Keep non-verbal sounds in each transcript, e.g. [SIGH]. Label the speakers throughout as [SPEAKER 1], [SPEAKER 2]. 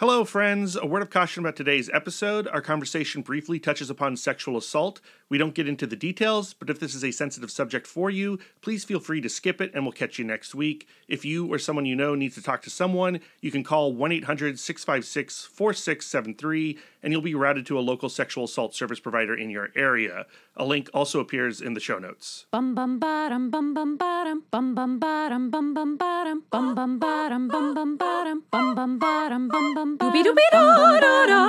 [SPEAKER 1] Hello, friends. A word of caution about today's episode. Our conversation briefly touches upon sexual assault. We don't get into the details, but if this is a sensitive subject for you, please feel free to skip it and we'll catch you next week. If you or someone you know needs to talk to someone, you can call 1 800 656 4673 and you'll be routed to a local sexual assault service provider in your area. A link also appears in the show notes.
[SPEAKER 2] Bum bum bum bum bum bum bum bum bum bum bum bum bum bum bum bum
[SPEAKER 3] Doobie doobie da da da.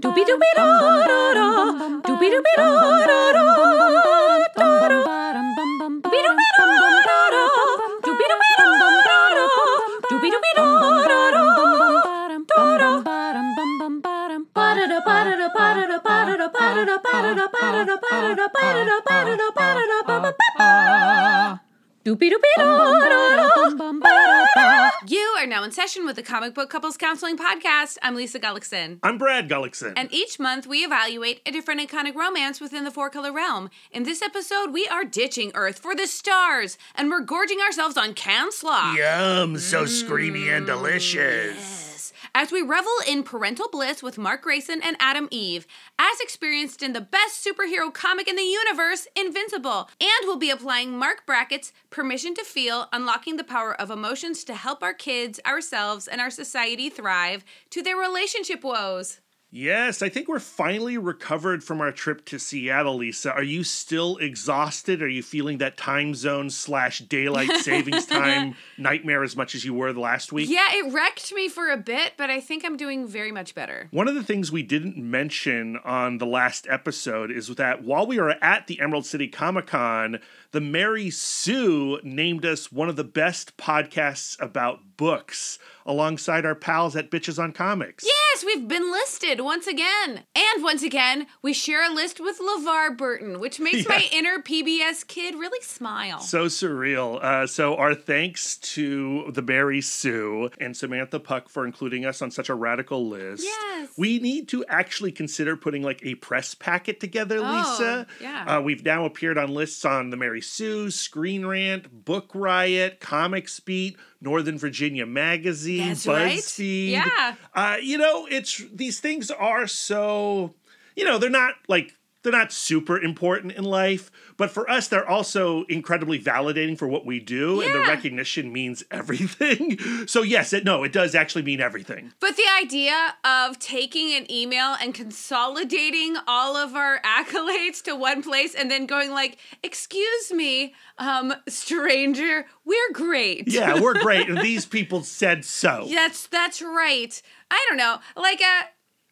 [SPEAKER 3] Doobie doobie da da da. Doobie doobie da da da. Da da. Doobie you are now in session with the Comic Book Couples Counseling Podcast. I'm Lisa Gullickson.
[SPEAKER 1] I'm Brad Gullickson.
[SPEAKER 3] And each month we evaluate a different iconic romance within the four color realm. In this episode, we are ditching Earth for the stars and we're gorging ourselves on Can Slaw.
[SPEAKER 1] Yum, so mm. screamy and delicious.
[SPEAKER 3] As we revel in parental bliss with Mark Grayson and Atom Eve, as experienced in the best superhero comic in the universe, Invincible. And we'll be applying Marc Brackett's Permission to Feel, unlocking the power of emotions to help our kids, ourselves, and our society thrive to their relationship woes.
[SPEAKER 1] Yes, I think we're finally recovered from our trip to Seattle, Lisa. Are you still exhausted? Are you feeling that time zone slash daylight [LAUGHS] savings time nightmare as much as you were the last week?
[SPEAKER 3] Yeah, it wrecked me for a bit, but I think I'm doing very much better.
[SPEAKER 1] One of the things we didn't mention on the last episode is that while we were at the Emerald City Comic Con, the Mary Sue named us one of the best podcasts about books alongside our pals at Bitches on Comics.
[SPEAKER 3] Yes, we've been listed once again. And once again, we share a list with LeVar Burton, which makes [LAUGHS] my inner PBS kid really smile.
[SPEAKER 1] So surreal. Uh, so, our thanks to the Mary Sue and Samantha Puc for including us on such a radical list.
[SPEAKER 3] Yes.
[SPEAKER 1] We need to actually consider putting like a press packet together,
[SPEAKER 3] Oh,
[SPEAKER 1] Lisa.
[SPEAKER 3] yeah.
[SPEAKER 1] Uh, we've now appeared on lists on the Mary Sue, Screen Rant, Book Riot, Comics Beat, Northern Virginia Magazine,
[SPEAKER 3] That's right.
[SPEAKER 1] BuzzFeed.
[SPEAKER 3] Yeah.
[SPEAKER 1] Uh, you know, it's these things are so, you know, they're not like they're not super important in life, but for us, they're also incredibly validating for what we do, and the recognition means [LAUGHS] everything. so yes, it no, it does actually mean everything.
[SPEAKER 3] But the idea of taking an email and consolidating all of our [LAUGHS] accolades to one place and then going like, "Excuse me, um, stranger, we're great."
[SPEAKER 1] Yeah, we're great, and [LAUGHS] these people said so.
[SPEAKER 3] That's that's right. I don't know. Like uh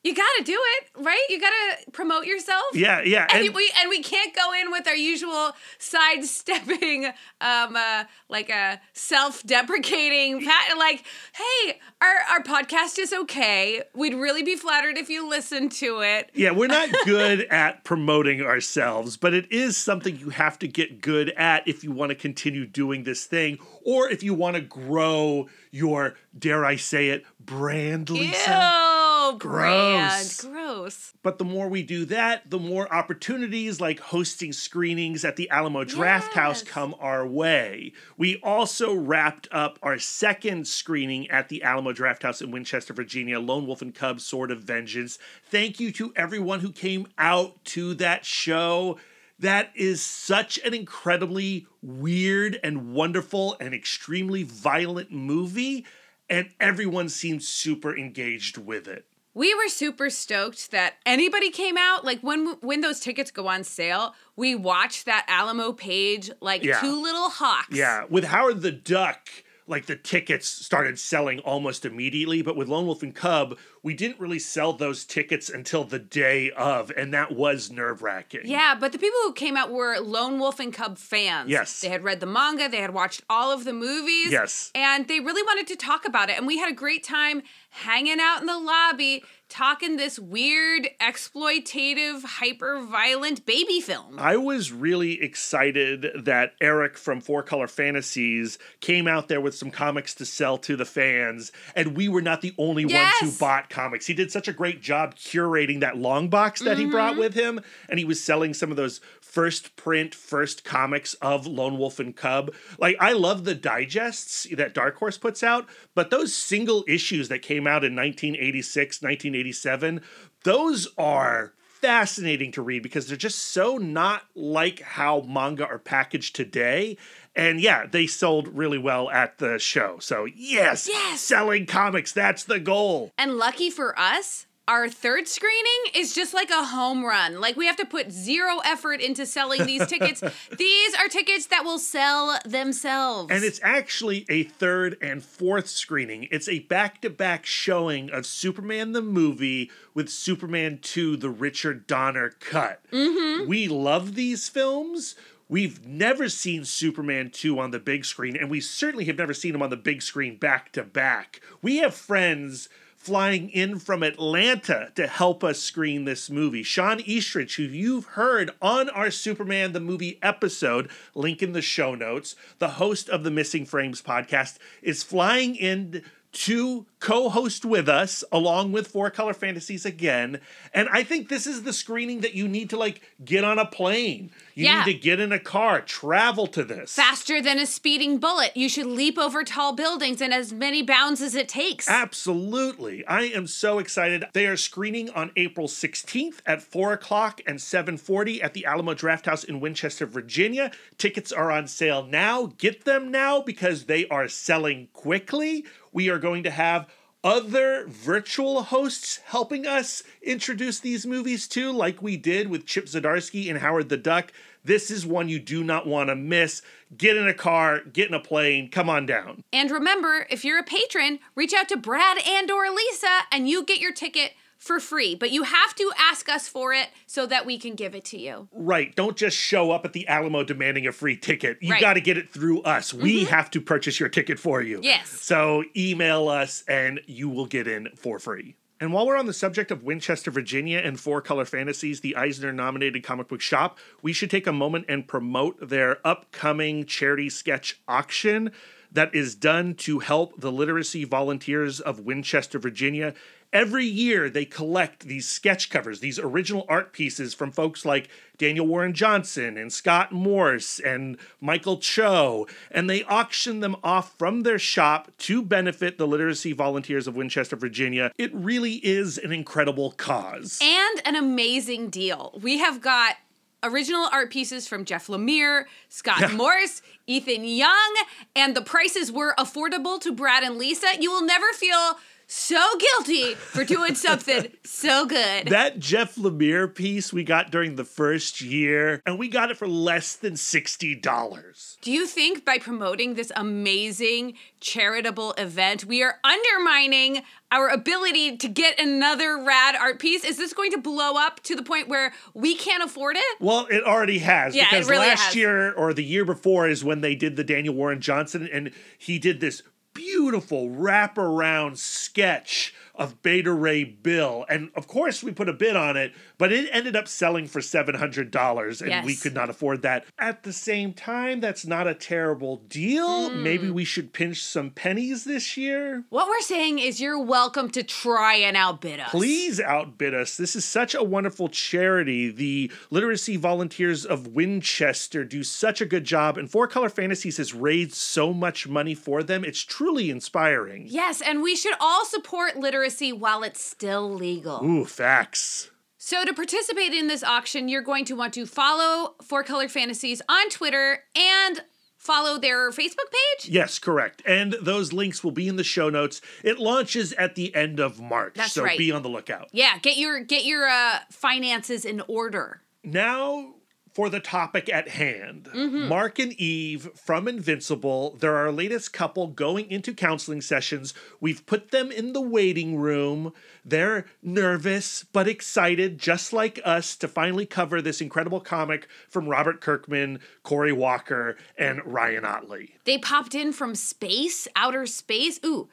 [SPEAKER 3] you got to do it, right? You got to promote yourself.
[SPEAKER 1] Yeah, yeah,
[SPEAKER 3] And,
[SPEAKER 1] and-
[SPEAKER 3] we and we can't go in with our usual sidestepping, [LAUGHS] um, uh, like a self-deprecating pat. Like, hey, our our podcast is okay. We'd really be flattered if you listened to it.
[SPEAKER 1] Yeah, we're not [LAUGHS] good at promoting ourselves, but it is something you have to get good at if you want to continue doing this thing or if you want to grow your, dare I say it, brand, Lisa.
[SPEAKER 3] Ew, Oh, brand,
[SPEAKER 1] Gross.
[SPEAKER 3] gross.
[SPEAKER 1] But the more we do that, the more opportunities like hosting screenings at the Alamo
[SPEAKER 3] Drafthouse
[SPEAKER 1] come our way. We also wrapped up our second screening at the Alamo Drafthouse in Winchester, Virginia, Lone Wolf and Cub Sword of Vengeance. Thank you to everyone who came out to that show. That is such an incredibly weird and wonderful and extremely violent movie, and everyone seemed super engaged with it.
[SPEAKER 3] We were super stoked that anybody came out. Like when when those tickets go on sale, we watched that Alamo page like
[SPEAKER 1] Yeah.
[SPEAKER 3] two little hawks.
[SPEAKER 1] Yeah, with Howard the Duck, like the tickets started selling almost immediately, but with Lone Wolf and Cub, we didn't really sell those tickets until the day of, and that was nerve wracking.
[SPEAKER 3] Yeah, but the people who came out were Lone Wolf and Cub fans.
[SPEAKER 1] Yes.
[SPEAKER 3] They had read the manga, they had watched all of the movies.
[SPEAKER 1] Yes.
[SPEAKER 3] And they really wanted to talk about it. And we had a great time hanging out in the lobby talking this weird, exploitative, hyper violent baby film.
[SPEAKER 1] I was really excited that Eric from Four Color Fantasies came out there with some comics to sell to the fans, and we were not the only ones who bought comics. He did such a great job curating that long box that he brought mm-hmm. with him, and he was selling some of those first print, first comics of Lone Wolf and Cub. Like, I love the digests that Dark Horse puts out, but those single issues that came came out in 1986, 1987, those are fascinating to read because they're just so not like how manga are packaged today. And yeah, they sold really well at the show. So, yes,
[SPEAKER 3] Yes!
[SPEAKER 1] selling comics, that's the goal.
[SPEAKER 3] And lucky for us, our third screening is just like a home run. Like we have to put zero effort into selling these [LAUGHS] tickets. these are tickets that will sell themselves.
[SPEAKER 1] And it's actually a third and fourth screening. It's a back to back showing of Superman the movie with Superman 2, the Richard Donner cut. Mm-hmm. We love these films. We've never seen Superman 2 on the big screen, and we certainly have never seen him on the big screen back to back. We have friends flying in from Atlanta to help us screen this movie. Sean Eastridge, who you've heard on our Superman the movie episode, link in the show notes, the host of the Missing Frames podcast, is flying in to co-host with us along with Four Color Fantasies again. And I think this is the screening that you need to like get on a plane. You
[SPEAKER 3] Yeah.
[SPEAKER 1] need to get in a car, travel to this.
[SPEAKER 3] faster than a speeding bullet. You should leap over tall buildings in as many bounds as it takes.
[SPEAKER 1] Absolutely. I am so excited. They are screening on April 16th at 4 o'clock and 740 at the Alamo Drafthouse in Winchester, Virginia. Tickets are on sale now. Get them now because they are selling quickly. We are going to have other virtual hosts helping us introduce these movies too, like we did with Chip Zdarsky and Howard the Duck. This is one you do not want to miss. Get in a car, get in a plane, come on down.
[SPEAKER 3] And remember, if you're a patron, reach out to Brad and or Lisa and you get your ticket for free. But you have to ask us for it so that we can give it to you.
[SPEAKER 1] Right. Don't just show up at the Alamo demanding a free ticket. You
[SPEAKER 3] Right. Mm-hmm.
[SPEAKER 1] got to get it through us. We have to purchase your ticket for you.
[SPEAKER 3] Yes.
[SPEAKER 1] So email us and you will get in for free. And while we're on the subject of Winchester, Virginia and Four Color Fantasies, the Eisner nominated comic book shop, we should take a moment and promote their upcoming charity sketch auction that is done to help the literacy volunteers of Winchester, Virginia. Every year, they collect these sketch covers, these original art pieces from folks like Daniel Warren Johnson and Scott Morse and Michael Cho, and they auction them off from their shop to benefit the literacy volunteers of Winchester, Virginia. It really is an incredible cause.
[SPEAKER 3] And an amazing deal. We have got original art pieces from Jeff Lemire, Scott
[SPEAKER 1] Yeah.
[SPEAKER 3] Morse, Ethan Young, and the prices were affordable to Brad and Lisa. You will never feel so guilty for doing something so good.
[SPEAKER 1] that Jeff Lemire piece we got during the first year, and we got it for less than $60.
[SPEAKER 3] Do you think by promoting this amazing charitable event, we are undermining our ability to get another rad art piece? Is this going to blow up to the point where we can't afford it?
[SPEAKER 1] Well, it already has
[SPEAKER 3] Yeah, it
[SPEAKER 1] because
[SPEAKER 3] really
[SPEAKER 1] last
[SPEAKER 3] has.
[SPEAKER 1] year or the year before is when they did the Daniel Warren Johnson, and he did this beautiful wraparound sketch of Beta Ray Bill. And of course, we put a bid on it, but it ended up selling for $700, and we could not afford that. At the same time, that's not a terrible deal.
[SPEAKER 3] Hmm.
[SPEAKER 1] Maybe we should pinch some pennies this year.
[SPEAKER 3] What we're saying is you're welcome to try and outbid us.
[SPEAKER 1] Please outbid us. This is such a wonderful charity. The literacy volunteers of Winchester do such a good job, and Four Color Fantasies has raised so much money for them. It's truly inspiring.
[SPEAKER 3] Yes, and we should all support literacy while it's still legal.
[SPEAKER 1] Ooh, facts.
[SPEAKER 3] So, to participate in this auction, you're going to want to follow Four Color Fantasies on Twitter and follow their Facebook page.
[SPEAKER 1] Yes, correct. And those links will be in the show notes. It launches at the end of March,
[SPEAKER 3] That's
[SPEAKER 1] so
[SPEAKER 3] right.
[SPEAKER 1] be on the lookout.
[SPEAKER 3] Yeah, get your get your uh, finances in order.
[SPEAKER 1] Now for the topic at hand.
[SPEAKER 3] Mm-hmm.
[SPEAKER 1] Mark and Eve from Invincible, they're our latest couple going into counseling sessions. We've put them in the waiting room. They're nervous but excited, just like us, to finally cover this incredible comic from Robert Kirkman, Cory Walker, and Ryan Ottley.
[SPEAKER 3] They popped in from space, outer space. Ooh,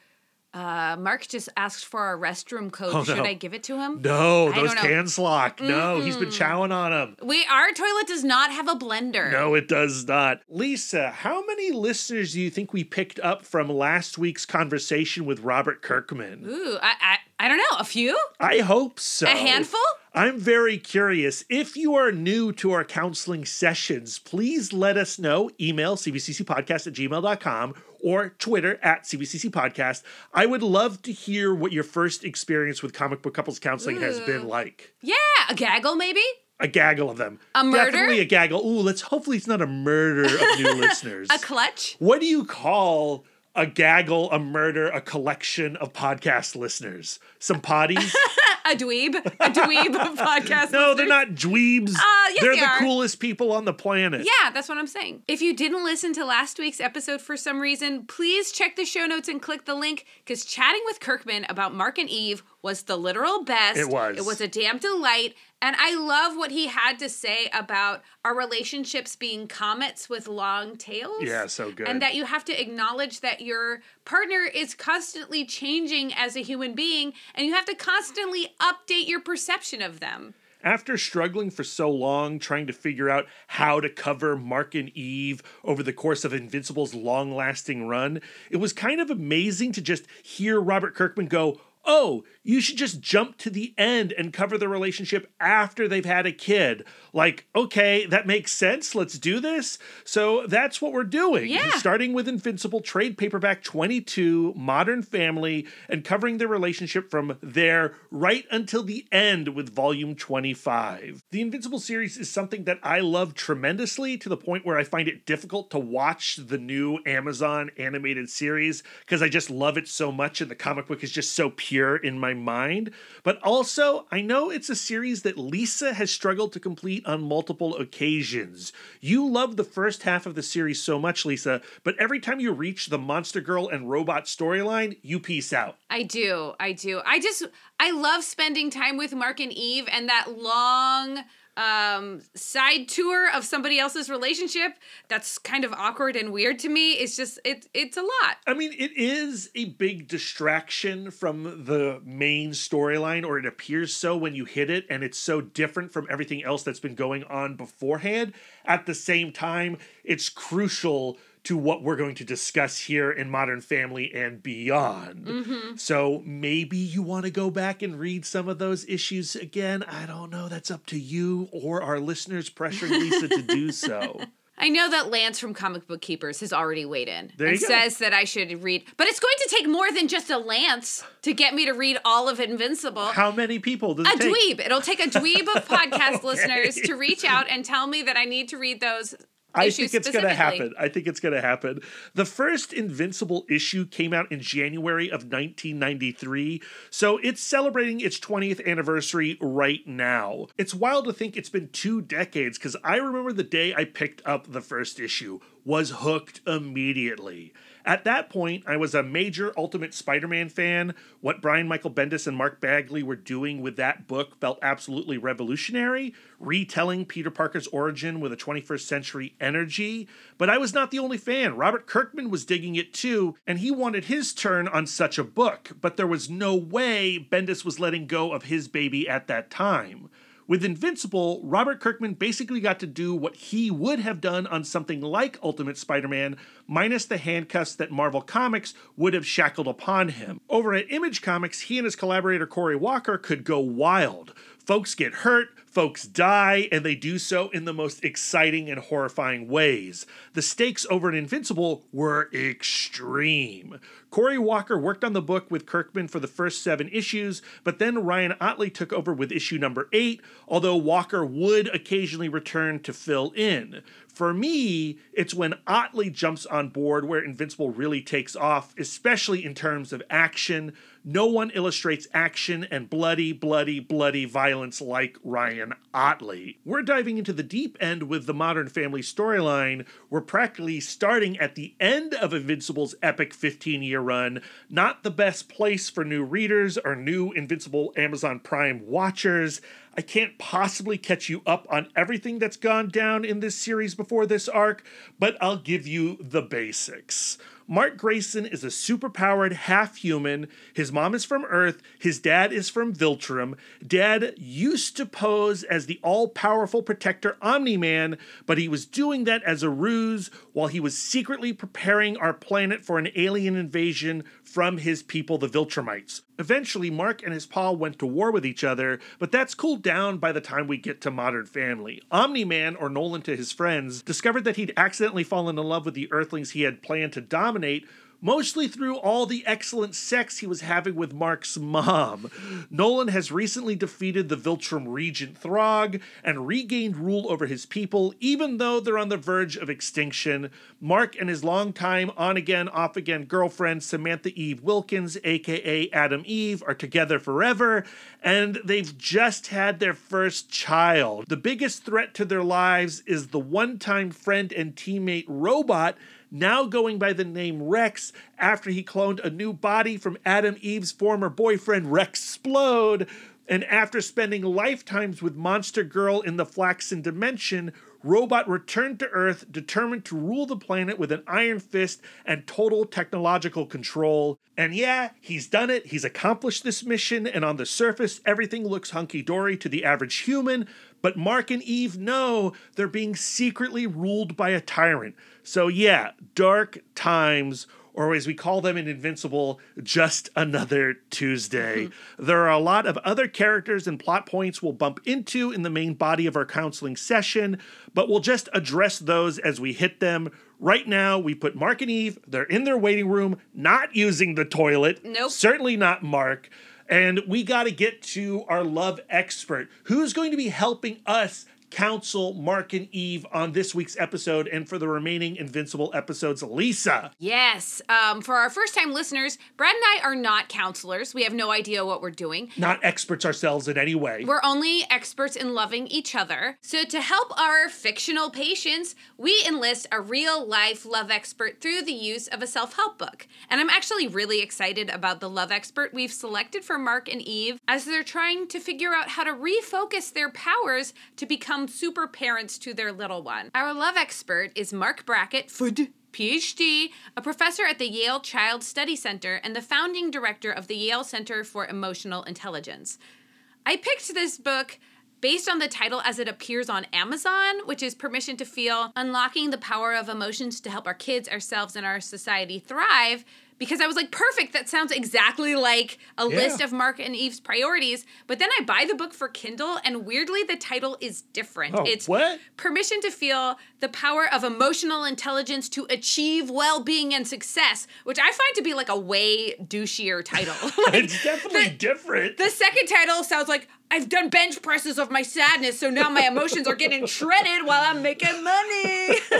[SPEAKER 3] uh, Mark just asked for our restroom code.
[SPEAKER 1] Oh,
[SPEAKER 3] Should
[SPEAKER 1] no.
[SPEAKER 3] I give it to him?
[SPEAKER 1] No,
[SPEAKER 3] I
[SPEAKER 1] those cans lock. No, he's been chowing on them.
[SPEAKER 3] We our toilet does not have a blender.
[SPEAKER 1] No, it does not. Lisa, how many listeners do you think we picked up from last week's conversation with Robert Kirkman?
[SPEAKER 3] Ooh, I, I I don't know. A few?
[SPEAKER 1] I hope so.
[SPEAKER 3] A handful?
[SPEAKER 1] I'm very curious. If you are new to our counseling sessions, please let us know. Email cbccpodcast at gmail.com or Twitter at CBCC Podcast. I would love to hear what your first experience with comic book couples counseling has been like.
[SPEAKER 3] Yeah, a gaggle maybe?
[SPEAKER 1] A gaggle of them.
[SPEAKER 3] A murder?
[SPEAKER 1] Definitely a gaggle. Ooh, let's hopefully it's not a murder of new [LAUGHS] listeners.
[SPEAKER 3] A clutch?
[SPEAKER 1] What do you call a gaggle, a murder, a collection of podcast listeners? Some potties? [LAUGHS]
[SPEAKER 3] A dweeb? A dweeb of [LAUGHS] podcast
[SPEAKER 1] no, they're not dweebs.
[SPEAKER 3] Uh, yes,
[SPEAKER 1] they're
[SPEAKER 3] they
[SPEAKER 1] the
[SPEAKER 3] are.
[SPEAKER 1] coolest people on the planet.
[SPEAKER 3] Yeah, that's what I'm saying. If you didn't listen to last week's episode for some reason, please check the show notes and click the link because chatting with Kirkman about Mark and Eve was the literal best.
[SPEAKER 1] It was.
[SPEAKER 3] It was a damn delight. And I love what he had to say about our relationships being comets with long tails.
[SPEAKER 1] Yeah, so good.
[SPEAKER 3] And that you have to acknowledge that your partner is constantly changing as a human being and you have to constantly update your perception of them.
[SPEAKER 1] After struggling for so long trying to figure out how to cover Mark and Eve over the course of Invincible's long lasting run, it was kind of amazing to just hear Robert Kirkman go, Oh, you should just jump to the end and cover the relationship after they've had a kid. Like, okay, that makes sense. Let's do this. So that's what we're doing.
[SPEAKER 3] Yeah.
[SPEAKER 1] Starting with Invincible Trade Paperback 22, Modern Family, and covering the relationship from there right until the end with Volume 25. The Invincible series is something that I love tremendously to the point where I find it difficult to watch the new Amazon animated series because I just love it so much and the comic book is just so pure in my mind. But also, I know it's a series that Lisa has struggled to complete on multiple occasions. You love the first half of the series so much, Lisa, but every time you reach the Monster Girl and Robot storyline, you peace out.
[SPEAKER 3] I do. I do. I just I love spending time with Mark and Eve and that long um side tour of somebody else's relationship that's kind of awkward and weird to me it's just it it's a lot
[SPEAKER 1] I mean, it is a big distraction from the main storyline, or it appears so when you hit it, and it's so different from everything else that's been going on beforehand. At the same time, it's crucial to what we're going to discuss here in Modern Family and beyond. Mm-hmm. So maybe you want to go back and read some of those issues again. I don't know. That's up to you or our listeners pressuring Lisa to do [LAUGHS] so.
[SPEAKER 3] I know that Lance from Comic Book Keepers has already weighed in
[SPEAKER 1] There
[SPEAKER 3] and
[SPEAKER 1] you go.
[SPEAKER 3] says that I should read, but it's going to take more than just a Lance to get me to read all of Invincible.
[SPEAKER 1] How many people does
[SPEAKER 3] a
[SPEAKER 1] it take?
[SPEAKER 3] dweeb. It'll take a dweeb of [LAUGHS] podcast listeners to reach out and tell me that I need to read those.
[SPEAKER 1] I think it's going to happen. I think it's going to happen. The first Invincible issue came out in January of 1993, so it's celebrating its 20th anniversary right now. It's wild to think it's been two decades because I remember the day I picked up the first issue, was hooked immediately. At that point, I was a major Ultimate Spider Man fan. What Brian Michael Bendis and Mark Bagley were doing with that book felt absolutely revolutionary, retelling Peter Parker's origin with a 21st century energy. But I was not the only fan. Robert Kirkman was digging it too, and he wanted his turn on such a book. But there was no way Bendis was letting go of his baby at that time. With Invincible, Robert Kirkman basically got to do what he would have done on something like Ultimate Spider Man, minus the handcuffs that Marvel Comics would have shackled upon him. Over at Image Comics, he and his collaborator Cory Walker could go wild. Folks get hurt, folks die, and they do so in the most exciting and horrifying ways. The stakes over an Invincible were extreme. Cory Walker worked on the book with Kirkman for the first seven issues, but then Ryan Ottley took over with issue number eight, although Walker would occasionally return to fill in. For me, it's when Ottley jumps on board where Invincible really takes off, especially in terms of action. No one illustrates action and bloody, bloody, bloody violence like Ryan Ottley. We're diving into the deep end with the Modern Family storyline. We're practically starting at the end of Invincible's epic 15 year run. Not the best place for new readers or new Invincible Amazon Prime watchers. I can't possibly catch you up on everything that's gone down in this series before this arc, but I'll give you the basics. Mark Grayson is a superpowered half human. His mom is from Earth, his dad is from Viltrum. Dad used to pose as the all powerful protector Omni Man, but he was doing that as a ruse while he was secretly preparing our planet for an alien invasion from his people, the Viltrumites. Eventually, Mark and his pa went to war with each other, but that's cooled down by the time we get to Modern Family. Omni Man, or Nolan to his friends, discovered that he'd accidentally fallen in love with the Earthlings he had planned to dominate, mostly through all the excellent sex he was having with Mark's mom. Nolan has recently defeated the Viltrum regent Thragg and regained rule over his people, even though they're on the verge of extinction. Mark and his longtime on again, off again girlfriend, Samantha Eve Wilkins, aka Atom Eve, are together forever, and they've just had their first child. The biggest threat to their lives is the one time friend and teammate robot now going by the name Rex after he cloned a new body from Atom Eve's former boyfriend Rex Splode. And after spending lifetimes with Monster Girl in the Flaxan Dimension, Robot returned to Earth determined to rule the planet with an iron fist and total technological control. And yeah, he's done it. He's accomplished this mission, and on the surface, everything looks hunky dory to the average human. But Mark and Eve know they're being secretly ruled by a tyrant. So, yeah, dark times, or as we call them in Invincible, just another Tuesday. Hmm. there are a lot of other characters and plot points we'll bump into in the main body of our counseling session, but we'll just address those as we hit them. Right now, we put Mark and Eve, they're in their waiting room, not using the toilet.
[SPEAKER 3] Nope.
[SPEAKER 1] Certainly not Mark. And we got to get to our love expert who's going to be helping us counsel Mark and Eve on this week's episode and for the remaining Invincible episodes. Lisa.
[SPEAKER 3] Yes. Um, for our first time listeners, Brad and I are not counselors. We have no idea what we're doing.
[SPEAKER 1] Not experts ourselves in any way.
[SPEAKER 3] We're only experts in loving each other. So, to help our fictional patients, we enlist a real life love expert through the use of a self help book. And I'm actually really excited about the love expert we've selected for Mark and Eve as they're trying to figure out how to refocus their powers to become super parents to their little one. Our love expert is Marc Brackett, Fud, PhD, a professor at the Yale Child Study Center and the founding director of the Yale Center for Emotional Intelligence. I picked this book based on the title as it appears on Amazon, which is Permission to Feel Unlocking the Power of Emotions to Help Our Kids, Ourselves, and Our Society Thrive. Because I was like, perfect, that sounds exactly like a
[SPEAKER 1] Yeah.
[SPEAKER 3] list of Mark and Eve's priorities. But then I buy the book for Kindle, and weirdly, the title is different.
[SPEAKER 1] Oh,
[SPEAKER 3] it's
[SPEAKER 1] what?
[SPEAKER 3] Permission to Feel the Power of Emotional Intelligence to Achieve Well Being and Success, which I find to be like a way douchier title. [LAUGHS] Like,
[SPEAKER 1] it's definitely
[SPEAKER 3] the-
[SPEAKER 1] different.
[SPEAKER 3] the second title sounds like I've done bench presses of my sadness, so now my emotions are getting shredded while I'm making money. [LAUGHS]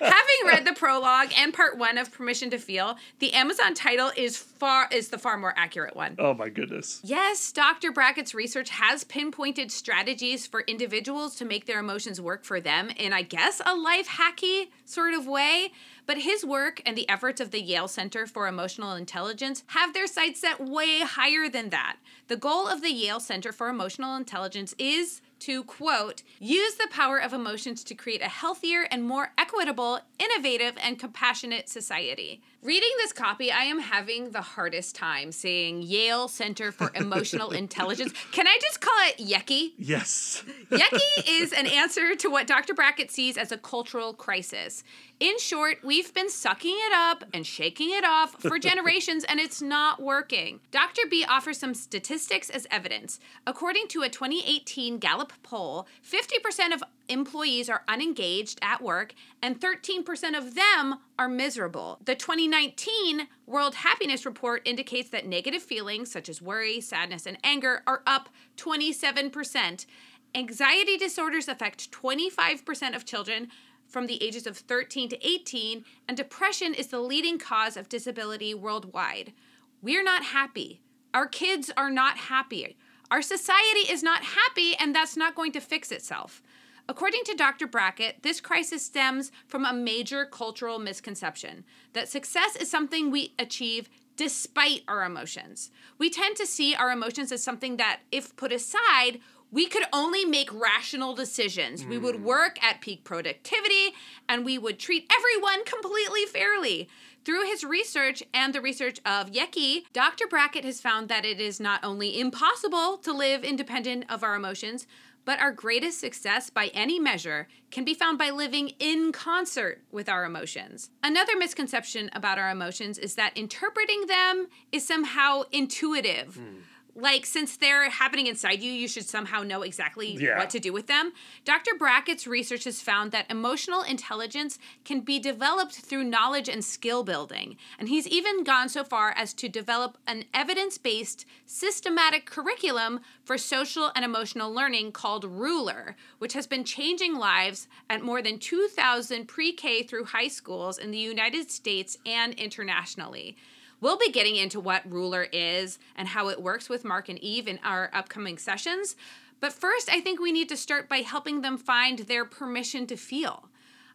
[SPEAKER 3] Having read the prologue and part one of Permission to Feel, the Amazon title is far is the far more accurate one.
[SPEAKER 1] oh my goodness.
[SPEAKER 3] Yes, Dr. Brackett's research has pinpointed strategies for individuals to make their emotions work for them in, I guess, a life hacky sort of way. But his work and the efforts of the Yale Center for Emotional Intelligence have their sights set way higher than that. The goal of the Yale Center for Emotional Intelligence is to quote, use the power of emotions to create a healthier and more equitable, innovative, and compassionate society. Reading this copy, I am having the hardest time saying Yale Center for Emotional [LAUGHS] Intelligence. Can I just call it Yeki?
[SPEAKER 1] Yes.
[SPEAKER 3] Yeki [LAUGHS] is an answer to what Dr. Brackett sees as a cultural crisis. In short, we've been sucking it up and shaking it off for [LAUGHS] generations, and it's not working. Dr. B offers some statistics as evidence. According to a 2018 Gallup poll, 50% of employees are unengaged at work, and 13% of them are miserable. The 2019 World Happiness Report indicates that negative feelings such as worry, sadness, and anger are up 27%. Anxiety disorders affect 25% of children from the ages of 13 to 18, and depression is the leading cause of disability worldwide. We're not happy. Our kids are not happy. Our society is not happy, and that's not going to fix itself. According to Dr. Brackett, this crisis stems from a major cultural misconception that success is something we achieve despite our emotions. We tend to see our emotions as something that, if put aside, we could only make rational decisions. We would hmm. work at peak productivity and we would treat everyone completely fairly. Through his research and the research of Yeki, Dr. Brackett has found that it is not only impossible to live independent of our emotions, but our greatest success by any measure can be found by living in concert with our emotions. Another misconception about our emotions is that interpreting them is somehow intuitive hmm. Like since they're happening inside you you should somehow know exactly
[SPEAKER 1] Yeah.
[SPEAKER 3] what to do with them. Dr brackett's research has found that emotional intelligence can be developed through knowledge and skill building. And he's even gone so far as to develop an evidence-based systematic curriculum for social and emotional learning called ruler which has been changing lives at more than 2000 pre-k through high schools in the united states and internationally We'll be getting into what Ruler is and how it works with Mark and Eve in our upcoming sessions. But first, I think we need to start by helping them find their permission to feel.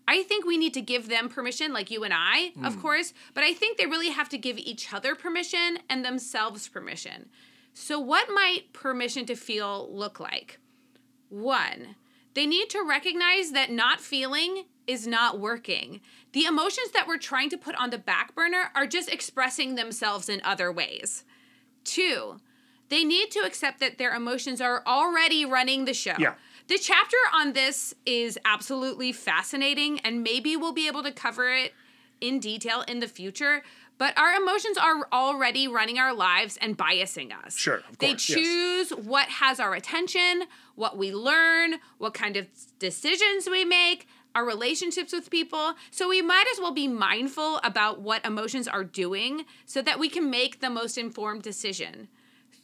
[SPEAKER 3] I think we need to give them permission, like you and I, of hmm. course, but I think they really have to give each other permission and themselves permission. So, what might permission to feel look like? One, they need to recognize that not feeling is not working. The emotions that we're trying to put on the back burner are just expressing themselves in other ways. Two, they need to accept that their emotions are already running the show.
[SPEAKER 1] Yeah.
[SPEAKER 3] The chapter on this is absolutely fascinating, and maybe we'll be able to cover it in detail in the future. But our emotions are already running our lives and biasing us.
[SPEAKER 1] Sure, of
[SPEAKER 3] They
[SPEAKER 1] course, yes.
[SPEAKER 3] choose what has our attention, what we learn, what kind of decisions we make, our relationships with people. So we might as well be mindful about what emotions are doing so that we can make the most informed decision.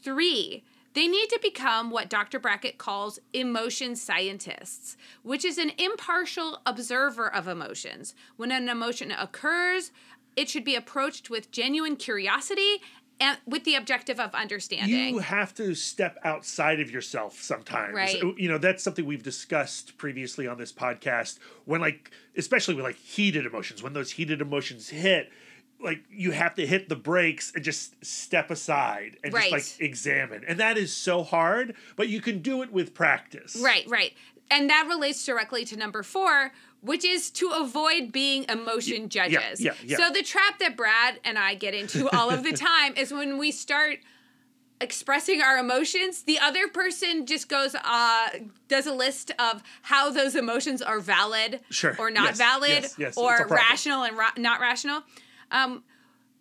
[SPEAKER 3] Three, they need to become what Dr. Brackett calls emotion scientists, which is an impartial observer of emotions. When an emotion occurs, it should be approached with genuine curiosity and with the objective of understanding.
[SPEAKER 1] You have to step outside of yourself sometimes.
[SPEAKER 3] Right.
[SPEAKER 1] Uh, you know, that's something we've discussed previously on this podcast. When, like, especially with like heated emotions, when those heated emotions hit, like, you have to hit the brakes and just step aside and
[SPEAKER 3] Right.
[SPEAKER 1] just like examine. And that is so hard, but you can do it with practice.
[SPEAKER 3] Right, right. And that relates directly to number four, which is to avoid being emotion judges.
[SPEAKER 1] yeah, yeah.
[SPEAKER 3] So the trap that Brad and I get into all of the [LAUGHS] time is when we start expressing our emotions, the other person just goes, uh, does a list of how those emotions are valid
[SPEAKER 1] Sure.
[SPEAKER 3] or not
[SPEAKER 1] Yes,
[SPEAKER 3] valid
[SPEAKER 1] yes, yes,
[SPEAKER 3] or rational and ra- not rational. Um,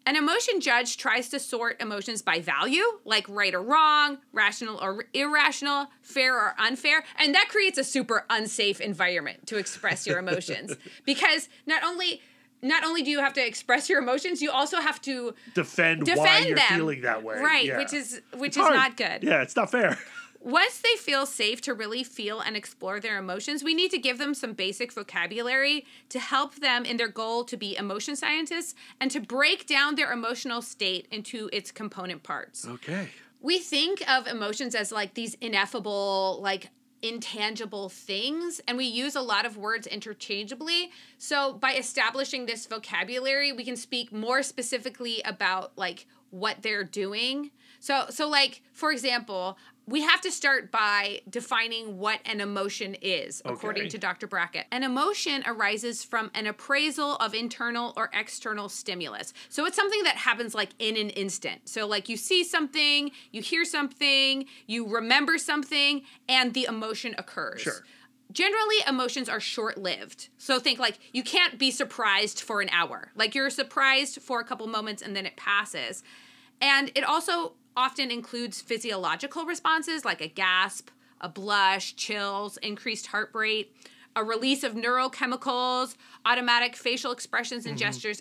[SPEAKER 3] an emotion judge tries to sort emotions by value, like right or wrong, rational or irrational, fair or unfair, and that creates a super unsafe environment to express your emotions [LAUGHS] because not only not only do you have to express your emotions, you also have to
[SPEAKER 1] Defend, why you're
[SPEAKER 3] them.
[SPEAKER 1] feeling that way.
[SPEAKER 3] Right,
[SPEAKER 1] Yeah.
[SPEAKER 3] which is which
[SPEAKER 1] It's
[SPEAKER 3] is
[SPEAKER 1] hard.
[SPEAKER 3] not good.
[SPEAKER 1] Yeah, it's not fair.
[SPEAKER 3] Once they feel safe to really feel and explore their emotions, we need to give them some basic vocabulary to help them in their goal to be emotion scientists and to break down their emotional state into its component parts.
[SPEAKER 1] Okay.
[SPEAKER 3] We think of emotions as like these ineffable, like intangible things, and we use a lot of words interchangeably. So, by establishing this vocabulary, we can speak more specifically about like what they're doing. So, so like for example, we have to start by defining what an emotion is, according to Dr. Brackett. An emotion arises from an appraisal of internal or external stimulus. So it's something that happens like in an instant. So, like you see something, you hear something, you remember something, and the emotion occurs.
[SPEAKER 1] Sure.
[SPEAKER 3] Generally, emotions are short lived. So, think like you can't be surprised for an hour. Like you're surprised for a couple moments and then it passes. And it also often includes physiological responses like a gasp, a blush, chills, increased heart rate, a release of neurochemicals, automatic facial expressions and mm-hmm. gestures,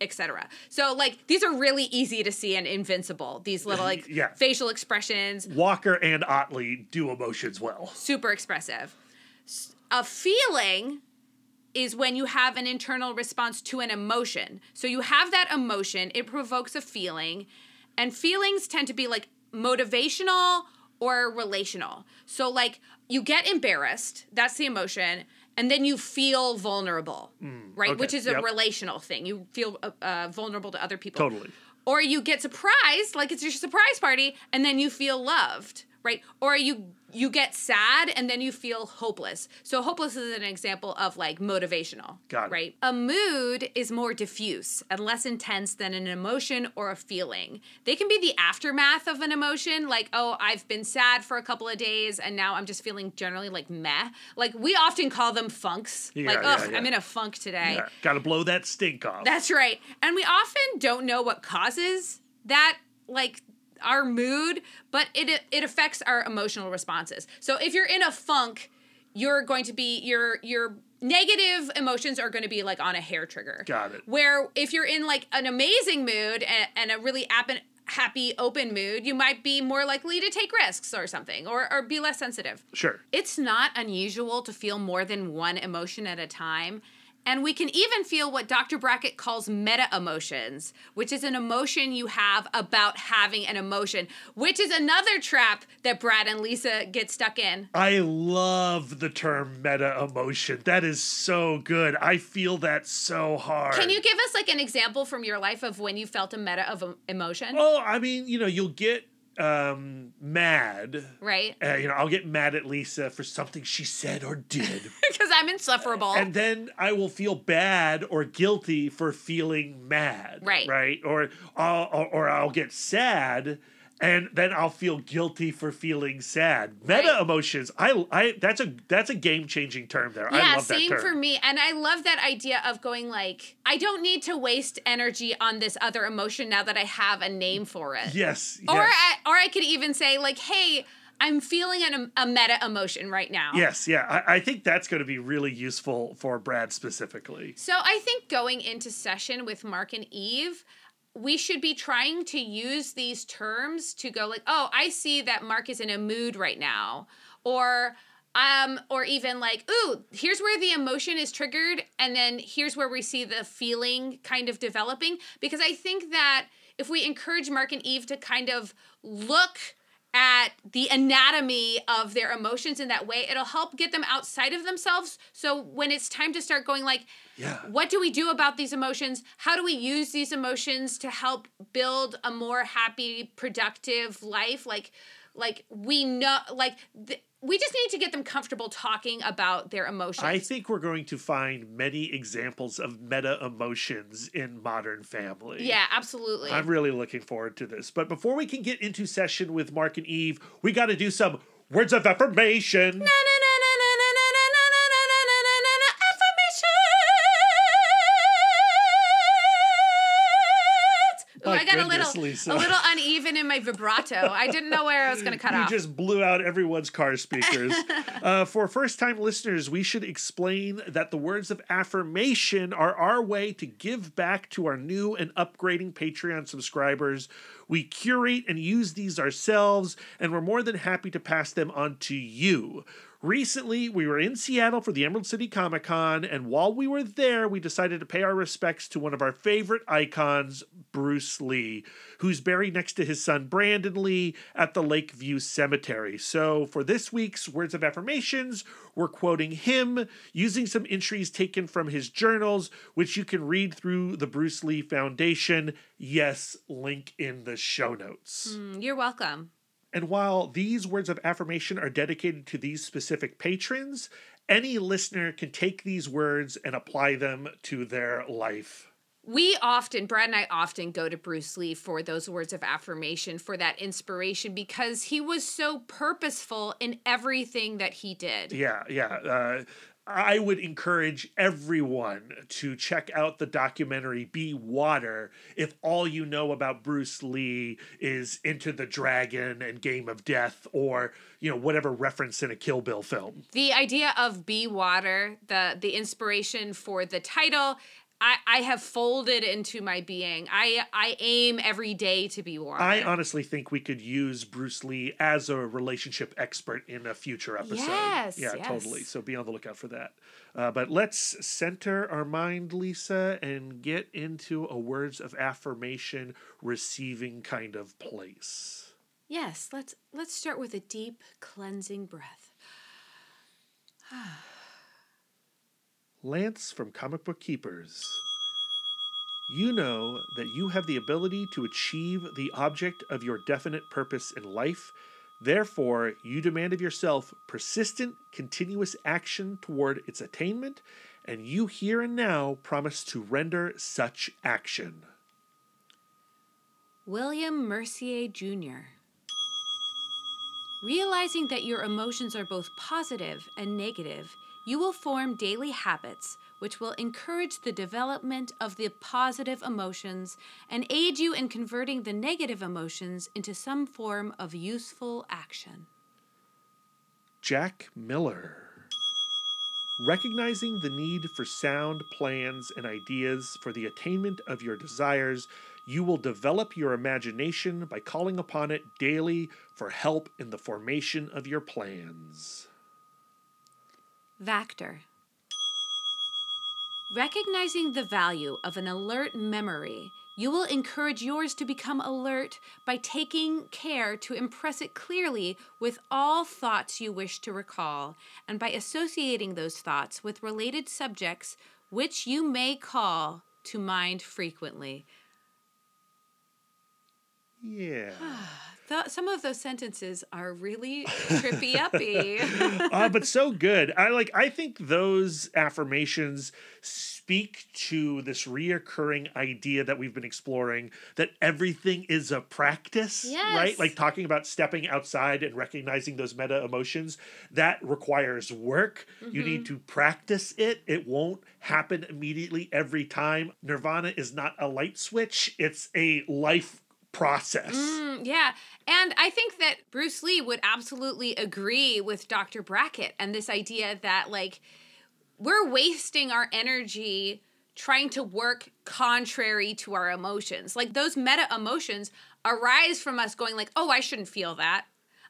[SPEAKER 3] etc. So, like, these are really easy to see and invincible. These little, like,
[SPEAKER 1] Yeah.
[SPEAKER 3] facial expressions,
[SPEAKER 1] Walker and Ottley do emotions well.
[SPEAKER 3] super expressive. A feeling is when you have an internal response to an emotion. So you have that emotion, it provokes a feeling, and feelings tend to be like motivational or relational. So, like, you get embarrassed, that's the emotion, and then you feel vulnerable, right?
[SPEAKER 1] Mm, okay,
[SPEAKER 3] Which is a
[SPEAKER 1] yep.
[SPEAKER 3] relational thing. You feel uh, uh, vulnerable to other people.
[SPEAKER 1] Totally.
[SPEAKER 3] Or you get surprised, like it's your surprise party, and then you feel loved, right? Or you you get sad and then you feel hopeless. So hopeless is an example of like motivational,
[SPEAKER 1] Got it.
[SPEAKER 3] right? A mood is more diffuse and less intense than an emotion or a feeling. They can be the aftermath of an emotion, like oh, I've been sad for a couple of days and now I'm just feeling generally like meh. Like we often call them funks.
[SPEAKER 1] Yeah,
[SPEAKER 3] like
[SPEAKER 1] yeah,
[SPEAKER 3] oh,
[SPEAKER 1] yeah.
[SPEAKER 3] I'm in a funk today.
[SPEAKER 1] Yeah, Got to blow that stink off.
[SPEAKER 3] That's right. And we often don't know what causes that like our mood, but it it affects our emotional responses. So if you're in a funk, you're going to be your your negative emotions are going to be like on a hair trigger.
[SPEAKER 1] Got it.
[SPEAKER 3] Where if you're in like an amazing mood and, and a really happy happy open mood, you might be more likely to take risks or something or or be less sensitive.
[SPEAKER 1] sure.
[SPEAKER 3] It's not unusual to feel more than one emotion at a time. And we can even feel what Dr. Brackett calls meta emotions, which is an emotion you have about having an emotion, which is another trap that Brad and Lisa get stuck in.
[SPEAKER 1] I love the term meta emotion. That is so good. I feel that so hard.
[SPEAKER 3] Can you give us like an example from your life of when you felt a meta of emotion?
[SPEAKER 1] Oh, I mean, you know, you'll get um mad.
[SPEAKER 3] Right?
[SPEAKER 1] Uh, you know, I'll get mad at Lisa for something she said or did. [LAUGHS]
[SPEAKER 3] Because I'm insufferable.
[SPEAKER 1] and then I will feel bad or guilty for feeling mad.
[SPEAKER 3] Right.
[SPEAKER 1] Right. Or I'll or, or I'll get sad and then I'll feel guilty for feeling sad. Meta
[SPEAKER 3] Right.
[SPEAKER 1] emotions. I I that's a that's a game changing term there. I
[SPEAKER 3] yeah,
[SPEAKER 1] love that
[SPEAKER 3] same for me. And I love that idea of going like, I don't need to waste energy on this other emotion now that I have a name for it.
[SPEAKER 1] Yes.
[SPEAKER 3] Or
[SPEAKER 1] yes.
[SPEAKER 3] I, or I could even say like, hey, I'm feeling an, a meta emotion right now.
[SPEAKER 1] Yes, yeah. I, I think that's going to be really useful for Brad specifically.
[SPEAKER 3] So I think going into session with Mark and Eve, we should be trying to use these terms to go like, oh, I see that Mark is in a mood right now, or um, or even like, ooh, here's where the emotion is triggered, and then here's where we see the feeling kind of developing. Because I think that if we encourage Mark and Eve to kind of look at the anatomy of their emotions in that way. It'll help get them outside of themselves. So when it's time to start going like
[SPEAKER 1] Yeah.
[SPEAKER 3] what do we do about these emotions? How do we use these emotions to help build a more happy productive life? Like like we know like th- we just need to get them comfortable talking about their emotions
[SPEAKER 1] I think we're going to find many examples of meta emotions in Modern Family.
[SPEAKER 3] yeah absolutely
[SPEAKER 1] I'm really looking forward to this. But before we can get into session with Mark and Eve, we got to do some words of affirmation.
[SPEAKER 3] Na, na, na, affirmations. Ooh,
[SPEAKER 1] My
[SPEAKER 3] I got a little,
[SPEAKER 1] Lisa.
[SPEAKER 3] a little uneven in my vibrato. I didn't know where I was going to cut [LAUGHS]
[SPEAKER 1] You
[SPEAKER 3] off.
[SPEAKER 1] You just blew out everyone's car speakers. [LAUGHS] uh, for first time listeners, we should explain that the words of affirmation are our way to give back to our new and upgrading Patreon subscribers. We curate and use these ourselves, and we're more than happy to pass them on to you. Recently, we were in Seattle for the Emerald City Comic Con, and while we were there, we decided to pay our respects to one of our favorite icons, Bruce Lee, who's buried next to his son Brandon Lee at the Lakeview Cemetery. So, for this week's Words of Affirmations, we're quoting him using some entries taken from his journals, which you can read through the Bruce Lee Foundation. Yes, link in the show notes.
[SPEAKER 3] Mm, You're welcome.
[SPEAKER 1] And while these words of affirmation are dedicated to these specific patrons, any listener can take these words and apply them to their life.
[SPEAKER 3] We often, Brad and I often go to Bruce Lee for those words of affirmation, for that inspiration, because he was so purposeful in everything that he did.
[SPEAKER 1] Yeah, yeah. Uh, I would encourage everyone to check out the documentary Be Water if all you know about Bruce Lee is Enter the Dragon and Game of Death or, you know, whatever reference in a Kill Bill film.
[SPEAKER 3] the idea of be water the the inspiration for the title I, I have folded into my being. I I aim every day to be water.
[SPEAKER 1] I honestly think we could use Bruce Lee as a relationship expert in a future episode.
[SPEAKER 3] Yes,
[SPEAKER 1] Yeah,
[SPEAKER 3] yes.
[SPEAKER 1] totally. So be on the lookout for that. Uh, but let's center our mind, Lisa, and get into a words of affirmation receiving kind of place.
[SPEAKER 3] yes, let's let's start with a deep cleansing breath. [SIGHS]
[SPEAKER 1] Lance from Comic Book Keepers. You know that you have the ability to achieve the object of your definite purpose in life. Therefore, you demand of yourself persistent, continuous action toward its attainment, and you here and now promise to render such action.
[SPEAKER 3] William Mercier Jr. Realizing that your emotions are both positive and negative, you will form daily habits which will encourage the development of the positive emotions and aid you in converting the negative emotions into some form of useful action.
[SPEAKER 1] Jack Miller. Recognizing the need for sound plans and ideas for the attainment of your desires, you will develop your imagination by calling upon it daily for help in the formation of your plans.
[SPEAKER 3] Vactor. Recognizing the value of an alert memory, you will encourage yours to become alert by taking care to impress it clearly with all thoughts you wish to recall, and by associating those thoughts with related subjects which you may call to mind frequently.
[SPEAKER 1] Yeah. [SIGHS] [SIGHS]
[SPEAKER 3] Th- some of those sentences are really [LAUGHS] trippy uppy.
[SPEAKER 1] uh, but so good. I like. I think those affirmations speak to this reoccurring idea that we've been exploring that everything is a practice, right? Like talking about stepping outside and recognizing those meta emotions. That requires work. You need to practice it. It won't happen immediately every time. Nirvana is not a light switch. It's a life process.
[SPEAKER 3] Mm, yeah. And I think that Bruce Lee would absolutely agree with Dr. Brackett and this idea that, like, we're wasting our energy trying to work contrary to our emotions. Like, those meta emotions arise from us going, like, oh, I shouldn't feel that.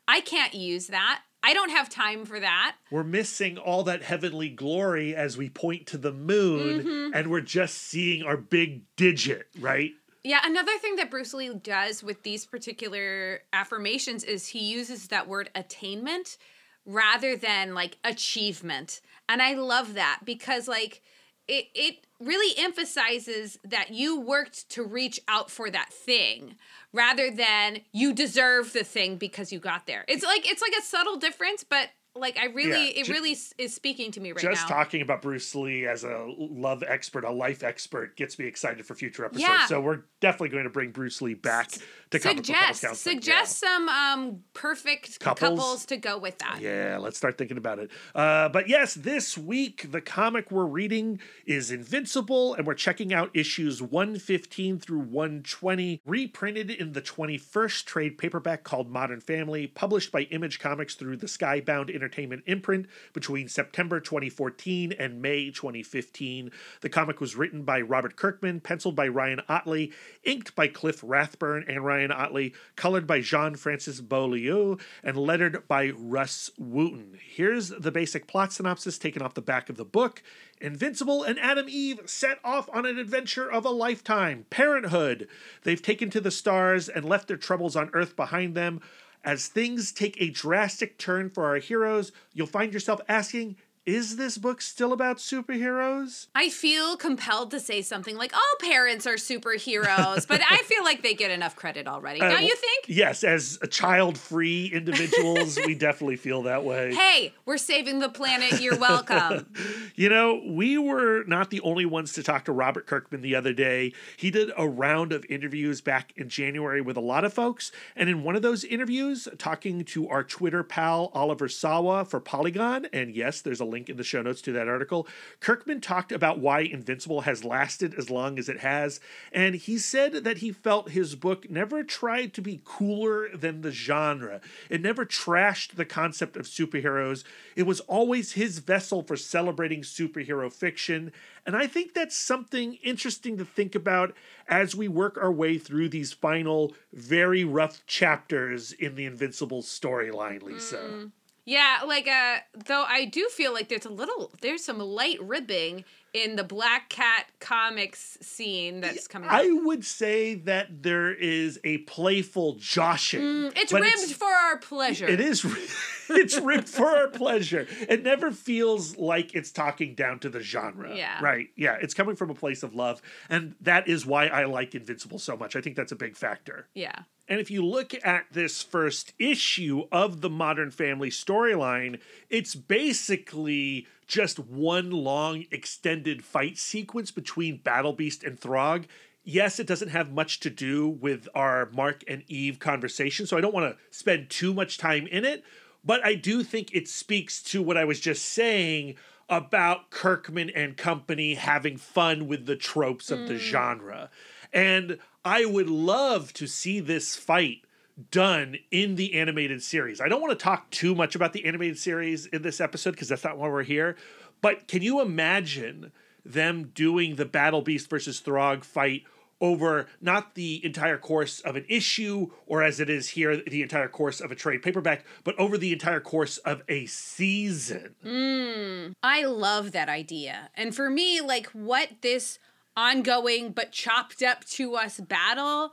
[SPEAKER 3] I can't use that. I don't have time for that.
[SPEAKER 1] we're missing all that heavenly glory as we point to the moon and we're just seeing our big digit, right?
[SPEAKER 3] Yeah, another thing that Bruce Lee does with these particular affirmations is he uses that word attainment rather than like achievement. And I love that because like it it really emphasizes that you worked to reach out for that thing rather than you deserve the thing because you got there. It's like it's like a subtle difference, but like I really
[SPEAKER 1] Yeah,
[SPEAKER 3] it
[SPEAKER 1] ju-
[SPEAKER 3] really is speaking to me right
[SPEAKER 1] just
[SPEAKER 3] now.
[SPEAKER 1] Just talking about Bruce Lee as a love expert, a life expert, gets me excited for future episodes.
[SPEAKER 3] Yeah.
[SPEAKER 1] So we're definitely going to bring Bruce Lee back to Comic Book Couples
[SPEAKER 3] suggest suggest some um perfect
[SPEAKER 1] Couples?
[SPEAKER 3] couples to go with that.
[SPEAKER 1] Yeah. yeah, let's start thinking about it. Uh, but yes, this week the comic we're reading is Invincible, and we're checking out issues 115 through 120, reprinted in the 21st trade paperback called Modern Family, published by Image Comics through the Skybound Entertainment imprint between September 2014 and May 2015. The comic was written by Robert Kirkman, penciled by Ryan Ottley, inked by Cliff Rathburn and Ryan Ottley, colored by Jean Francis Beaulieu, and lettered by Rus Wooton. Here's the basic plot synopsis taken off the back of the book. Invincible and Atom Eve set off on an adventure of a lifetime parenthood. They've taken to the stars and left their troubles on Earth behind them. As things take a drastic turn for our heroes, you'll find yourself asking, is this book still about superheroes?
[SPEAKER 3] I feel compelled to say something like all parents are superheroes, but I feel like they get enough credit already.
[SPEAKER 1] Uh,
[SPEAKER 3] Don't you think?
[SPEAKER 1] Yes, as child free individuals, we definitely feel that way. [LAUGHS]
[SPEAKER 3] Hey, we're saving the planet. You're welcome. [LAUGHS]
[SPEAKER 1] You know, we were not the only ones to talk to Robert Kirkman the other day. He did a round of interviews back in January with a lot of folks. And in one of those interviews, talking to our Twitter pal Oliver Sava for Polygon, and yes, there's a link in the show notes to that article, Kirkman talked about why Invincible has lasted as long as it has. And he said that he felt his book never tried to be cooler than the genre. It never trashed the concept of superheroes. It was always his vessel for celebrating superhero fiction. And I think that's something interesting to think about as we work our way through these final, very rough chapters in the Invincible storyline, Lisa. Mm.
[SPEAKER 3] Yeah, like uh though I do feel like there's a little there's some light ribbing in the Black Cat comics scene that's coming up.
[SPEAKER 1] I would say that there is a playful joshing.
[SPEAKER 3] Mm, it's ribbed for our pleasure.
[SPEAKER 1] It is. [LAUGHS] it's ribbed for our pleasure. It never feels like it's talking down to the genre.
[SPEAKER 3] Yeah.
[SPEAKER 1] Right. Yeah. It's coming from a place of love, and that is why I like Invincible so much. I think that's a big factor.
[SPEAKER 3] Yeah.
[SPEAKER 1] And if you look at this first issue of the Modern Family storyline, it's basically just one long extended fight sequence between Battle Beast and Thragg. Yes, it doesn't have much to do with our Mark and Eve conversation, so I don't want to spend too much time in it, but I do think it speaks to what I was just saying about Kirkman and company having fun with the tropes of the mm. genre. And I would love to see this fight done in the animated series. I don't want to talk too much about the animated series in this episode because that's not why we're here. But can you imagine them doing the Battle Beast versus Thragg fight over not the entire course of an issue or as it is here the entire course of a trade paperback but over the entire course of a season hmm,
[SPEAKER 3] I love that idea. And for me, like what this ongoing but chopped up to us battle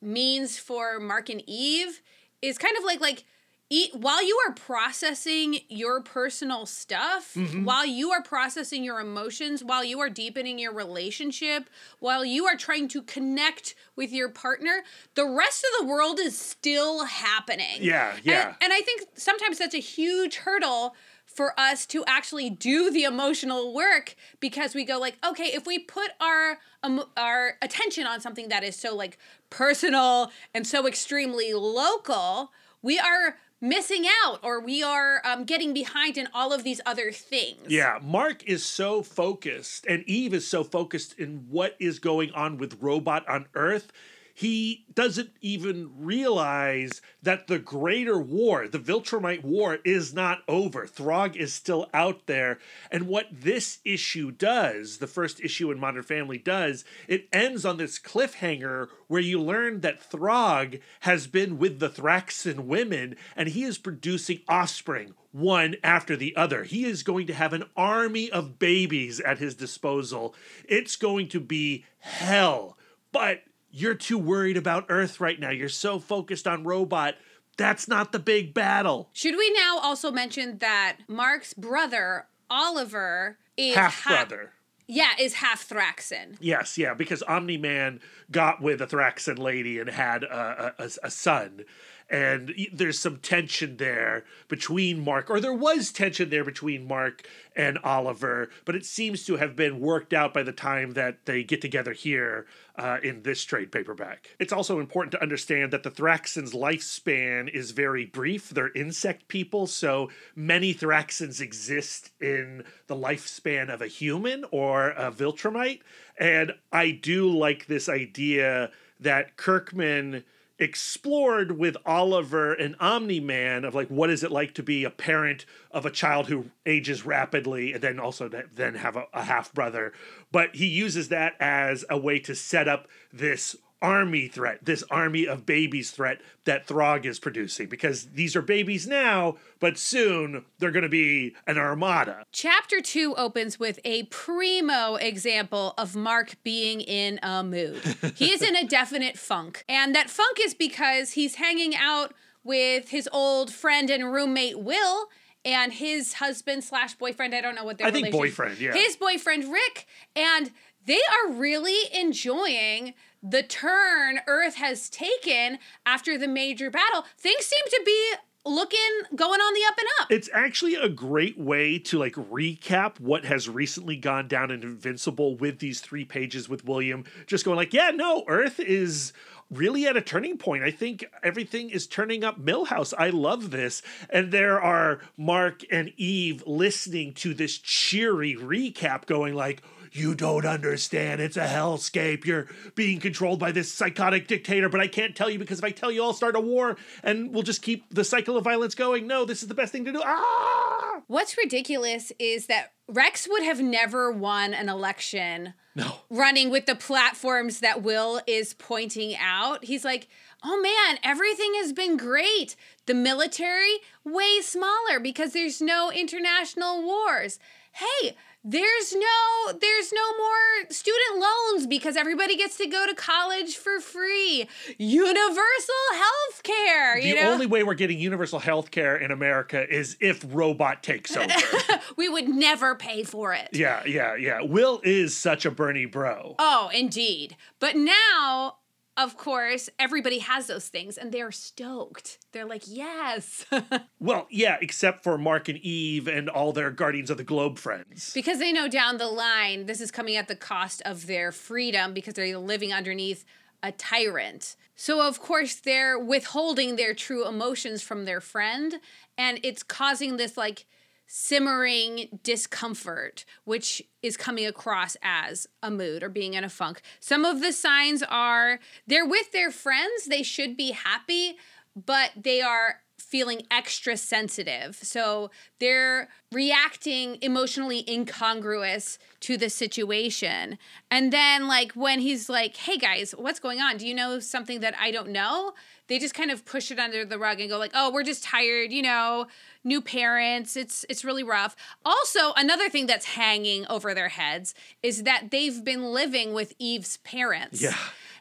[SPEAKER 3] means for Mark and Eve is kind of like like e- while you are processing your personal stuff, mm-hmm. while you are processing your emotions, while you are deepening your relationship, while you are trying to connect with your partner, the rest of the world is still happening.
[SPEAKER 1] Yeah,
[SPEAKER 3] And-
[SPEAKER 1] yeah.
[SPEAKER 3] and I think sometimes that's a huge hurdle for us to actually do the emotional work because we go like okay if we put our um, our attention on something that is so like personal and so extremely local we are missing out or we are um, getting behind in all of these other things
[SPEAKER 1] Yeah, Mark is so focused, and Eve is so focused in what is going on with Robot on Earth. He doesn't even realize that the greater war, the Viltrumite war, is not over. Thragg is still out there. And what this issue does, the first issue in Modern Family does, it ends on this cliffhanger where you learn that Thragg has been with the Thraxan women and he is producing offspring one after the other. He is going to have an army of babies at his disposal. It's going to be hell. But you're too worried about Earth right now. You're so focused on Robot. That's not the big battle.
[SPEAKER 3] should we now also mention that mark's brother oliver is
[SPEAKER 1] Half
[SPEAKER 3] ha-
[SPEAKER 1] brother.
[SPEAKER 3] yeah is half thraxan
[SPEAKER 1] Yes, yeah, because Omni Man got with a Thraxan lady and had a, a- a son. And there's some tension there between Mark, or there was tension there between Mark and Oliver, but it seems to have been worked out by the time that they get together here uh, in this trade paperback. It's also important to understand that the Thraxans' lifespan is very brief. They're insect people, so many Thraxans exist in the lifespan of a human or a Viltrumite. And I do like this idea that Kirkman explored with Oliver and Omni Man of like what is it like to be a parent of a child who ages rapidly and then also then have a, a half brother. But he uses that as a way to set up this army threat, this army of babies threat that Thragg is producing because these are babies now, but soon they're going to be an armada.
[SPEAKER 3] Chapter two opens with a primo example of Mark being in a mood. he is in a [LAUGHS] definite funk. And that funk is because he's hanging out with his old friend and roommate, Will. And his husband slash boyfriend, I don't know what their
[SPEAKER 1] I think boyfriend, yeah.
[SPEAKER 3] His boyfriend, Rick. And they are really enjoying the turn Earth has taken after the major battle. Things seem to be looking, going on the up and up.
[SPEAKER 1] It's actually a great way to like recap what has recently gone down in Invincible with these three pages with William just going like, yeah, no, Earth is really at a turning point. I think everything is turning up Milhouse. I love this. And there are Mark and Eve listening to this cheery recap going like, you don't understand. It's a hellscape. You're being controlled by this psychotic dictator, but I can't tell you because if I tell you, I'll start a war and we'll just keep the cycle of violence going. No, this is the best thing to do. Ah!
[SPEAKER 3] What's ridiculous is that Rex would have never won an election
[SPEAKER 1] No.
[SPEAKER 3] running with the platforms that Will is pointing out. He's like, oh man, everything has been great. The military, way smaller because there's no international wars. Hey, there's no there's no more student loans because everybody gets to go to college for free. Universal health care,
[SPEAKER 1] The
[SPEAKER 3] you know?
[SPEAKER 1] only way we're getting universal health care in America is if robot takes over. [LAUGHS]
[SPEAKER 3] we would never pay for it.
[SPEAKER 1] yeah, yeah, yeah. Will is such a Bernie bro.
[SPEAKER 3] Oh, indeed. But now of course, everybody has those things and they're stoked. They're like, yes. [LAUGHS]
[SPEAKER 1] Well, yeah, except for Mark and Eve and all their Guardians of the Globe friends.
[SPEAKER 3] because they know down the line this is coming at the cost of their freedom because they're living underneath a tyrant. So, of course, they're withholding their true emotions from their friend, and it's causing this like simmering discomfort, which is coming across as a mood or being in a funk. Some of the signs are they're with their friends, they should be happy, but they are feeling extra sensitive. So they're reacting emotionally incongruous to the situation. And then, like, when he's like, hey guys, what's going on? Do you know something that I don't know? They just kind of push it under the rug and go like, "Oh, we're just tired, you know, new parents. It's it's really rough." Also, another thing that's hanging over their heads is that they've been living with Eve's parents.
[SPEAKER 1] Yeah.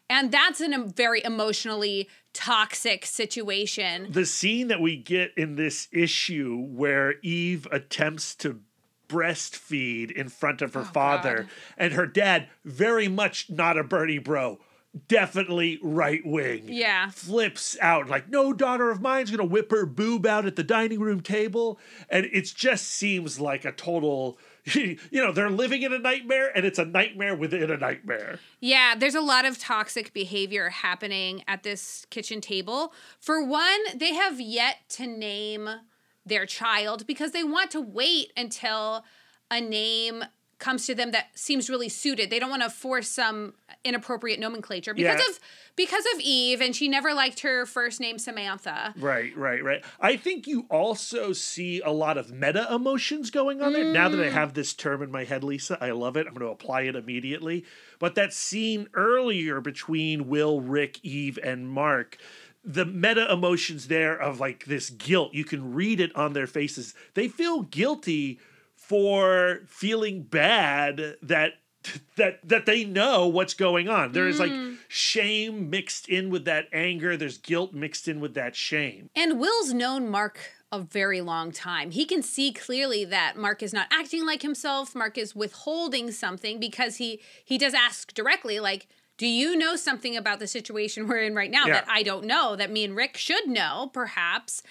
[SPEAKER 3] And that's in a very emotionally toxic situation.
[SPEAKER 1] The scene that we get in this issue where Eve attempts to breastfeed in front of her oh, father
[SPEAKER 3] God.
[SPEAKER 1] and her dad, very much not a Bernie bro, definitely right wing.
[SPEAKER 3] Yeah.
[SPEAKER 1] Flips out like, no daughter of mine's gonna whip her boob out at the dining room table. And it just seems like a total, [LAUGHS] you know, they're living in a nightmare and it's a nightmare within a nightmare.
[SPEAKER 3] Yeah, there's a lot of toxic behavior happening at this kitchen table. For one, they have yet to name their child because they want to wait until a name comes to them that seems really suited. They don't want to force some inappropriate nomenclature because
[SPEAKER 1] Yeah.
[SPEAKER 3] of because of Eve and she never liked her first name Samantha.
[SPEAKER 1] Right, right, right. I think you also see a lot of meta emotions going on there. Now that I mm. have this term in my head, Lisa, I love it. I'm going to apply it immediately. But that scene earlier between Will, Rick, Eve, and Mark, the meta emotions there of like this guilt, you can read it on their faces. They feel guilty for feeling bad that that that they know what's going on. There is like mm. shame mixed in with that anger. There's guilt mixed in with that shame.
[SPEAKER 3] And Will's known Mark a very long time. He can see clearly that Mark is not acting like himself. Mark is withholding something because he he does ask directly like do you know something about the situation we're in right now
[SPEAKER 1] Yeah.
[SPEAKER 3] that I don't know that me and Rick should know perhaps?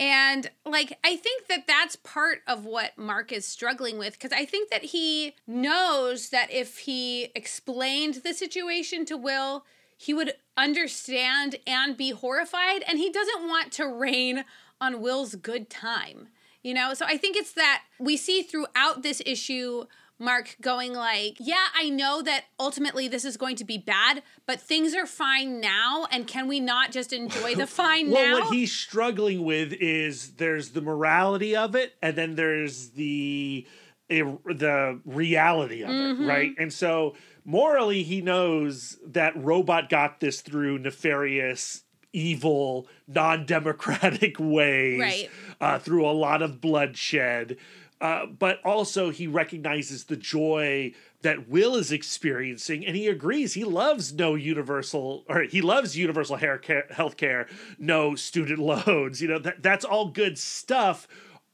[SPEAKER 3] And like I think that that's part of what Mark is struggling with because I think that he knows that if he explained the situation to Will, he would understand and be horrified and he doesn't want to rain on Will's good time. You know, so I think it's that we see throughout this issue Mark going like, "Yeah, I know that ultimately this is going to be bad, but things are fine now and can we not just enjoy the [LAUGHS] fine
[SPEAKER 1] Well,
[SPEAKER 3] now?"
[SPEAKER 1] what he's struggling with is there's the morality of it, and then there's the the reality of
[SPEAKER 3] Mm-hmm.
[SPEAKER 1] it, right? And so morally, he knows that robot got this through nefarious. Evil, non-democratic [LAUGHS] ways,
[SPEAKER 3] Right.
[SPEAKER 1] uh, through a lot of bloodshed, uh, but also he recognizes the joy that Will is experiencing, and he agrees. He loves no universal, or he loves universal hair care, health care, no student [LAUGHS] loans. You know that that's all good stuff.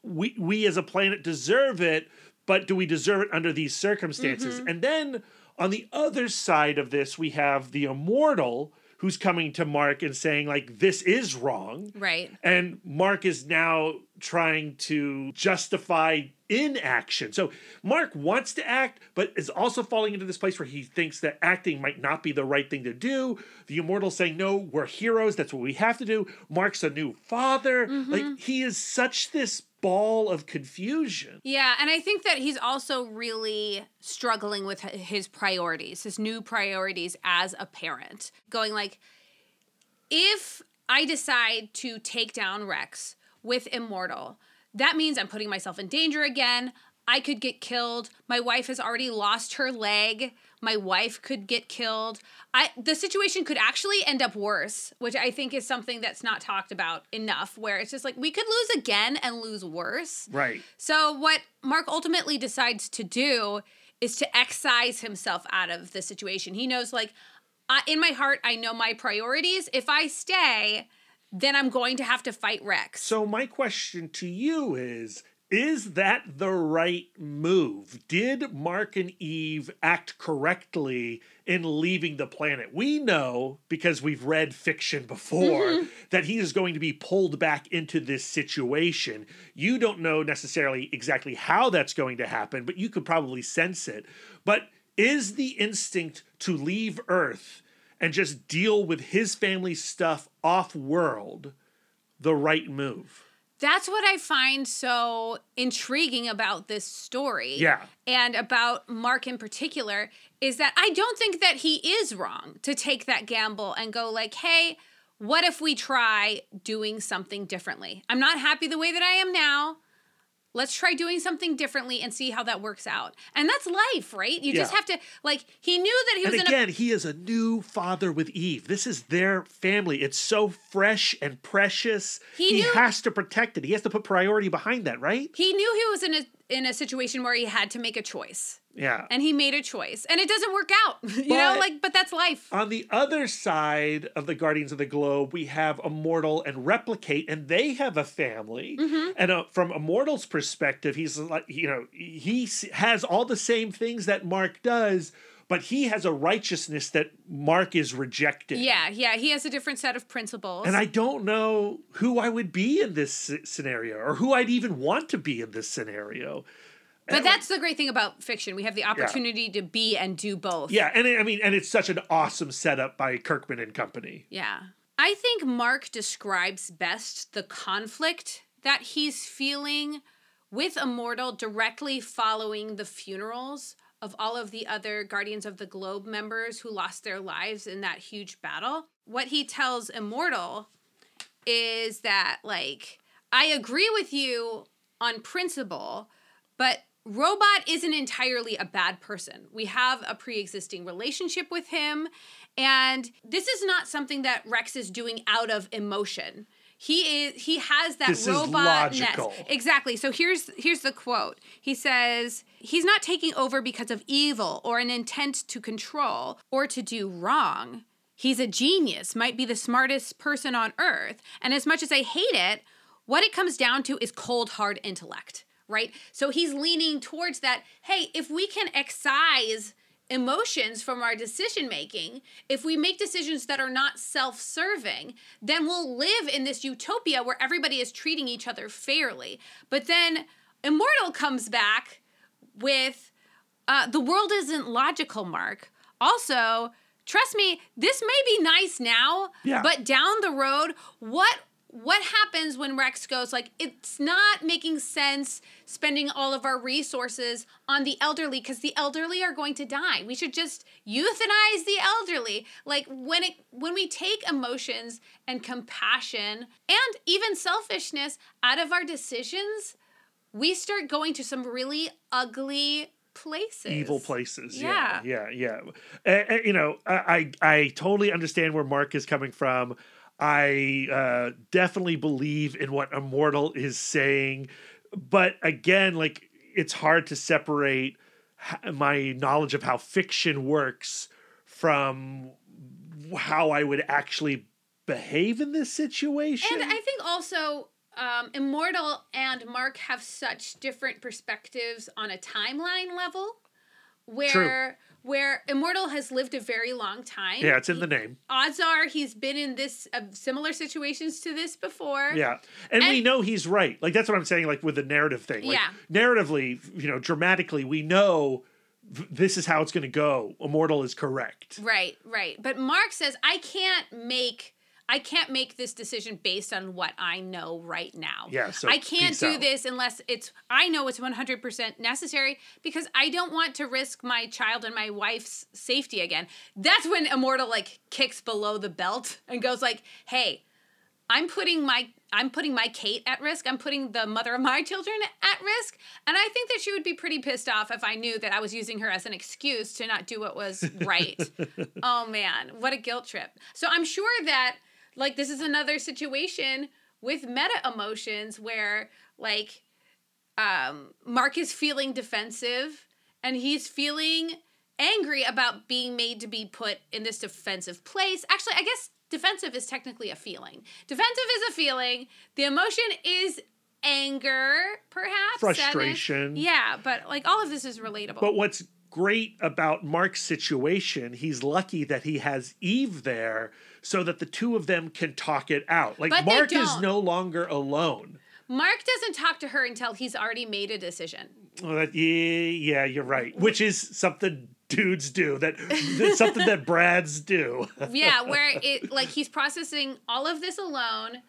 [SPEAKER 1] We we as a planet deserve it, but do we deserve it under these circumstances? And then on the other side of this, we have the immortal who's coming to Mark and saying like this is wrong.
[SPEAKER 3] right.
[SPEAKER 1] And Mark is now trying to justify inaction. So Mark wants to act, but is also falling into this place where he thinks that acting might not be the right thing to do. The immortal saying, No, we're heroes. That's what we have to do. Mark's a new father. Mm-hmm. Like he is such this ball of confusion.
[SPEAKER 3] Yeah, and I think that he's also really struggling with his priorities, his new priorities as a parent. Going like, if I decide to take down Rex with Immortal, that means I'm putting myself in danger again. I could get killed. My wife has already lost her leg. My wife could get killed. I the situation could actually end up worse, which I think is something that's not talked about enough where it's just like we could lose again and lose worse.
[SPEAKER 1] Right.
[SPEAKER 3] So what Mark ultimately decides to do is to excise himself out of the situation. He knows like I, in my heart I know my priorities. If I stay, then I'm going to have to fight Rex.
[SPEAKER 1] So my question to you is is that the right move? Did Mark and Eve act correctly in leaving the planet? We know, because we've read fiction before,
[SPEAKER 3] Mm-hmm.
[SPEAKER 1] that he is going to be pulled back into this situation. You don't know necessarily exactly how that's going to happen, but you could probably sense it. But is the instinct to leave Earth and just deal with his family's stuff off world the right move?
[SPEAKER 3] That's what I find so intriguing about this story.
[SPEAKER 1] Yeah.
[SPEAKER 3] And about Mark in particular is that I don't think that he is wrong to take that gamble and go like, "Hey, what if we try doing something differently? I'm not happy the way that I am now. Let's try doing something differently and see how that works out." And that's life, right? You just have to like he knew that he was
[SPEAKER 1] And
[SPEAKER 3] in a
[SPEAKER 1] again, he is a new father with Eve. This is their family. It's so fresh and precious.
[SPEAKER 3] He
[SPEAKER 1] He,
[SPEAKER 3] knew-
[SPEAKER 1] has to protect it. He has to put priority behind that, right?
[SPEAKER 3] he knew he was in a in a situation where he had to make a choice.
[SPEAKER 1] Yeah.
[SPEAKER 3] And he made a choice. And it doesn't work out. [LAUGHS] you know, like but that's life.
[SPEAKER 1] On the other side of the Guardians of the Globe, we have Immortal and Replicate, and they have a family.
[SPEAKER 3] Mm-hmm.
[SPEAKER 1] And uh, from Immortal's perspective, he's like, you know, he has all the same things that Mark does, but he has a righteousness that Mark is rejecting.
[SPEAKER 3] Yeah, yeah, he has a different set of principles.
[SPEAKER 1] And I don't know who I would be in this scenario or who I'd even want to be in this scenario.
[SPEAKER 3] But that's the great thing about fiction. We have the opportunity to be and do both.
[SPEAKER 1] Yeah, and it- I mean, and it's such an awesome setup by Kirkman and company.
[SPEAKER 3] Yeah. I think Mark describes best the conflict that he's feeling with Immortal directly following the funerals of all of the other Guardians of the Globe members who lost their lives in that huge battle. What he tells Immortal is that, like, I agree with you on principle, but Robot isn't entirely a bad person. We have a pre existing relationship with him, and this is not something that Rex is doing out of emotion. He is he has that
[SPEAKER 1] This is
[SPEAKER 3] robot
[SPEAKER 1] logical.
[SPEAKER 3] Exactly. So here's here's the quote. He says, "He's not taking over because of evil or an intent to control or to do wrong. He's a genius, might be the smartest person on earth, and as much as I hate it, what it comes down to is cold hard intellect." Right? So he's leaning towards that, hey, if we can excise emotions from our decision making, if we make decisions that are not self serving, then we'll live in this utopia where everybody is treating each other fairly. But then Immortal comes back with uh, the world isn't logical, Mark. Also, trust me, this may be nice now,
[SPEAKER 1] Yeah.
[SPEAKER 3] but down the road, what what happens when Rex goes like it's not making sense spending all of our resources on the elderly because the elderly are going to die. We should just euthanize the elderly. Like when it when we take emotions and compassion and even selfishness out of our decisions, we start going to some really ugly places.
[SPEAKER 1] Evil places.
[SPEAKER 3] Yeah.
[SPEAKER 1] Yeah. Yeah. Yeah. Uh, uh, you know, I, I I totally understand where Mark is coming from. I uh, definitely believe in what Immortal is saying. But again, like, it's hard to separate my knowledge of how fiction works from how I would actually behave in this situation.
[SPEAKER 3] And I think also um, Immortal and Mark have such different perspectives on a timeline level, where where Immortal has lived a very long time.
[SPEAKER 1] yeah, it's in the name.
[SPEAKER 3] Odds are he's been in this uh, similar situations to this before.
[SPEAKER 1] Yeah. And, we know he's right. Like that's what I'm saying like with the narrative thing. Like
[SPEAKER 3] Yeah.
[SPEAKER 1] narratively, you know, dramatically, we know this is how it's going to go. Immortal is correct.
[SPEAKER 3] Right, right. But Mark says I can't make I can't make this decision based on what I know right now.
[SPEAKER 1] Yeah, so
[SPEAKER 3] I can't do
[SPEAKER 1] out.
[SPEAKER 3] this unless it's I know it's 100% necessary because I don't want to risk my child and my wife's safety again. That's when Immortal like kicks below the belt and goes like, "Hey, I'm putting my I'm putting my Kate at risk. I'm putting the mother of my children at risk. And I think that she would be pretty pissed off if I knew that I was using her as an excuse to not do what was right. [LAUGHS] oh man, what a guilt trip. So I'm sure that like this is another situation with meta emotions where like um Mark is feeling defensive and he's feeling angry about being made to be put in this defensive place. Actually, I guess defensive is technically a feeling. Defensive is a feeling. The emotion is anger, perhaps sadness.
[SPEAKER 1] Frustration.
[SPEAKER 3] Yeah, but like all of this is relatable.
[SPEAKER 1] But what's great about Mark's situation, he's lucky that he has Eve there so that the two of them can talk it out. Like
[SPEAKER 3] But
[SPEAKER 1] Mark is no longer alone.
[SPEAKER 3] Mark doesn't talk to her until he's already made a decision.
[SPEAKER 1] Well, that, yeah, yeah, you're right. Which is something dudes do. That that's something that Brads do. [LAUGHS]
[SPEAKER 3] Yeah, where it like he's processing all of this alone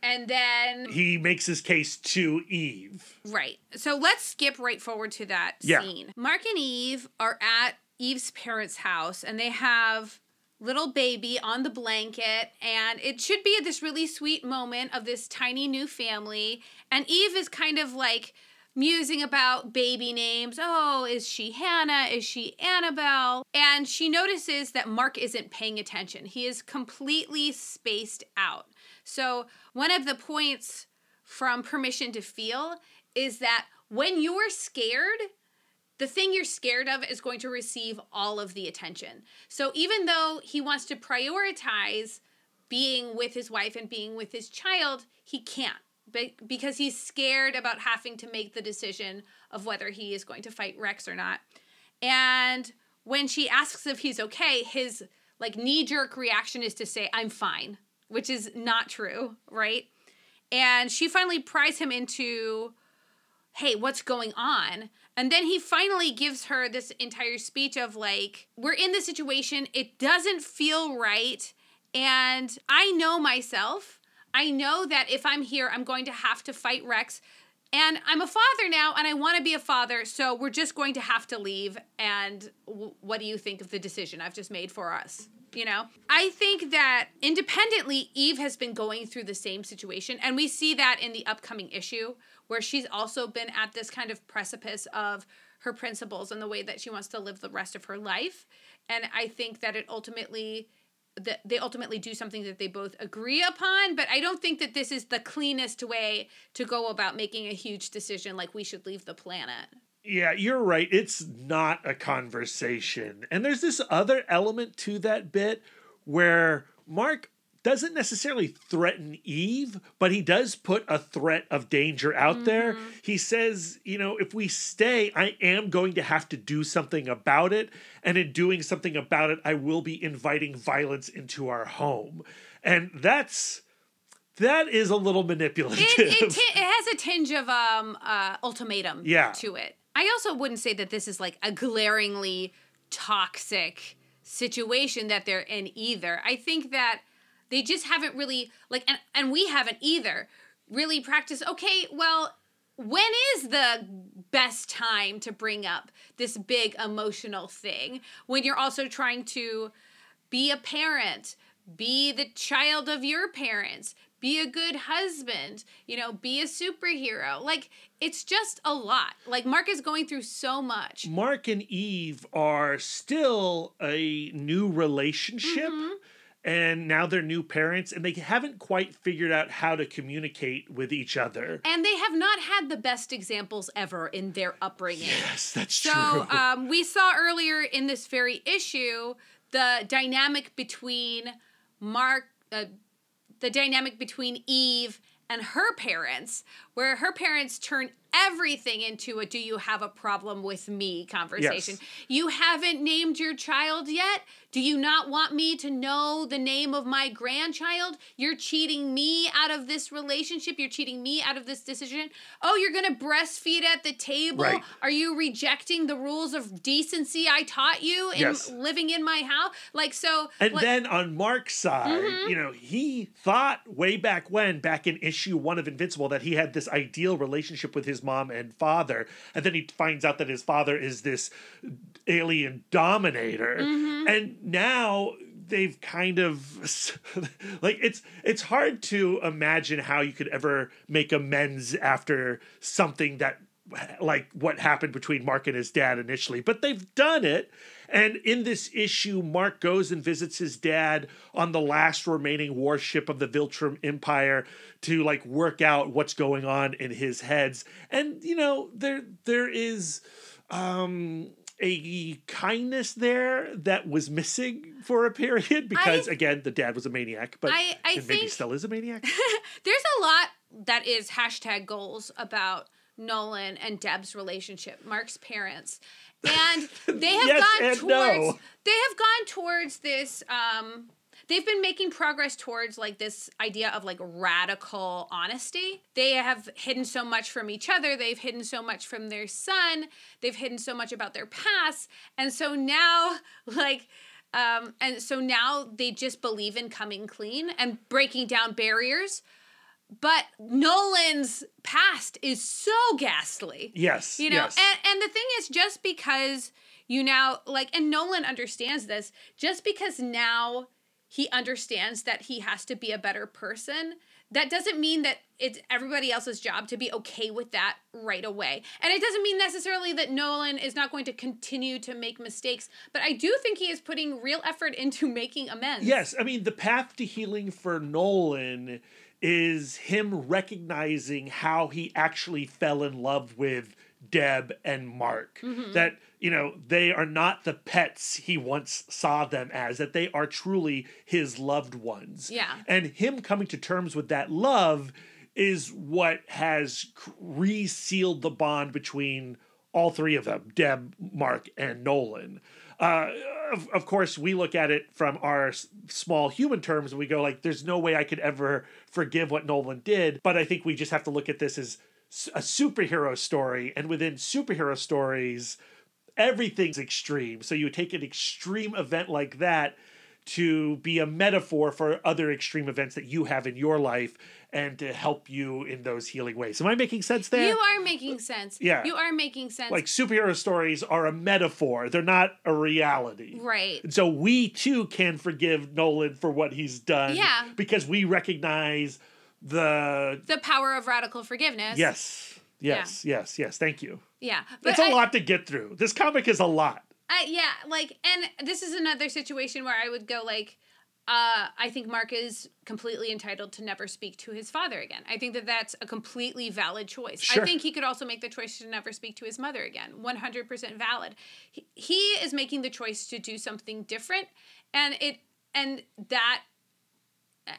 [SPEAKER 3] and then
[SPEAKER 1] he makes his case to Eve.
[SPEAKER 3] Right. So let's skip right forward to that
[SPEAKER 1] Yeah.
[SPEAKER 3] scene. Mark and Eve are at Eve's parents' house and they have little baby on the blanket and it should be this really sweet moment of this tiny new family and Eve is kind of like musing about baby names. Oh, is she Hannah? Is she Annabelle? And she notices that Mark isn't paying attention. He is completely spaced out. So, one of the points from permission to feel is that when you're scared, the thing you're scared of is going to receive all of the attention. So even though he wants to prioritize being with his wife and being with his child, he can't be- because he's scared about having to make the decision of whether he is going to fight Rex or not. And when she asks if he's okay, his like knee jerk reaction is to say, I'm fine, which is not true, right? And she finally pries him into, hey, what's going on? And then he finally gives her this entire speech of like, we're in this situation, it doesn't feel right. And I know myself. I know that if I'm here, I'm going to have to fight Rex. And I'm a father now, and I want to be a father, so we're just going to have to leave. And w- what do you think of the decision I've just made for us? You know, I think that independently, Eve has been going through the same situation, and we see that in the upcoming issue where she's also been at this kind of precipice of her principles and the way that she wants to live the rest of her life. And I think that it ultimately that they ultimately do something that they both agree upon, but I don't think that this is the cleanest way to go about making a huge decision like we should leave the planet.
[SPEAKER 1] Yeah, you're right. It's not a conversation. And there's this other element to that bit where Mark doesn't necessarily threaten Eve, but he does put a threat of danger out there. He says, you know, if we stay, I am going to have to do something about it. And in doing something about it, I will be inviting violence into our home. And that's. That is a little manipulative.
[SPEAKER 3] It, it, ti- it has a tinge of um uh, ultimatum
[SPEAKER 1] Yeah.
[SPEAKER 3] to it. I also wouldn't say that this is like a glaringly toxic situation that they're in either. I think that they just haven't really like and, and we haven't either really practiced okay, well, when is the best time to bring up this big emotional thing when you're also trying to be a parent, be the child of your parents, be a good husband, you know, be a superhero. Like it's just a lot. Like Mark is going through so much.
[SPEAKER 1] Mark and Eve are still a new relationship.
[SPEAKER 3] Mm-hmm.
[SPEAKER 1] And now they're new parents, and they haven't quite figured out how to communicate with each other.
[SPEAKER 3] And they have not had the best examples ever in their upbringing.
[SPEAKER 1] Yes, that's
[SPEAKER 3] So
[SPEAKER 1] true.
[SPEAKER 3] um, we saw earlier in this very issue the dynamic between Mark, uh, the dynamic between Eve and her parents, where her parents turn everything into a "Do you have a problem with me?" conversation.
[SPEAKER 1] Yes.
[SPEAKER 3] You haven't named your child yet. Do you not want me to know the name of my grandchild? You're cheating me out of this relationship. You're cheating me out of this decision. Oh, you're going to breastfeed at the table?
[SPEAKER 1] Right.
[SPEAKER 3] Are you rejecting the rules of decency I taught you in
[SPEAKER 1] Yes.
[SPEAKER 3] living in my house? Like, so.
[SPEAKER 1] and
[SPEAKER 3] like-
[SPEAKER 1] then on Mark's side,
[SPEAKER 3] Mm-hmm.
[SPEAKER 1] you know, he thought way back when, back in issue one of Invincible, that he had this ideal relationship with his mom and father. And then he finds out that his father is this alien dominator.
[SPEAKER 3] Mm-hmm.
[SPEAKER 1] And now they've kind of [LAUGHS] like it's it's hard to imagine how you could ever make amends after something that like what happened between Mark and his dad initially, but they've done it. And in this issue, Mark goes and visits his dad on the last remaining warship of the Viltrum Empire to like work out what's going on in his heads. And you know, there there is um a kindness there that was missing for a period [LAUGHS] because again the dad was a maniac but
[SPEAKER 3] I- I
[SPEAKER 1] and maybe still is a maniac [LAUGHS]
[SPEAKER 3] there's a lot that is hashtag goals about Nolan and Deb's relationship, Mark's parents. And [LAUGHS] they have
[SPEAKER 1] Yes
[SPEAKER 3] gone towards
[SPEAKER 1] no.
[SPEAKER 3] they have gone towards this um they've been making progress towards like this idea of like radical honesty. They have hidden so much from each other, they've hidden so much from their son, they've hidden so much about their past. And so now [LAUGHS] like um and so now they just believe in coming clean and breaking down barriers. But Nolan's past is so ghastly.
[SPEAKER 1] Yes.
[SPEAKER 3] You know,
[SPEAKER 1] yes.
[SPEAKER 3] and and the thing is just because you now like and Nolan understands this, just because now he understands that he has to be a better person, that doesn't mean that it's everybody else's job to be okay with that right away. And it doesn't mean necessarily that Nolan is not going to continue to make mistakes, but I do think he is putting real effort into [LAUGHS] making amends.
[SPEAKER 1] Yes, I mean the path to healing for Nolan is him recognizing how he actually fell in love with Deb and Mark.
[SPEAKER 3] Mm-hmm.
[SPEAKER 1] That, you know, they are not the pets he once saw them as, that they are truly his loved ones.
[SPEAKER 3] Yeah.
[SPEAKER 1] And him coming to terms with that love is what has resealed the bond between all three of them Deb, Mark, and Nolan. Uh, of, of course, we look at it from our s- small human terms and we go, like, there's no way I could ever forgive what Nolan did. But I think we just have to look at this as a superhero story. And within superhero stories, everything's extreme. So you take an extreme event like that to be a metaphor for other extreme events that you have in your life and to help you in those healing ways. Am I making sense there?
[SPEAKER 3] You are making sense.
[SPEAKER 1] Yeah.
[SPEAKER 3] You are making sense.
[SPEAKER 1] like superhero stories are a metaphor, they're not a reality.
[SPEAKER 3] right.
[SPEAKER 1] And so we too can forgive Nolan for what he's done.
[SPEAKER 3] Yeah.
[SPEAKER 1] Because we recognize the
[SPEAKER 3] The power of radical forgiveness.
[SPEAKER 1] yes, yes, yes, yes. Thank you.
[SPEAKER 3] Yeah. But
[SPEAKER 1] It's a
[SPEAKER 3] I-
[SPEAKER 1] lot to get through. This comic is a lot.
[SPEAKER 3] I, yeah, like, and this is another situation where I would go like, uh, I think Mark is completely entitled to never speak to his father again. I think that that's a completely valid choice.
[SPEAKER 1] Sure.
[SPEAKER 3] I think he could also make the choice to never speak to his mother again. 100% valid. He, he is making the choice to do something different and it and that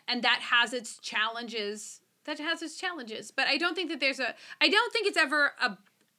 [SPEAKER 3] and that has its challenges. That has its challenges, but I don't think that there's a I don't think it's ever a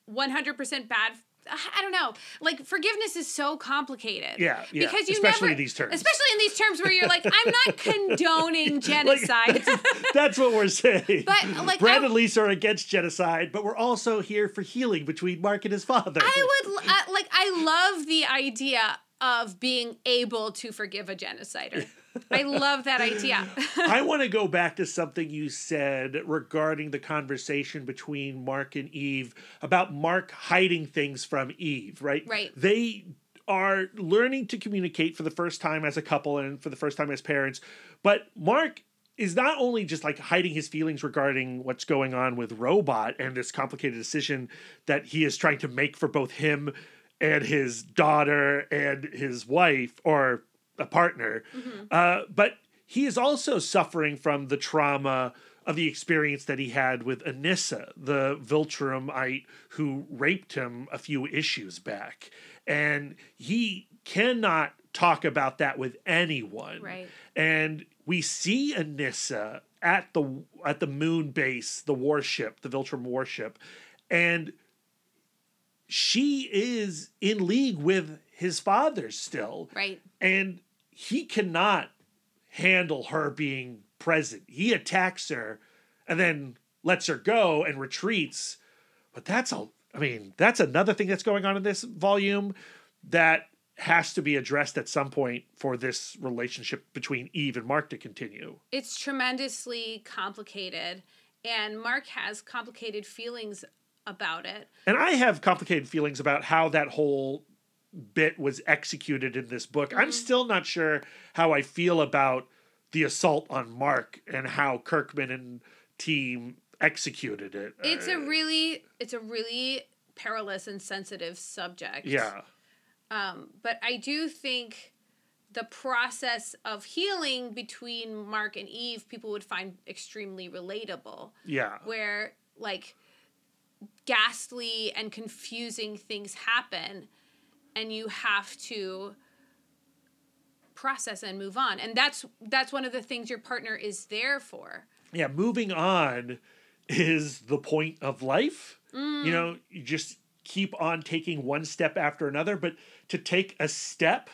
[SPEAKER 3] 100% bad I don't know. Like forgiveness is so complicated.
[SPEAKER 1] Yeah, yeah.
[SPEAKER 3] Because you
[SPEAKER 1] Especially
[SPEAKER 3] never,
[SPEAKER 1] these terms.
[SPEAKER 3] Especially in these terms where you're like, I'm not [LAUGHS] condoning genocide. [LAUGHS]
[SPEAKER 1] That's what we're saying.
[SPEAKER 3] But, like,
[SPEAKER 1] Brad
[SPEAKER 3] I-
[SPEAKER 1] and Lisa are against genocide, but we're also here for healing between Mark and his father.
[SPEAKER 3] I would uh, like. I love the idea of being able to forgive a genocider. [LAUGHS] I love that idea. [LAUGHS]
[SPEAKER 1] I want to go back to something you said regarding the conversation between Mark and Eve about Mark hiding things from Eve, right?
[SPEAKER 3] Right.
[SPEAKER 1] They are learning to communicate for the first time as a couple and for the first time as parents, but Mark is not only just like hiding his feelings regarding what's going on with Robot and this complicated decision that he is trying to make for both him and his daughter and his wife or a partner, uh, but he is also suffering from the trauma of the experience that he had with Anissa, the Viltrumite who raped him a few issues back. And he cannot talk about that with anyone.
[SPEAKER 3] Right.
[SPEAKER 1] And we see Anissa at the at the moon base, the warship, the Viltrum warship, and she is in league with his father still.
[SPEAKER 3] right.
[SPEAKER 1] And he cannot handle her being present. He attacks her and then lets her go and retreats. But that's a I mean, that's another thing that's going on in this volume that has to be addressed at some point for this relationship between Eve and Mark to continue.
[SPEAKER 3] It's tremendously complicated, and Mark has complicated feelings about it.
[SPEAKER 1] And I have complicated feelings about how that whole bit was executed in this book. I'm still not sure how I feel about the assault on Mark and how Kirkman and team executed it.
[SPEAKER 3] It's a really, it's a really perilous and sensitive subject.
[SPEAKER 1] yeah.
[SPEAKER 3] Um, but I do think the process of healing between Mark and Eve, people would find extremely relatable.
[SPEAKER 1] Yeah.
[SPEAKER 3] Where like ghastly and confusing things happen, and you have to process and move on. And that's that's one of the things your partner is there for.
[SPEAKER 1] Yeah, moving on is the point of life. You know, you just keep on taking one step after another, but to take a step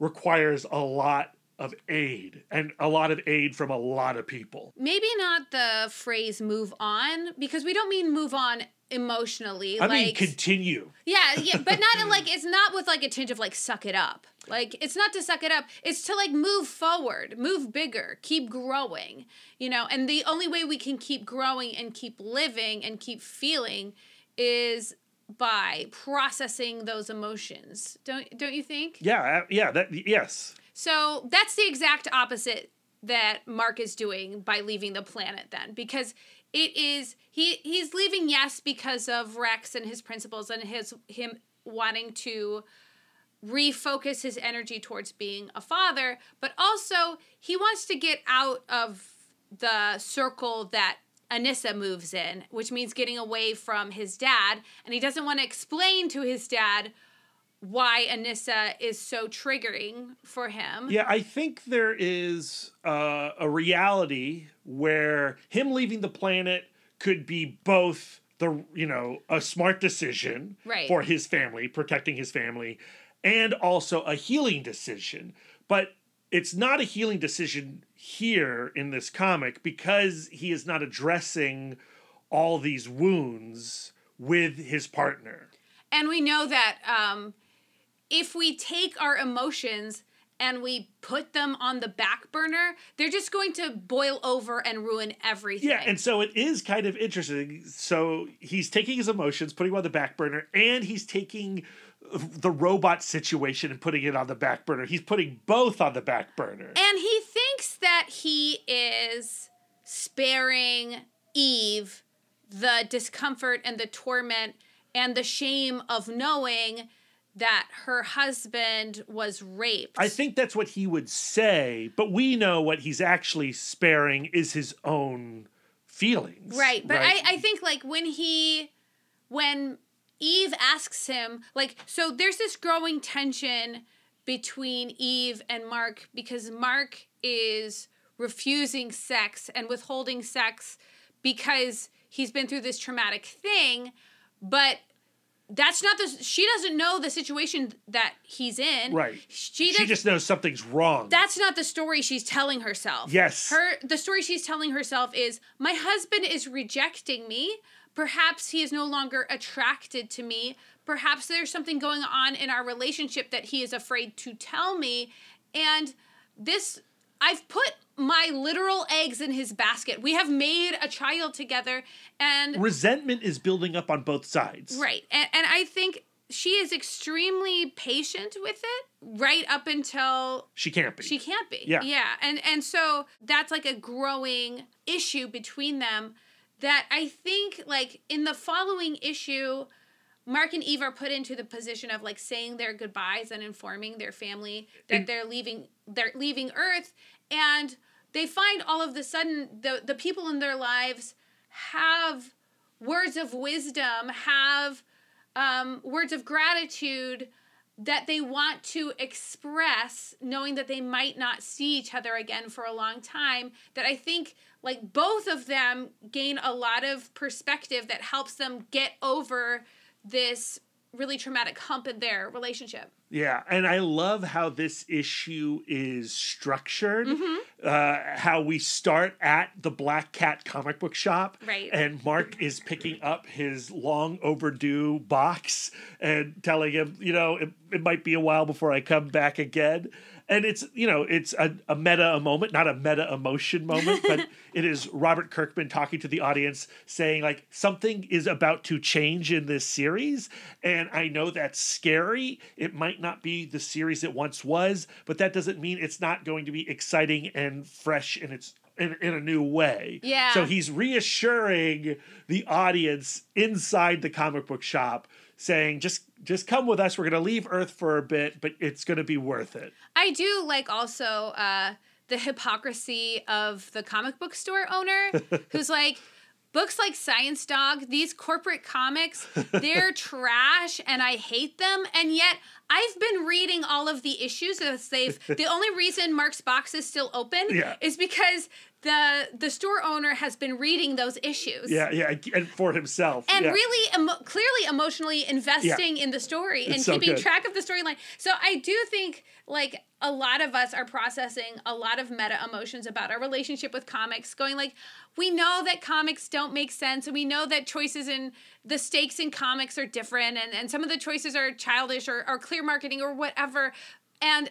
[SPEAKER 1] requires a lot of aid and a lot of aid from a lot of people.
[SPEAKER 3] Maybe not the phrase move on because we don't mean move on emotionally.
[SPEAKER 1] I
[SPEAKER 3] like
[SPEAKER 1] mean, continue.
[SPEAKER 3] Yeah, yeah, but not in [LAUGHS] like it's not with like a tinge of like suck it up. Like it's not to suck it up. It's to like move forward, move bigger, keep growing. You know, and the only way we can keep growing and keep living and keep feeling is by processing those emotions. Don't don't you think?
[SPEAKER 1] Yeah, uh, yeah, that yes.
[SPEAKER 3] So that's the exact opposite that Mark is doing by leaving the planet then because it is he he's leaving yes because of Rex and his principles and his him wanting to refocus his energy towards being a father but also he wants to get out of the circle that Anissa moves in which means getting away from his dad and he doesn't want to explain to his dad why Anissa is so triggering for him.
[SPEAKER 1] Yeah, I think there is uh, a reality where him leaving the planet could be both the you know a smart decision
[SPEAKER 3] Right.
[SPEAKER 1] for his family, protecting his family, and also a healing decision. But it's not a healing decision here in this comic because he is not addressing all these wounds with his partner.
[SPEAKER 3] And we know that um, if we take our emotions and we put them on the back burner, they're just going to boil over and ruin everything.
[SPEAKER 1] Yeah, and so it is kind of interesting. So he's taking his emotions, putting them on the back burner, and he's taking the robot situation and putting it on the back burner. He's putting both on the back burner.
[SPEAKER 3] And he thinks that he is sparing Eve the discomfort and the torment and the shame of knowing that her husband was raped.
[SPEAKER 1] I think that's what he would say, but we know what he's actually sparing is his own feelings.
[SPEAKER 3] Right, but I, I think like when he when Eve asks him like so there's this growing tension between Eve and Mark because Mark is refusing sex and withholding sex because he's been through this traumatic thing, but that's not the she doesn't know the situation that he's in.
[SPEAKER 1] Right.
[SPEAKER 3] She,
[SPEAKER 1] she just knows something's wrong.
[SPEAKER 3] that's not the story she's telling herself.
[SPEAKER 1] Yes.
[SPEAKER 3] Her the story she's telling herself is my husband is rejecting me. Perhaps he is no longer attracted to me. Perhaps there's something going on in our relationship that he is afraid to tell me. And this I've put my literal eggs in his basket. We have made a child together and
[SPEAKER 1] Resentment is building up on both sides.
[SPEAKER 3] Right. And, and I think she is extremely patient with it right up until
[SPEAKER 1] She can't be.
[SPEAKER 3] she can't be.
[SPEAKER 1] Yeah.
[SPEAKER 3] Yeah. And and so that's like a growing issue between them that I think like in the following issue Mark and Eve are put into the position of like saying their goodbyes and informing their family that
[SPEAKER 1] And-
[SPEAKER 3] they're leaving they're leaving Earth and they find all of the sudden the the people in their lives have words of wisdom, have um, words of gratitude that they want to express, knowing that they might not see each other again for a long time. That I think, like, both of them gain a lot of perspective that helps them get over this really traumatic hump in their relationship.
[SPEAKER 1] Yeah, and I love how this issue is structured.
[SPEAKER 3] Mm-hmm.
[SPEAKER 1] Uh, how we start at the Black Cat comic book shop,
[SPEAKER 3] Right.
[SPEAKER 1] And Mark is picking up his long overdue box and telling him, you know, it, it might be a while before I come back again. And it's you know it's a, a meta moment, not a meta emotion moment, but [LAUGHS] it is Robert Kirkman talking to the audience, saying like something is about to change in this series, and I know that's scary. It might not be the series it once was, but that doesn't mean it's not going to be exciting and fresh in its in, in a new way.
[SPEAKER 3] Yeah.
[SPEAKER 1] So he's reassuring the audience inside the comic book shop, saying just just come with us. We're going to leave Earth for a bit, but it's going to be worth it.
[SPEAKER 3] I do like also uh, the hypocrisy of the comic book store owner [LAUGHS] who's like, books like Science Dog, these corporate comics, they're [LAUGHS] trash and I hate them. And yet I've been reading all of the issues as they've. [LAUGHS] the only reason Mark's box is still open
[SPEAKER 1] Yeah.
[SPEAKER 3] is because the the store owner has been reading those issues.
[SPEAKER 1] Yeah, yeah, and for himself.
[SPEAKER 3] And
[SPEAKER 1] yeah.
[SPEAKER 3] really, emo- clearly, emotionally investing in the story and
[SPEAKER 1] so
[SPEAKER 3] keeping
[SPEAKER 1] good.
[SPEAKER 3] track of the storyline. So I do think, like, a lot of us are processing a lot of meta emotions about our relationship with comics. Going like, we know that comics don't make sense, and we know that choices in the stakes in comics are different, and and some of the choices are childish or or clear marketing or whatever. And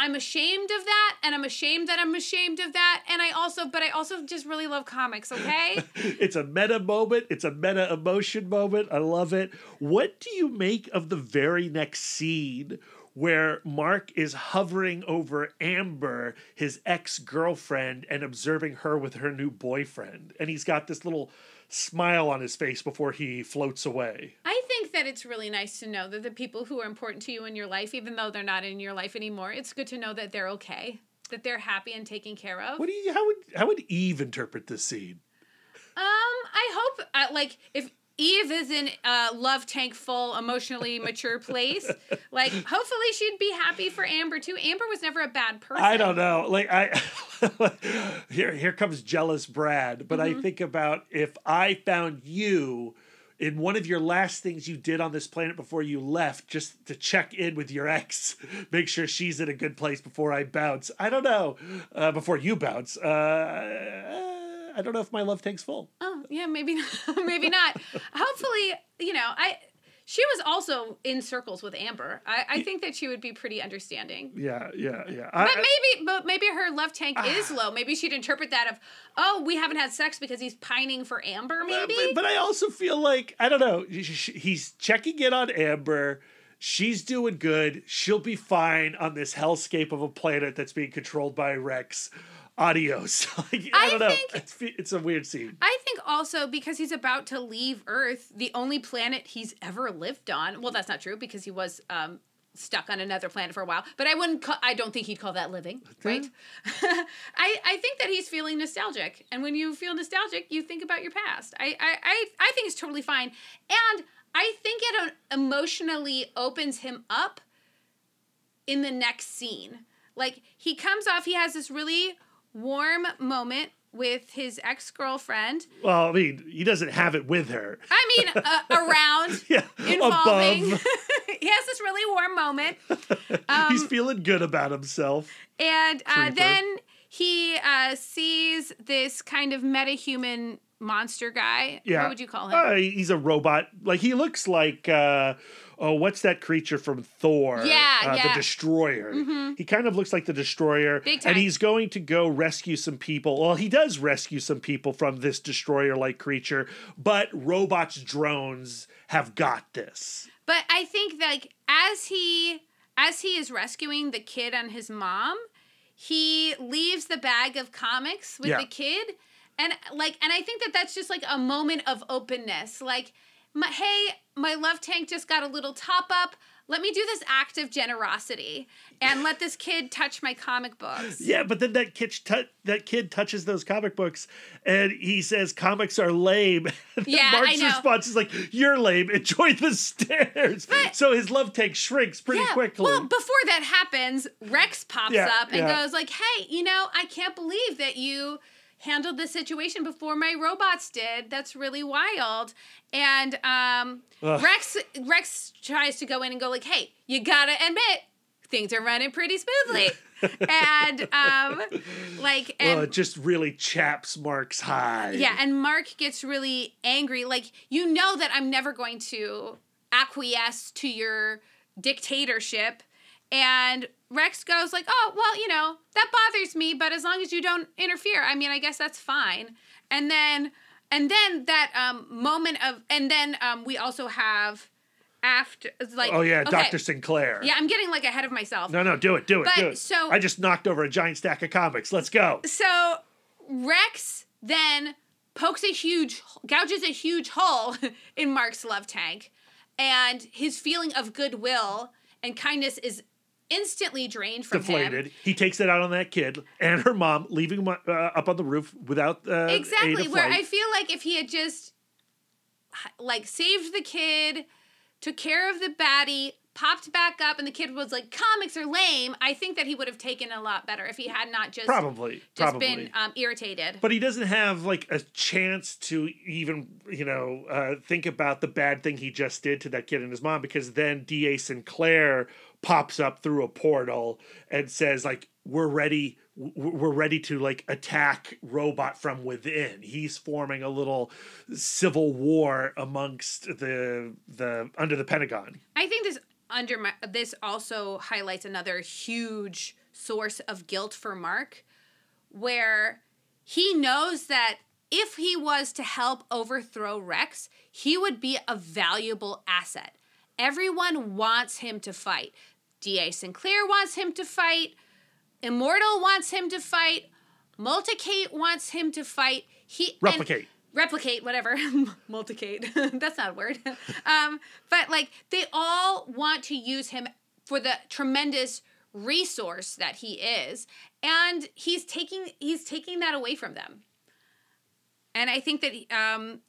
[SPEAKER 3] I'm ashamed of that, and I'm ashamed that I'm ashamed of that, and I also, but I also just really love comics. Okay. [LAUGHS]
[SPEAKER 1] it's a meta moment. It's a meta emotion moment. I love it. What do you make of the very next scene where Mark is hovering over Amber, his ex girlfriend, and observing her with her new boyfriend? And he's got this little smile on his face before he floats away.
[SPEAKER 3] I think that it's really nice to know that the people who are important to you in your life, even though they're not in your life anymore, it's good to know that they're okay, that they're happy and taken care of.
[SPEAKER 1] What do you? How would how would Eve interpret this scene?
[SPEAKER 3] Um, I hope, uh, like, if Eve is in a love tank full, emotionally mature place, [LAUGHS] like, hopefully she'd be happy for Amber too. Amber was never a bad person.
[SPEAKER 1] I don't know. Like I [LAUGHS] here here comes jealous Brad, but
[SPEAKER 3] Mm-hmm.
[SPEAKER 1] I think about if I found you in one of your last things you did on this planet before you left just to check in with your ex, [LAUGHS] make sure she's in a good place before I bounce. I don't know. Uh, before you bounce. Uh, I don't know if my love tank's full.
[SPEAKER 3] Oh, yeah, maybe not. [LAUGHS] maybe not. Hopefully, you know, I. She was also in circles with Amber. I, I think that she would be pretty understanding.
[SPEAKER 1] Yeah, yeah, yeah.
[SPEAKER 3] But
[SPEAKER 1] I-
[SPEAKER 3] maybe, but maybe her love tank
[SPEAKER 1] Ah.
[SPEAKER 3] is low. Maybe she'd interpret that of, oh, we haven't had sex because he's pining for Amber. Maybe.
[SPEAKER 1] But, but I also feel like I don't know. He's checking in on Amber. She's doing good. She'll be fine on this hellscape of a planet that's being controlled by Rex. Adios. [LAUGHS] like, I,
[SPEAKER 3] I
[SPEAKER 1] don't know.
[SPEAKER 3] think-
[SPEAKER 1] It's, it's a weird scene.
[SPEAKER 3] I think also because he's about to leave Earth, the only planet he's ever lived on. Well, that's not true because he was um, stuck on another planet for a while. But I wouldn't. Call, I don't think he'd call that living, right? [LAUGHS] I I think that he's feeling nostalgic, and when you feel nostalgic, you think about your past. I I I, I think it's totally fine, and I think it uh, emotionally opens him up in the next scene. Like he comes off, he has this really warm moment with his ex girlfriend.
[SPEAKER 1] Well, I mean, he doesn't have it with her.
[SPEAKER 3] I mean, [LAUGHS] uh, around, [LAUGHS]
[SPEAKER 1] Yeah,
[SPEAKER 3] involving.
[SPEAKER 1] above. [LAUGHS]
[SPEAKER 3] he has this really warm moment,
[SPEAKER 1] He's
[SPEAKER 3] Um,
[SPEAKER 1] feeling good about himself.
[SPEAKER 3] and uh, then he uh, sees this kind of metahuman monster guy.
[SPEAKER 1] Yeah.
[SPEAKER 3] What would you call him?
[SPEAKER 1] Uh, he's a robot. Like he looks like uh oh, what's that creature from Thor?
[SPEAKER 3] Yeah,
[SPEAKER 1] uh,
[SPEAKER 3] yeah.
[SPEAKER 1] the Destroyer. He kind of looks like the Destroyer,
[SPEAKER 3] Big
[SPEAKER 1] and he's going to go rescue some people. Well, he does rescue some people from this Destroyer-like creature, but robots, drones have got this.
[SPEAKER 3] But I think like as he as he is rescuing the kid and his mom, he leaves the bag of comics with
[SPEAKER 1] Yeah.
[SPEAKER 3] the kid and like and I think that that's just like a moment of openness. Like my, hey, my love tank just got a little top up. Let me do this act of generosity and let this kid touch my comic books.
[SPEAKER 1] Yeah, but then that kid tou- that kid touches those comic books, and he says comics are lame. [LAUGHS]
[SPEAKER 3] Yeah, I
[SPEAKER 1] Mark's
[SPEAKER 3] know.
[SPEAKER 1] response is like, "You're lame. Enjoy the stairs." so his love tank shrinks pretty quickly.
[SPEAKER 3] Well, before that happens, Rex pops
[SPEAKER 1] Yeah,
[SPEAKER 3] up and
[SPEAKER 1] yeah.
[SPEAKER 3] goes like, "Hey, you know, I can't believe that you handled the situation before my robots did. That's really wild." And um, Rex Rex tries to go in and go like, "Hey, you gotta admit." Things are running pretty smoothly, [LAUGHS] and um, like, and
[SPEAKER 1] well, it just really chaps Mark's high.
[SPEAKER 3] yeah, and Mark gets really angry. Like, you know that I'm never going to acquiesce to your dictatorship. And Rex goes like, "Oh, well, you know, that bothers me, but as long as you don't interfere, I mean, I guess that's fine." And then and then that um moment of and then um we also have after like
[SPEAKER 1] Oh yeah,
[SPEAKER 3] okay.
[SPEAKER 1] Doctor Sinclair.
[SPEAKER 3] Yeah, I'm getting like ahead of myself.
[SPEAKER 1] No, no, do it, do it,
[SPEAKER 3] But
[SPEAKER 1] do it.
[SPEAKER 3] so-
[SPEAKER 1] I just knocked over a giant stack of comics. Let's go.
[SPEAKER 3] So Rex then pokes a huge, gouges a huge hole [LAUGHS] in Mark's love tank, and his feeling of goodwill and kindness is instantly drained from
[SPEAKER 1] Deflated.
[SPEAKER 3] him.
[SPEAKER 1] He takes it out on that kid and her mom, leaving him uh, up on the roof without uh,
[SPEAKER 3] Exactly. Where. I feel like if he had just like saved the kid, took care of the baddie, popped back up and the kid was like, comics are lame, I think that he would have taken a lot better if he had not just
[SPEAKER 1] Probably.
[SPEAKER 3] just
[SPEAKER 1] probably.
[SPEAKER 3] been um, irritated.
[SPEAKER 1] but he doesn't have like a chance to even you know uh, think about the bad thing he just did to that kid and his mom because then D.A. Sinclair pops up through a portal and says like we're ready we're ready to like attack robot from within he's forming a little civil war amongst the the under the pentagon
[SPEAKER 3] I think this under my, this also highlights another huge source of guilt for Mark, where he knows that if he was to help overthrow Rex, he would be a valuable asset. Everyone wants him to fight. D.A. Sinclair wants him to fight. Immortal wants him to fight. Multicate wants him to fight. He and-
[SPEAKER 1] replicate
[SPEAKER 3] replicate whatever [LAUGHS] multicate [LAUGHS] that's not a word [LAUGHS] um, but like they all want to use him for the tremendous resource that he is and he's taking he's taking that away from them and i think that um,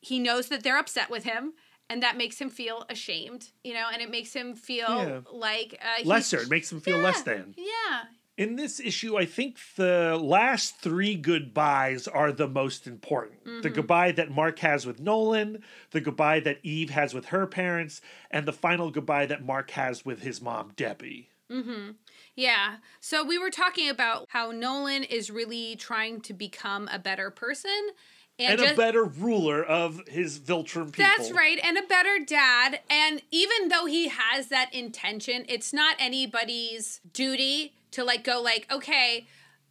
[SPEAKER 3] he knows that they're upset with him and that makes him feel ashamed you know and it makes him feel
[SPEAKER 1] Yeah.
[SPEAKER 3] like uh,
[SPEAKER 1] lesser it makes him feel less than
[SPEAKER 3] yeah
[SPEAKER 1] in this issue, I think the last three goodbyes are the most important. The
[SPEAKER 3] Mm-hmm.
[SPEAKER 1] goodbye that Mark has with Nolan, the goodbye that Eve has with her parents, and the final goodbye that Mark has with his mom, Debbie. Mm-hmm.
[SPEAKER 3] Yeah. So we were talking about how Nolan is really trying to become a better person and,
[SPEAKER 1] And,
[SPEAKER 3] just
[SPEAKER 1] a better ruler of his Viltrum people.
[SPEAKER 3] That's right, and a better dad. And even though he has that intention, it's not anybody's duty to like go like, okay,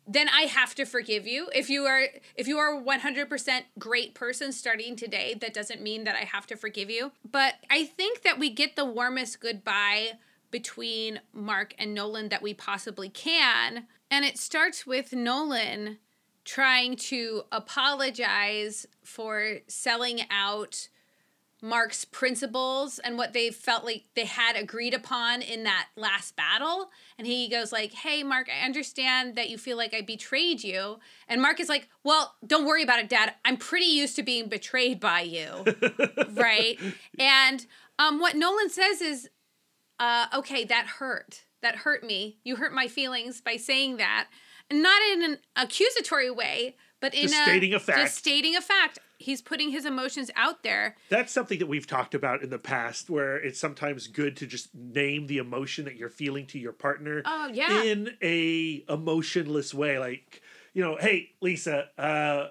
[SPEAKER 3] then I have to forgive you. If you are if you are 100% great person starting today, that doesn't mean that I have to forgive you. But I think that we get the warmest goodbye between Mark and Nolan that we possibly can. And it starts with Nolan trying to apologize for selling out Mark's principles and what they felt like they had agreed upon in that last battle. And he goes like, "Hey Mark, I understand that you feel like I betrayed you." And Mark is like, "Well, don't worry about it, dad. I'm pretty used to being betrayed by you." [LAUGHS] right? And um what Nolan says is uh okay, that hurt. That hurt me. You hurt my feelings by saying that. Not in an accusatory way, but in
[SPEAKER 1] Just
[SPEAKER 3] a
[SPEAKER 1] stating a fact.
[SPEAKER 3] Just stating a fact. He's putting his emotions out there.
[SPEAKER 1] That's something that we've talked about in the past where it's sometimes good to just name the emotion that you're feeling to your partner
[SPEAKER 3] Oh, yeah.
[SPEAKER 1] in a emotionless way like you know hey Lisa uh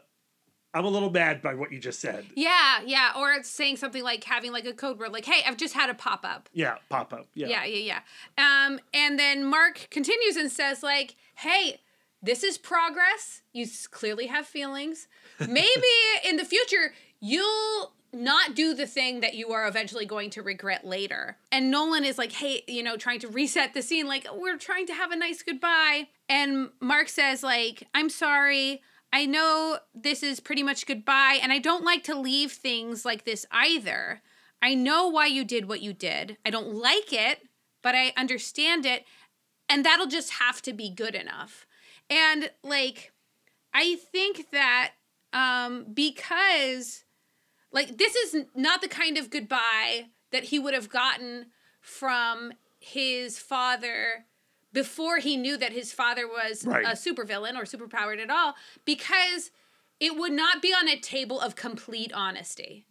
[SPEAKER 1] I'm a little mad by what you just said
[SPEAKER 3] Yeah, yeah. Or it's saying something like having like a code word, like, hey, I've just had a pop up.
[SPEAKER 1] yeah pop up yeah
[SPEAKER 3] Yeah, yeah, yeah. Um, and then Mark continues and says, like, hey, this is progress. You clearly have feelings. Maybe [LAUGHS] in the future, you'll not do the thing that you are eventually going to regret later. And Nolan is like, hey, you know, trying to reset the scene, like, we're trying to have a nice goodbye. And Mark says, like, I'm sorry. I know this is pretty much goodbye, and I don't like to leave things like this either. I know why you did what you did. I don't like it, but I understand it, and that'll just have to be good enough. And like, I think that um, because like this is not the kind of goodbye that he would have gotten from his father before he knew that his father was
[SPEAKER 1] Right.
[SPEAKER 3] a supervillain or superpowered at all because it would not be on a table of complete honesty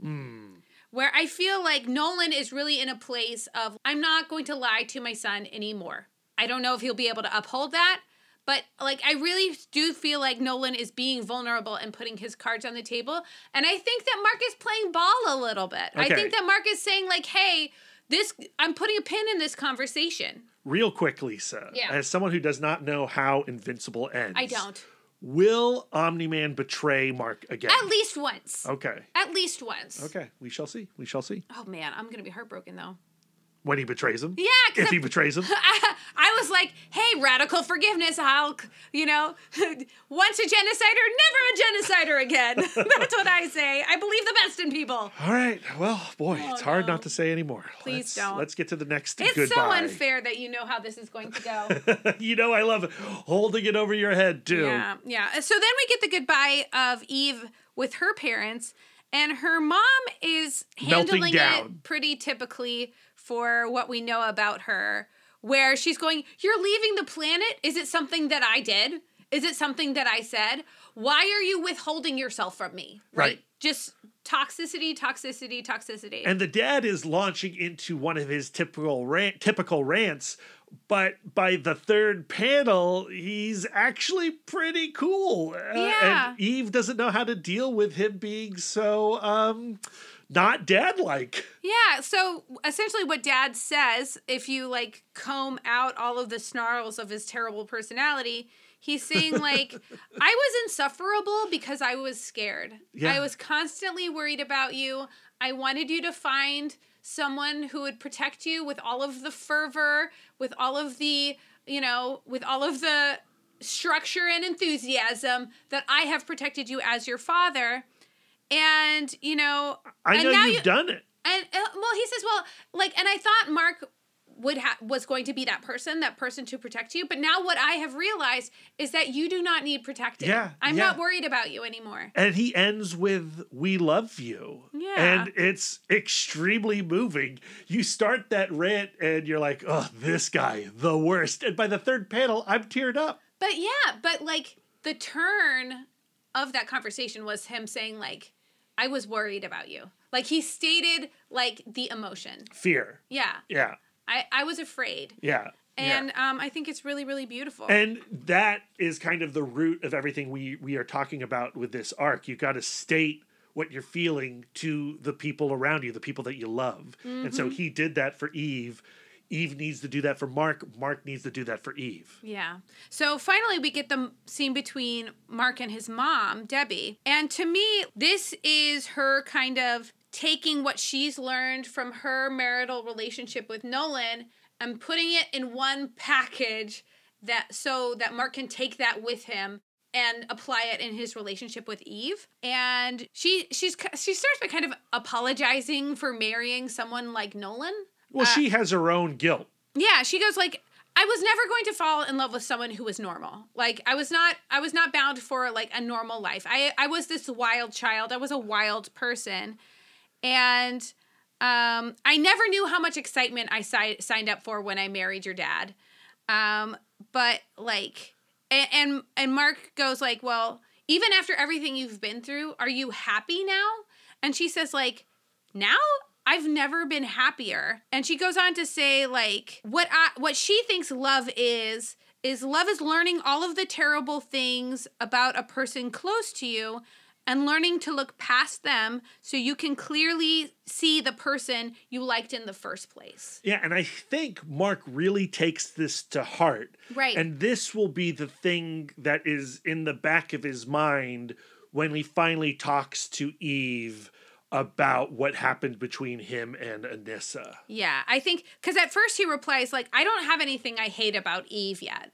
[SPEAKER 3] where I feel like Nolan is really in a place of I'm not going to lie to my son anymore. I don't know if he'll be able to uphold that, but like I really do feel like Nolan is being vulnerable and putting his cards on the table. And I think that Mark is playing ball a little bit. I think that Mark is saying like, "Hey, this I'm putting a pin in this conversation."
[SPEAKER 1] real quick Lisa
[SPEAKER 3] Yeah.
[SPEAKER 1] as someone who does not know how Invincible ends
[SPEAKER 3] I don't.
[SPEAKER 1] will Omni-Man betray Mark again
[SPEAKER 3] At least once.
[SPEAKER 1] okay
[SPEAKER 3] At least once.
[SPEAKER 1] okay we shall see we shall see
[SPEAKER 3] Oh man, I'm going to be heartbroken though.
[SPEAKER 1] When he betrays him
[SPEAKER 3] Yeah,
[SPEAKER 1] if he betrays him
[SPEAKER 3] I, [LAUGHS] I was like, hey, radical forgiveness, Hulk. You know, [LAUGHS] once a genocider, never a genocider again. [LAUGHS] That's what I say. I believe the best in people.
[SPEAKER 1] All right. Well, boy, oh, it's hard
[SPEAKER 3] no.
[SPEAKER 1] not to say anymore.
[SPEAKER 3] Please
[SPEAKER 1] let's,
[SPEAKER 3] don't.
[SPEAKER 1] Let's get to the next
[SPEAKER 3] It's
[SPEAKER 1] goodbye.
[SPEAKER 3] so unfair that you know how this is going to go.
[SPEAKER 1] you know, I love it. holding it over your head too.
[SPEAKER 3] yeah, yeah. So then we get the goodbye of Eve with her parents, and her mom is handling it pretty typically for what we know about her, where she's going, You're leaving the planet? Is it something that I did? Is it something that I said? Why are you withholding yourself from me?
[SPEAKER 1] Right.
[SPEAKER 3] Just toxicity, toxicity, toxicity.
[SPEAKER 1] And the dad is launching into one of his typical rant, typical rants, but by the third panel, he's actually pretty cool. Uh,
[SPEAKER 3] Yeah.
[SPEAKER 1] And Eve doesn't know how to deal with him being so um not dad like.
[SPEAKER 3] Yeah, so essentially what dad says, if you like comb out all of the snarls of his terrible personality, he's saying [LAUGHS] like I was insufferable because I was scared.
[SPEAKER 1] Yeah.
[SPEAKER 3] I was constantly worried about you. I wanted you to find someone who would protect you with all of the fervor, with all of the, you know, with all of the structure and enthusiasm that I have protected you as your father. And, you know,
[SPEAKER 1] I
[SPEAKER 3] and
[SPEAKER 1] know
[SPEAKER 3] now
[SPEAKER 1] you've
[SPEAKER 3] you-
[SPEAKER 1] done it.
[SPEAKER 3] and uh, well, he says, well, like, and I thought Mark would ha- was going to be that person, that person to protect you. But now what I have realized is that you do not need protecting.
[SPEAKER 1] Yeah,
[SPEAKER 3] I'm
[SPEAKER 1] yeah.
[SPEAKER 3] not worried about you anymore.
[SPEAKER 1] And he ends with "We love you,"
[SPEAKER 3] Yeah.
[SPEAKER 1] and it's extremely moving. You start that rant, and you're like, "Oh, this guy, the worst." And by the third panel, I'm teared up.
[SPEAKER 3] But yeah, but like the turn of that conversation was him saying like, I was worried about you. Like he stated like the emotion.
[SPEAKER 1] Fear.
[SPEAKER 3] Yeah.
[SPEAKER 1] Yeah,
[SPEAKER 3] I, I was afraid.
[SPEAKER 1] yeah. yeah.
[SPEAKER 3] And um, I think it's really, really beautiful.
[SPEAKER 1] And that is kind of the root of everything we we are talking about with this arc. You've got to state what you're feeling to the people around you, the people that you love. And so he did that for Eve. Eve needs to do that for Mark. Mark needs to do that for Eve.
[SPEAKER 3] Yeah. So finally, we get the scene between Mark and his mom, Debbie. And to me, this is her kind of taking what she's learned from her marital relationship with Nolan and putting it in one package that so that Mark can take that with him and apply it in his relationship with Eve. And she she's she starts by kind of apologizing for marrying someone like Nolan.
[SPEAKER 1] Well, she has her own guilt.
[SPEAKER 3] Yeah, she goes like I was never going to fall in love with someone who was normal. Like I was not I was not bound for like a normal life. I I was this wild child. I was a wild person. And um I never knew how much excitement I si- signed up for when I married your dad. Um but like and, and and Mark goes like, "Well, even after everything you've been through, are you happy now?" And she says like, "Now I've never been happier. And she goes on to say like what I what she thinks love is is love is learning all of the terrible things about a person close to you and learning to look past them so you can clearly see the person you liked in the first place.
[SPEAKER 1] Yeah, and I think Mark really takes this to heart.
[SPEAKER 3] Right.
[SPEAKER 1] And this will be the thing that is in the back of his mind when he finally talks to Eve about what happened between him and Anissa.
[SPEAKER 3] Yeah, I think because at first he replies like, "I don't have anything I hate about Eve yet,"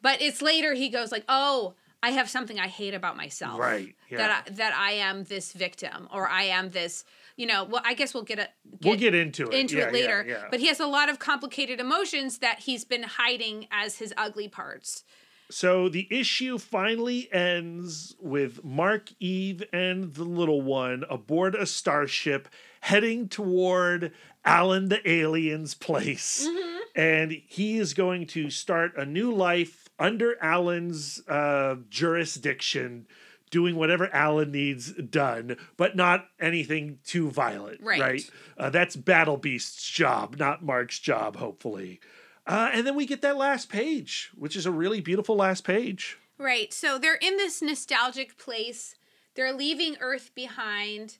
[SPEAKER 3] but it's later he goes like, "Oh, I have something I hate about myself."
[SPEAKER 1] Right, yeah.
[SPEAKER 3] That I, that I am this victim, or I am this. You know, well, I guess we'll get a
[SPEAKER 1] We'll get into it.
[SPEAKER 3] into
[SPEAKER 1] Yeah,
[SPEAKER 3] it later.
[SPEAKER 1] Yeah.
[SPEAKER 3] But he has a lot of complicated emotions that he's been hiding as his ugly parts.
[SPEAKER 1] So the issue finally ends with Mark, Eve, and the little one aboard a starship heading toward Alan the alien's place. And he is going to start a new life under Alan's uh, jurisdiction, doing whatever Alan needs done, but not anything too violent.
[SPEAKER 3] Right.
[SPEAKER 1] Right. Uh, that's Battle Beast's job, not Mark's job, hopefully. Uh, and then we get that last page, which is a really beautiful last page.
[SPEAKER 3] Right. So they're in this nostalgic place. They're leaving Earth behind.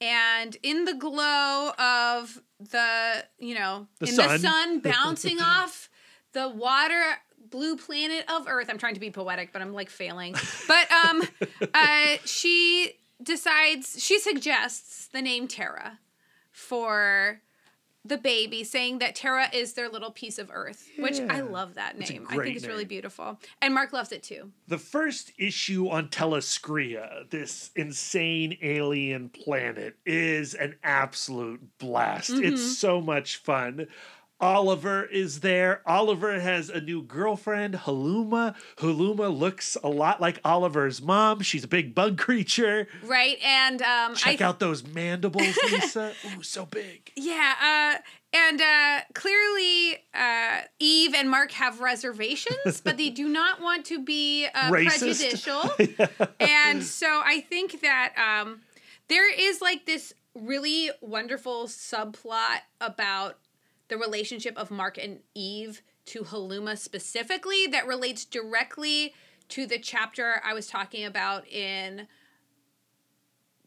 [SPEAKER 3] And in the glow of the, you know,
[SPEAKER 1] The
[SPEAKER 3] in
[SPEAKER 1] sun.
[SPEAKER 3] the sun [LAUGHS] bouncing off the water blue planet of Earth. I'm trying to be poetic, but I'm like failing. But um [LAUGHS] uh she decides she suggests the name Terra for the baby, saying that Terra is their little piece of Earth, which I love that name. I think it's really beautiful. And Mark loves it too.
[SPEAKER 1] The first issue on Talescria, this insane alien planet, is an absolute blast. It's mm-hmm. so much fun. Oliver is there. Oliver has a new girlfriend, Haluma. Haluma looks a lot like Oliver's mom. She's a big bug creature.
[SPEAKER 3] Right, and um,
[SPEAKER 1] Check out those mandibles, [LAUGHS] Lisa. Ooh, so big.
[SPEAKER 3] Yeah, uh, and uh, clearly uh, Eve and Mark have reservations, but they do not want to be uh, [LAUGHS] prejudicial. [LAUGHS] and so I think that um, there is like this really wonderful subplot about the relationship of Mark and Eve to Haluma specifically that relates directly to the chapter I was talking about in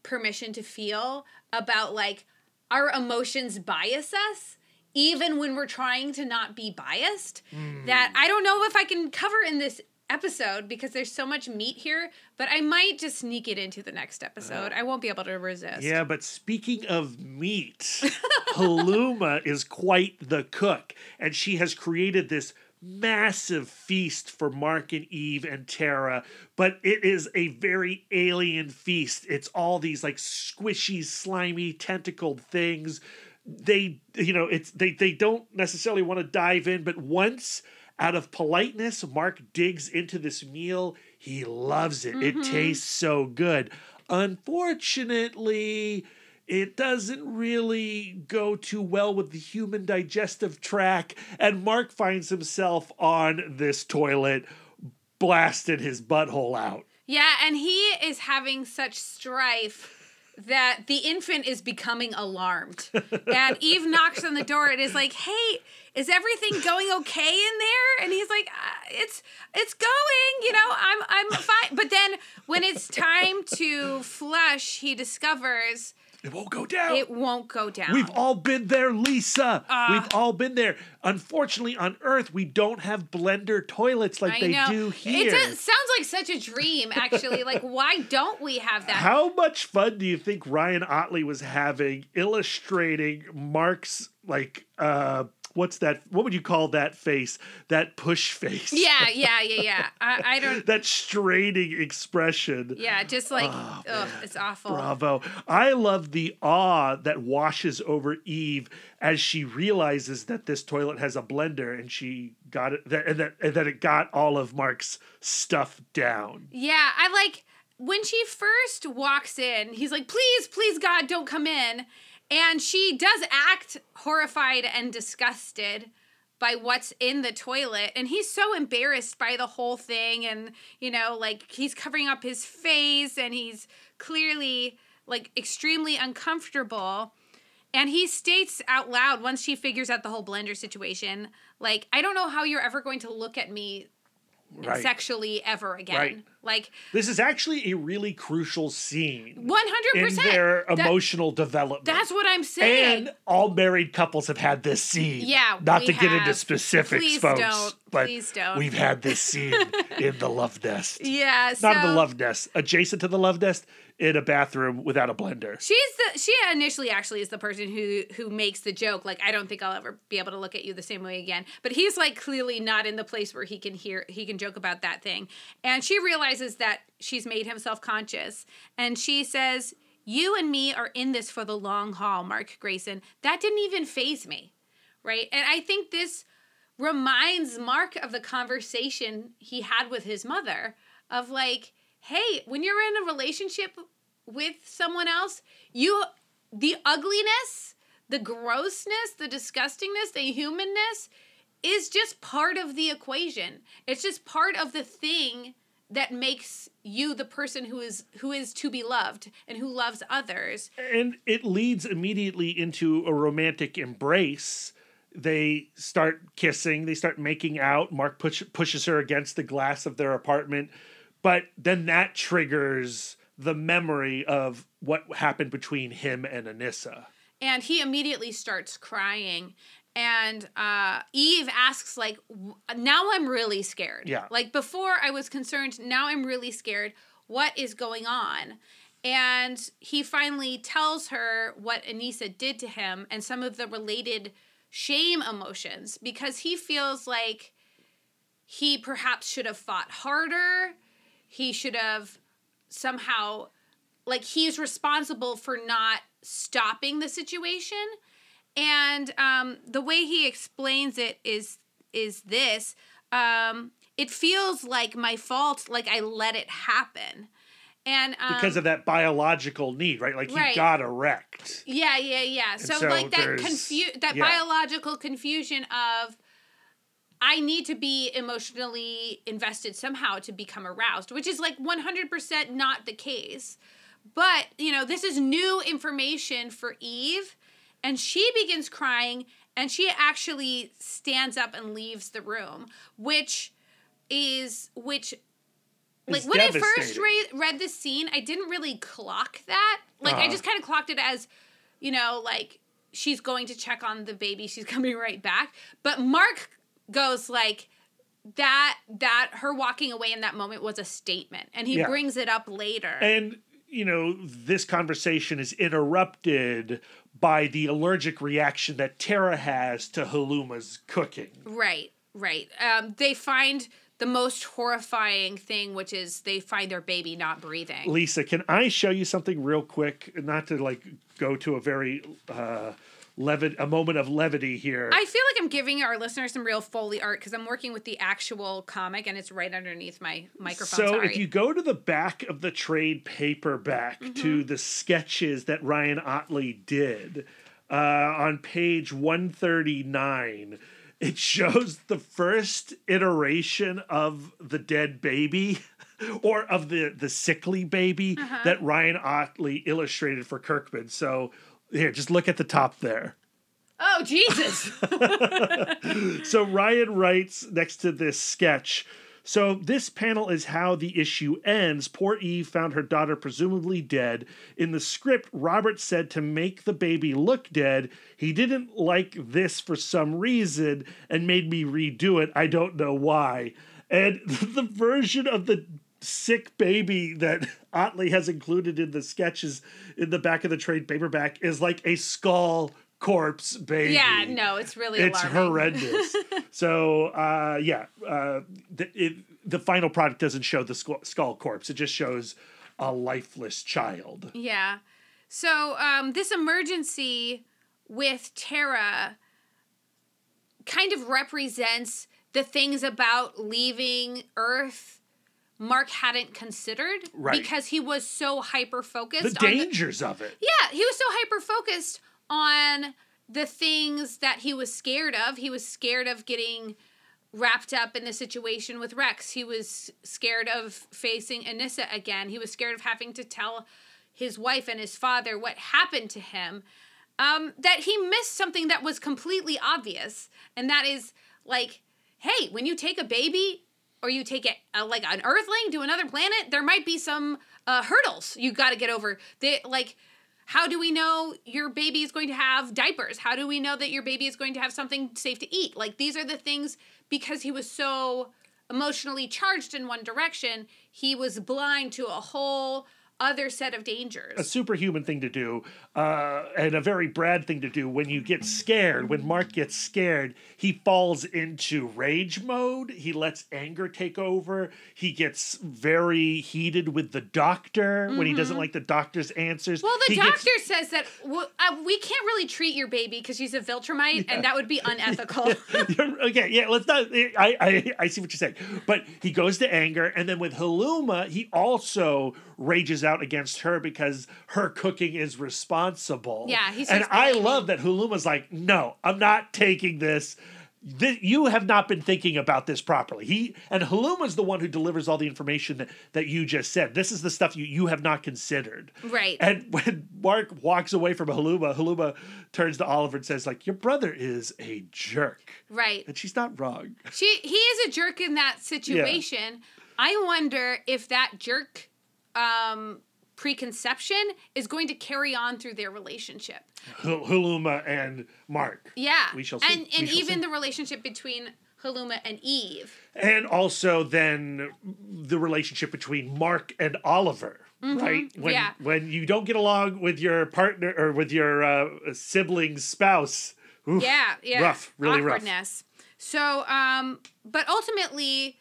[SPEAKER 3] permission to feel about like our emotions bias us even when we're trying to not be biased. Hmm. That i don't know if i can cover in this episode because there's so much meat here but i might just sneak it into the next episode uh, i won't be able to resist
[SPEAKER 1] Yeah, but speaking of meat, [LAUGHS] Haluma is quite the cook, and she has created this massive feast for Mark and Eve and Terra, but it is a very alien feast. It's all these like squishy, slimy, tentacled things. They, you know, it's they they don't necessarily want to dive in, but once out of politeness, Mark digs into this meal. He loves it. It mm-hmm. tastes so good. Unfortunately, it doesn't really go too well with the human digestive tract, and Mark finds himself on this toilet, blasted his butthole out.
[SPEAKER 3] yeah and he is having such strife that the infant is becoming alarmed. And eve [LAUGHS] knocks on the door and is like hey is everything going okay in there? And he's like uh, it's it's going you know i'm i'm fine. But then when it's time to flush he discovers
[SPEAKER 1] It won't go down.
[SPEAKER 3] it won't go down
[SPEAKER 1] We've all been there, Lisa.
[SPEAKER 3] Ah.
[SPEAKER 1] We've all been there. Unfortunately, on Earth, we don't have blender toilets like
[SPEAKER 3] I
[SPEAKER 1] they
[SPEAKER 3] know.
[SPEAKER 1] do here.
[SPEAKER 3] It does, sounds like such a dream, actually. like, [LAUGHS] why don't we have that?
[SPEAKER 1] How much fun do you think Ryan Ottley was having illustrating Mark's like uh what's that what would you call that face? That push face.
[SPEAKER 3] yeah, [LAUGHS] yeah, yeah, yeah. I, I don't.
[SPEAKER 1] That straining expression.
[SPEAKER 3] Yeah, just like,
[SPEAKER 1] Oh,
[SPEAKER 3] ugh, it's awful.
[SPEAKER 1] Bravo. I love the awe that washes over Eve as she realizes that this toilet has a blender and she got it that and that, and that it got all of Mark's stuff down.
[SPEAKER 3] Yeah, I like when she first walks in, he's like, please, please, God, don't come in. And she does act horrified and disgusted by what's in the toilet. And he's so embarrassed by the whole thing. And, you know, like he's covering up his face and he's clearly like extremely uncomfortable. And he states out loud once she figures out the whole blender situation, like, I don't know how you're ever going to look at me
[SPEAKER 1] Right.
[SPEAKER 3] sexually ever again.
[SPEAKER 1] Right.
[SPEAKER 3] Like
[SPEAKER 1] This is actually a really crucial scene
[SPEAKER 3] One hundred percent.
[SPEAKER 1] their emotional development.
[SPEAKER 3] That's what I'm saying.
[SPEAKER 1] and all married couples have had this scene.
[SPEAKER 3] Yeah,
[SPEAKER 1] Not to get into specifics,
[SPEAKER 3] Please
[SPEAKER 1] folks.
[SPEAKER 3] don't.
[SPEAKER 1] But
[SPEAKER 3] Please don't.
[SPEAKER 1] we've had this scene in the love nest. [LAUGHS]
[SPEAKER 3] yeah, so
[SPEAKER 1] Not in the love nest. Adjacent to the love nest, in a bathroom without a blender.
[SPEAKER 3] she's the she initially actually is the person who who makes the joke. Like I don't think I'll ever be able to look at you the same way again. But he's like clearly not in the place where he can hear he can joke about that thing. And she realizes that she's made him self conscious, and she says. You and me are in this for the long haul, Mark Grayson. That didn't even phase me, right? And I think this reminds Mark of the conversation he had with his mother of like, hey, when you're in a relationship with someone else, you the ugliness, the grossness, the disgustingness, the humanness is just part of the equation. It's just part of the thing that makes you the person who is who is to be loved and who loves others.
[SPEAKER 1] and it leads immediately into a romantic embrace. They start kissing, they start making out. Mark push, pushes her against the glass of their apartment, but then that triggers the memory of what happened between him and Anissa.
[SPEAKER 3] and he immediately starts crying. And uh, eve asks like w- now i'm really scared.
[SPEAKER 1] Yeah.
[SPEAKER 3] like before i was concerned now i'm really scared. What is going on? And he finally tells her what anissa did to him and some of the related shame emotions because he feels like he perhaps should have fought harder he should have somehow like he's responsible for not stopping the situation and um, the way he explains it is is this. Um, it feels like my fault, like I let it happen, and um,
[SPEAKER 1] because of that biological need, right? Like
[SPEAKER 3] Right.
[SPEAKER 1] he got erect.
[SPEAKER 3] Yeah, yeah, yeah. So,
[SPEAKER 1] so
[SPEAKER 3] like that confu- that
[SPEAKER 1] yeah.
[SPEAKER 3] biological confusion of I need to be emotionally invested somehow to become aroused, which is like 100% not the case. But, you know, this is new information for Eve and she begins crying and she actually stands up and leaves the room, which is which like
[SPEAKER 1] It's
[SPEAKER 3] when I first re- read the scene, I didn't really clock that. Like I
[SPEAKER 1] Uh-huh.
[SPEAKER 3] just kind of clocked it as, you know, like she's going to check on the baby, she's [LAUGHS] coming right back. But Mark goes like that that her walking away in that moment was a statement and he
[SPEAKER 1] Yeah.
[SPEAKER 3] brings it up later.
[SPEAKER 1] And you know, this conversation is interrupted by the allergic reaction that Terra has to Haluma's cooking.
[SPEAKER 3] right, right. Um they find the most horrifying thing which is they find their baby not breathing.
[SPEAKER 1] Lisa, can I show you something real quick? Not to like go to a very uh levit a moment of levity here.
[SPEAKER 3] I feel like I'm giving our listeners some real Foley art because I'm working with the actual comic and it's right underneath my microphone.
[SPEAKER 1] so
[SPEAKER 3] Sorry.
[SPEAKER 1] if you go to the back of the trade paperback
[SPEAKER 3] Mm-hmm.
[SPEAKER 1] to the sketches that Ryan Ottley did uh, on page 139 it shows the first iteration of the dead baby [LAUGHS] or of the the sickly baby
[SPEAKER 3] Uh-huh.
[SPEAKER 1] that Ryan Ottley illustrated for Kirkman so here just look at the top there
[SPEAKER 3] oh Jesus! [LAUGHS]
[SPEAKER 1] so Ryan writes next to this sketch. So this panel is how the issue ends. Poor Eve found her daughter presumably dead. In the script, Robert said to make the baby look dead. He didn't like this for some reason and made me redo it. I don't know why. And [LAUGHS] the version of the sick baby that [LAUGHS] Ottley has included in the sketches in the back of the trade paperback is like a skull corpse baby
[SPEAKER 3] yeah, no, it's really
[SPEAKER 1] it's
[SPEAKER 3] alarming.
[SPEAKER 1] horrendous. [LAUGHS] so uh, yeah, uh, the, it, the final product doesn't show the skull, skull corpse. It just shows a lifeless child.
[SPEAKER 3] Yeah. So um, this emergency with Terra kind of represents the things about leaving Earth Mark hadn't considered
[SPEAKER 1] Right.
[SPEAKER 3] because he was so hyper
[SPEAKER 1] The
[SPEAKER 3] focused on the,
[SPEAKER 1] dangers of it.
[SPEAKER 3] Yeah, he was so hyper focused on the things that he was scared of. He was scared of getting wrapped up in the situation with Rex. He was scared of facing Anissa again. He was scared of having to tell his wife and his father what happened to him. Um, that he missed something that was completely obvious, and that is like, hey, when you take a baby or you take it uh, like an Earthling to another planet, there might be some uh, hurdles you got to get over. They like. How do we know your baby is going to have diapers? How do we know that your baby is going to have something safe to eat? Like these are the things because he was so emotionally charged in one direction, he was blind to a whole other set of dangers.
[SPEAKER 1] A superhuman thing to do, uh, and a very Brad thing to do. When you get scared, when Mark gets scared, he falls into rage mode. He lets anger take over. He gets very heated with the doctor when he doesn't like the doctor's answers.
[SPEAKER 3] Mm-hmm. well, the
[SPEAKER 1] He gets-
[SPEAKER 3] doctor says that w- uh, we can't really treat your baby because she's a Viltrumite, and that would be unethical. [LAUGHS] [LAUGHS]
[SPEAKER 1] okay, yeah, let's not. I, I I see what you're saying, but he goes to anger, and then with Haluma, he also rages out against her because her cooking is responsible.
[SPEAKER 3] Yeah, he
[SPEAKER 1] and I love that Haluma's like, no, I'm not taking this. Th- you have not been thinking about this properly. He and Haluma's the one who delivers all the information that, that you just said. This is the stuff you, you have not considered.
[SPEAKER 3] right.
[SPEAKER 1] And [LAUGHS] when Mark walks away from Haluma, Haluma turns to Oliver and says, like, your brother is a jerk.
[SPEAKER 3] right.
[SPEAKER 1] And she's not wrong.
[SPEAKER 3] She he is a jerk in that situation. [LAUGHS] I wonder if that jerk um preconception is going to carry on through their relationship.
[SPEAKER 1] Hul- Huluma and Mark.
[SPEAKER 3] Yeah.
[SPEAKER 1] We shall see.
[SPEAKER 3] And and
[SPEAKER 1] shall
[SPEAKER 3] even
[SPEAKER 1] see.
[SPEAKER 3] the relationship between Haluma and Eve.
[SPEAKER 1] And also then the relationship between Mark and Oliver. Right when
[SPEAKER 3] Mm-hmm. yeah.
[SPEAKER 1] when you don't get along with your partner or with your uh, sibling spouse, oof,
[SPEAKER 3] Yeah, yeah.
[SPEAKER 1] rough, really rough.
[SPEAKER 3] awkwardness. So, um, but ultimately,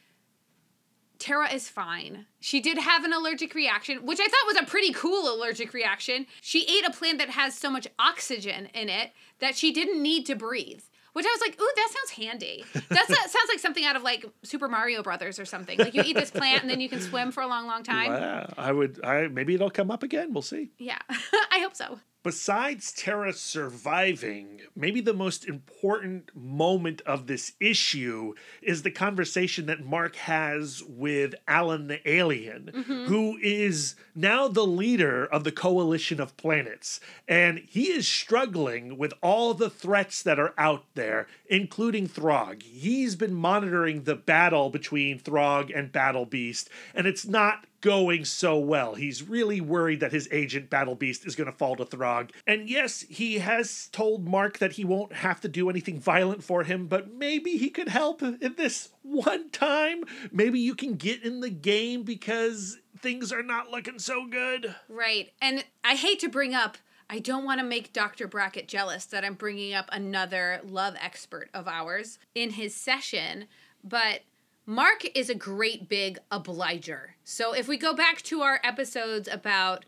[SPEAKER 3] Terra is fine. She did have an allergic reaction, which I thought was a pretty cool allergic reaction. She ate a plant that has so much oxygen in it that she didn't need to breathe. Which I was like, ooh, that sounds handy. That [LAUGHS] sounds like something out of like Super Mario Brothers or something. Like you eat this plant and then you can swim for a long, long time.
[SPEAKER 1] Wow. I would. I maybe it'll come up again. We'll see.
[SPEAKER 3] Yeah, [LAUGHS] I hope so.
[SPEAKER 1] Besides Terra surviving, maybe the most important moment of this issue is the conversation that Mark has with Alan the alien,
[SPEAKER 3] Mm-hmm.
[SPEAKER 1] who is now the leader of the coalition of planets. And he is struggling with all the threats that are out there, including Thragg. He's been monitoring the battle between Thragg and Battle Beast, and it's not going so well. He's really worried that his agent Battle Beast is going to fall to Thragg. And yes, he has told Mark that he won't have to do anything violent for him, but maybe he could help in this one time. Maybe you can get in the game because things are not looking so good.
[SPEAKER 3] Right. And I hate to bring up, I don't want to make Dr. Brackett jealous that I'm bringing up another love expert of ours in his session, but Mark is a great big obliger. So if we go back to our episodes about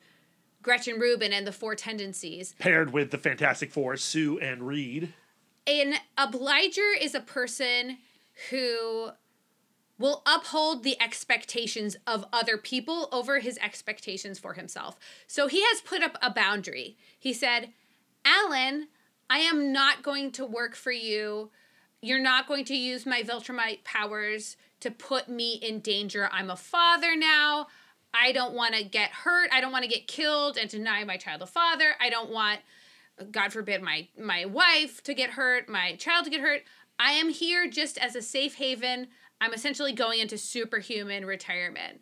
[SPEAKER 3] Gretchen Rubin and the four tendencies,
[SPEAKER 1] Paired with the Fantastic Four, Sue and Reed.
[SPEAKER 3] an obliger is a person who will uphold the expectations of other people over his expectations for himself. So he has put up a boundary. He said, Alan, I am not going to work for you. You're not going to use my Viltrumite powers to put me in danger. I'm a father now. I don't want to get hurt. I don't want to get killed and deny my child a father. I don't want God forbid my my wife to get hurt, my child to get hurt. I am here just as a safe haven. I'm essentially going into superhuman retirement.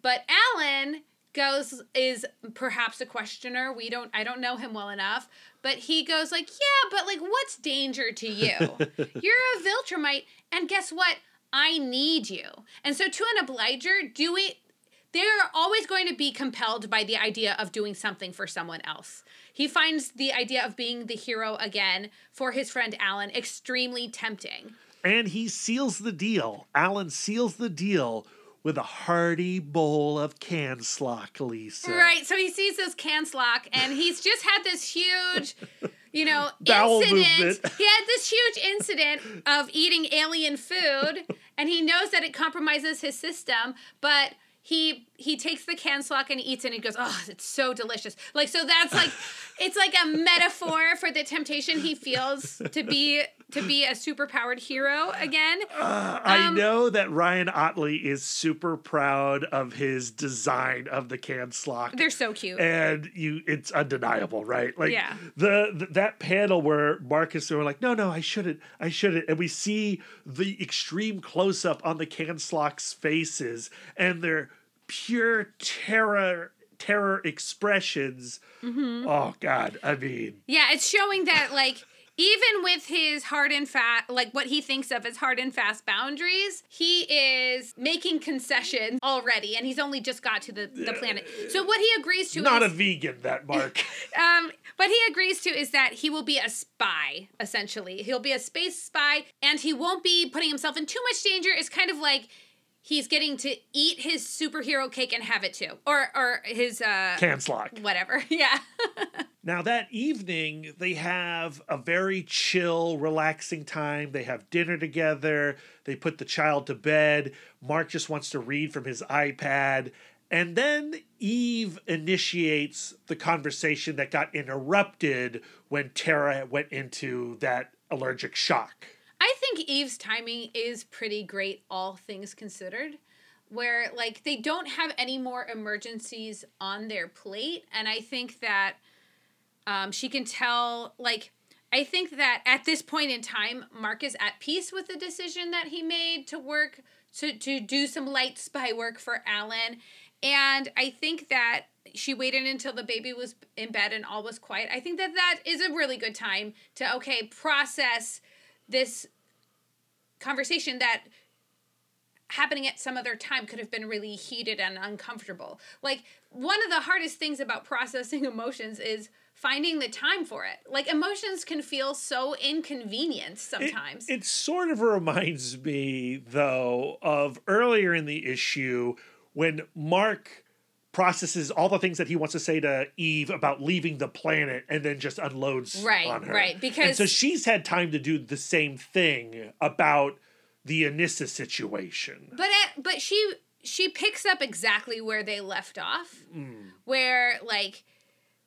[SPEAKER 3] But Alan goes is perhaps a questioner. We don't I don't know him well enough, but he goes like, "Yeah, but like what's danger to you? [LAUGHS] You're a Viltrumite and guess what? I need you." And so to an obliger, do doing they're always going to be compelled by the idea of doing something for someone else. He finds the idea of being the hero again for his friend Alan extremely tempting.
[SPEAKER 1] And he seals the deal. Alan seals the deal with a hearty bowl of can slock, Lisa.
[SPEAKER 3] Right, so he sees this Canslock and he's just had this huge, you know, [LAUGHS]
[SPEAKER 1] Bowel
[SPEAKER 3] incident.
[SPEAKER 1] movement.
[SPEAKER 3] He had this huge incident of eating alien food and he knows that it compromises his system, but he he takes the Canslock and eats it and he goes, "Oh, it's so delicious." Like so that's like [LAUGHS] it's like a metaphor for the temptation he feels to be to be a superpowered hero again.
[SPEAKER 1] Uh, [SIGHS] I
[SPEAKER 3] Um,
[SPEAKER 1] know that Ryan Ottley is super proud of his design of the can slock.
[SPEAKER 3] They're so cute.
[SPEAKER 1] and you it's undeniable right like
[SPEAKER 3] Yeah.
[SPEAKER 1] the, the that panel where marcus were like no no i shouldn't i shouldn't and we see the extreme close-up on the canslocks faces and their pure terror terror expressions
[SPEAKER 3] Mm-hmm.
[SPEAKER 1] oh god i mean
[SPEAKER 3] Yeah, it's showing that like even with his hard and fast like what he thinks of as hard and fast boundaries, he is making concessions already and he's only just got to the, the planet. So what he agrees to
[SPEAKER 1] not a vegan that mark [LAUGHS]
[SPEAKER 3] um what he agrees to is that he will be a spy essentially. He'll be a space spy and he won't be putting himself in too much danger. It's kind of like he's getting to eat his superhero cake and have it too. Or or his uh
[SPEAKER 1] canslock
[SPEAKER 3] whatever. [LAUGHS] Yeah.
[SPEAKER 1] Now, that evening, they have a very chill, relaxing time. They have dinner together. They put the child to bed. Mark just wants to read from his iPad. And then Eve initiates the conversation that got interrupted when Terra went into that allergic shock.
[SPEAKER 3] I think Eve's timing is pretty great, all things considered. Where, like, they don't have any more emergencies on their plate. And I think that um, she can tell, like, I think that at this point in time, Mark is at peace with the decision that he made to work, to, to do some light spy work for Alan. And I think that she waited until the baby was in bed and all was quiet. I think that that is a really good time to, okay, process this conversation that happening at some other time could have been really heated and uncomfortable. Like one of the hardest things about processing [LAUGHS] emotions is finding the time for it. Like emotions can feel so inconvenient
[SPEAKER 1] It-
[SPEAKER 3] sometimes.
[SPEAKER 1] It, sort of reminds me, though, of earlier in the issue when Mark processes all the things that he wants to say to Eve about leaving the planet and then just unloads
[SPEAKER 3] Right,
[SPEAKER 1] on her.
[SPEAKER 3] right,
[SPEAKER 1] and
[SPEAKER 3] because-
[SPEAKER 1] so she's had time to do the same thing about the Anissa situation.
[SPEAKER 3] But it, but she she picks up exactly where they left off, where like,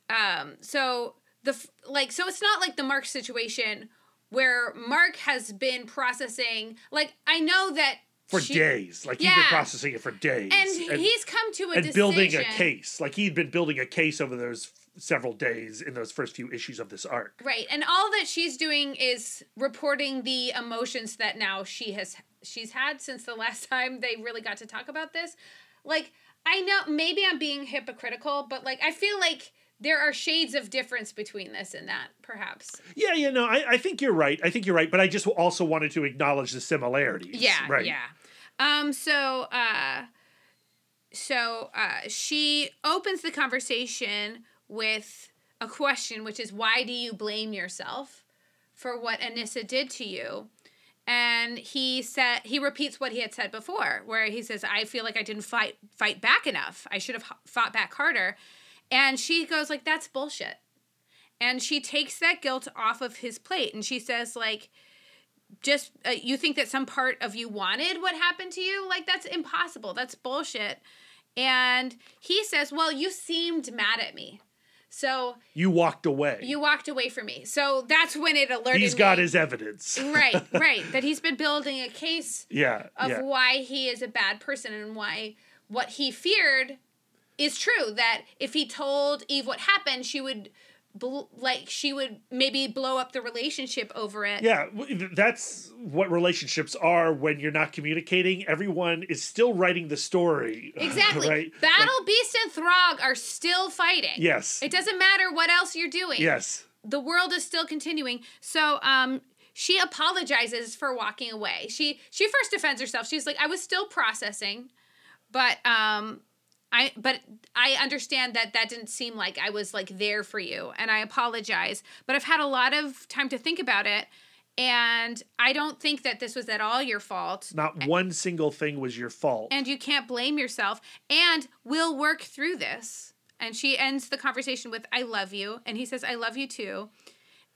[SPEAKER 3] um, so the like so it's not like the Mark situation where Mark has been processing. Like I know that
[SPEAKER 1] For
[SPEAKER 3] she-
[SPEAKER 1] days. Like he's been processing it for days.
[SPEAKER 3] and, he's come to a
[SPEAKER 1] and
[SPEAKER 3] decision.
[SPEAKER 1] building a case. Like he'd been building a case over those several days in those first few issues of this arc.
[SPEAKER 3] Right. And all that she's doing is reporting the emotions that now she has she's had since the last [LAUGHS] time they really got to talk about this. Like I know maybe I'm being hypocritical, but like I feel like there are shades of difference between this and that, perhaps.
[SPEAKER 1] Yeah, you know, I, I think you're right. I think you're right, but I just also wanted to acknowledge the similarities.
[SPEAKER 3] Yeah,
[SPEAKER 1] right.
[SPEAKER 3] yeah. Um so uh so uh she opens the conversation with a question which is why do you blame yourself for what Anissa did to you? And he said he repeats what he had said before where he says I feel like I didn't fight fight back enough. I should have fought back harder. And she goes like that's bullshit. And she takes that guilt off of his plate and she says like just uh, you think that some part of you wanted what happened to you like that's impossible that's bullshit and he says well you seemed mad at me so
[SPEAKER 1] You walked away.
[SPEAKER 3] you walked away from me so that's when it alerted
[SPEAKER 1] He's got
[SPEAKER 3] me-
[SPEAKER 1] his evidence. [LAUGHS]
[SPEAKER 3] right [LAUGHS] right that he's been building a case
[SPEAKER 1] Yeah.
[SPEAKER 3] of
[SPEAKER 1] yeah.
[SPEAKER 3] why he is a bad person and why what he feared is true that if he told eve what happened she would bl- like she would maybe blow up the relationship over it
[SPEAKER 1] Yeah, that's what relationships are when you're not communicating. Everyone is still writing the story. [LAUGHS]
[SPEAKER 3] Exactly.
[SPEAKER 1] right?
[SPEAKER 3] Battle Beast and Thragg are still fighting.
[SPEAKER 1] Yes.
[SPEAKER 3] It doesn't matter what else you're doing.
[SPEAKER 1] Yes.
[SPEAKER 3] The world is still continuing. So um she apologizes for walking away. She she first defends herself. She's like, I was still processing, but um I but I understand that that didn't seem like I was like there for you and I apologize. But I've had a lot of time to think about it and I don't think that this was at all your fault.
[SPEAKER 1] Not one single thing was your fault.
[SPEAKER 3] and you can't blame yourself and we'll work through this and she ends the conversation with i love you and he says i love you too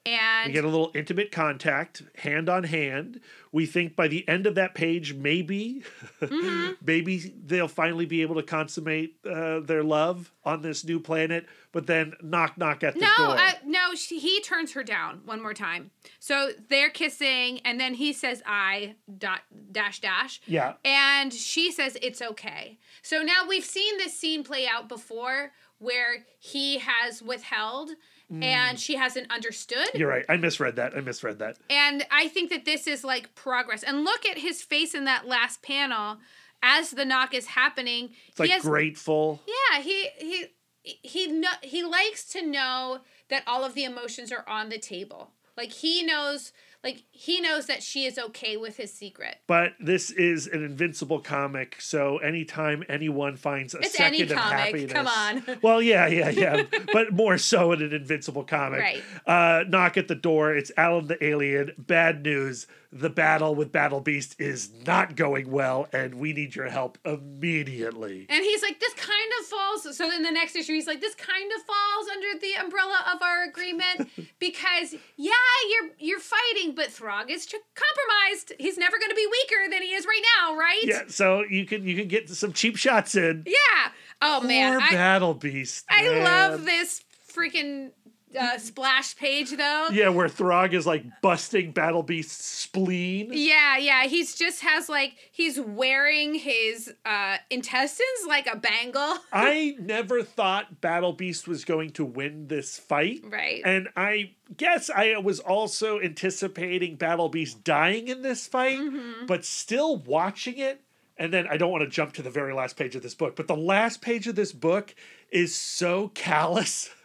[SPEAKER 1] we get a little intimate contact, hand on hand. We think by the end of that page, maybe,
[SPEAKER 3] Mm-hmm. [LAUGHS]
[SPEAKER 1] maybe they'll finally be able to consummate uh, their love on this new planet. But then, knock, knock at the door.
[SPEAKER 3] no
[SPEAKER 1] door.
[SPEAKER 3] uh, no she, he turns her down one more time so they're kissing and then he says i dot dash dash
[SPEAKER 1] yeah,
[SPEAKER 3] and she says it's okay so now we've seen this scene play out before where he has withheld and mm. she hasn't understood
[SPEAKER 1] you're right. I misread that. I misread that.
[SPEAKER 3] And I think that this is like progress. And look at his face in that last panel as the knock is happening.
[SPEAKER 1] It's like
[SPEAKER 3] has,
[SPEAKER 1] grateful.
[SPEAKER 3] Yeah, he he he no, he likes to know that all of the emotions are on the table. Like he knows like he knows that she is okay with his secret.
[SPEAKER 1] But this is an invincible comic, so anytime anyone finds a
[SPEAKER 3] It's
[SPEAKER 1] second of happiness,
[SPEAKER 3] come on. [LAUGHS]
[SPEAKER 1] well, yeah, yeah, yeah, but more so in an invincible comic.
[SPEAKER 3] Right.
[SPEAKER 1] Uh, knock at the door. It's Alan the alien. Bad news: the battle with Battle Beast is not going well, and we need your help immediately.
[SPEAKER 3] And he's like, this kind of falls. So in the next issue, he's like, this kind of falls under the umbrella of our agreement [LAUGHS] because, yeah, you're you're fighting, but Thragg is tr- compromised. He's never going to be weaker than he is right now, right?
[SPEAKER 1] Yeah, so you can you can get some cheap shots in.
[SPEAKER 3] Yeah. Oh man,
[SPEAKER 1] Poor
[SPEAKER 3] I,
[SPEAKER 1] Battle Beast.
[SPEAKER 3] I love this freaking uh, splash page though.
[SPEAKER 1] Yeah, where Thragg is like busting Battle Beast's spleen.
[SPEAKER 3] Yeah, yeah. He's just has like he's wearing his uh intestines like a bangle. [LAUGHS]
[SPEAKER 1] I never thought Battle Beast was going to win this fight.
[SPEAKER 3] Right.
[SPEAKER 1] And I guess I was also anticipating Battle Beast dying in this fight,
[SPEAKER 3] Mm-hmm.
[SPEAKER 1] but still watching it. And then I don't want to jump to the very last page of this book, but the last page of this book is so callous [LAUGHS]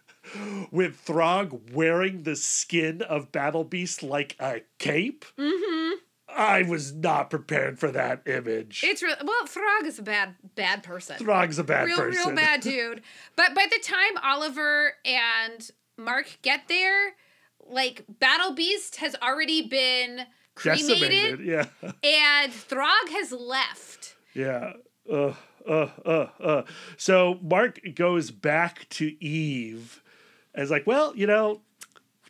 [SPEAKER 1] with Thragg wearing the skin of Battle Beast like a cape. Mm-hmm. I was not prepared for that image.
[SPEAKER 3] It's real well, Thragg is a bad bad person.
[SPEAKER 1] Thragg's a bad
[SPEAKER 3] real,
[SPEAKER 1] person.
[SPEAKER 3] real bad [LAUGHS] dude. But by the time Oliver and Mark get there, like Battle Beast has already been cremated
[SPEAKER 1] Decimated. Yeah. [LAUGHS]
[SPEAKER 3] and Thragg has left.
[SPEAKER 1] Yeah. Uh, uh, uh, uh. So Mark goes back to Eve as like, well, you know,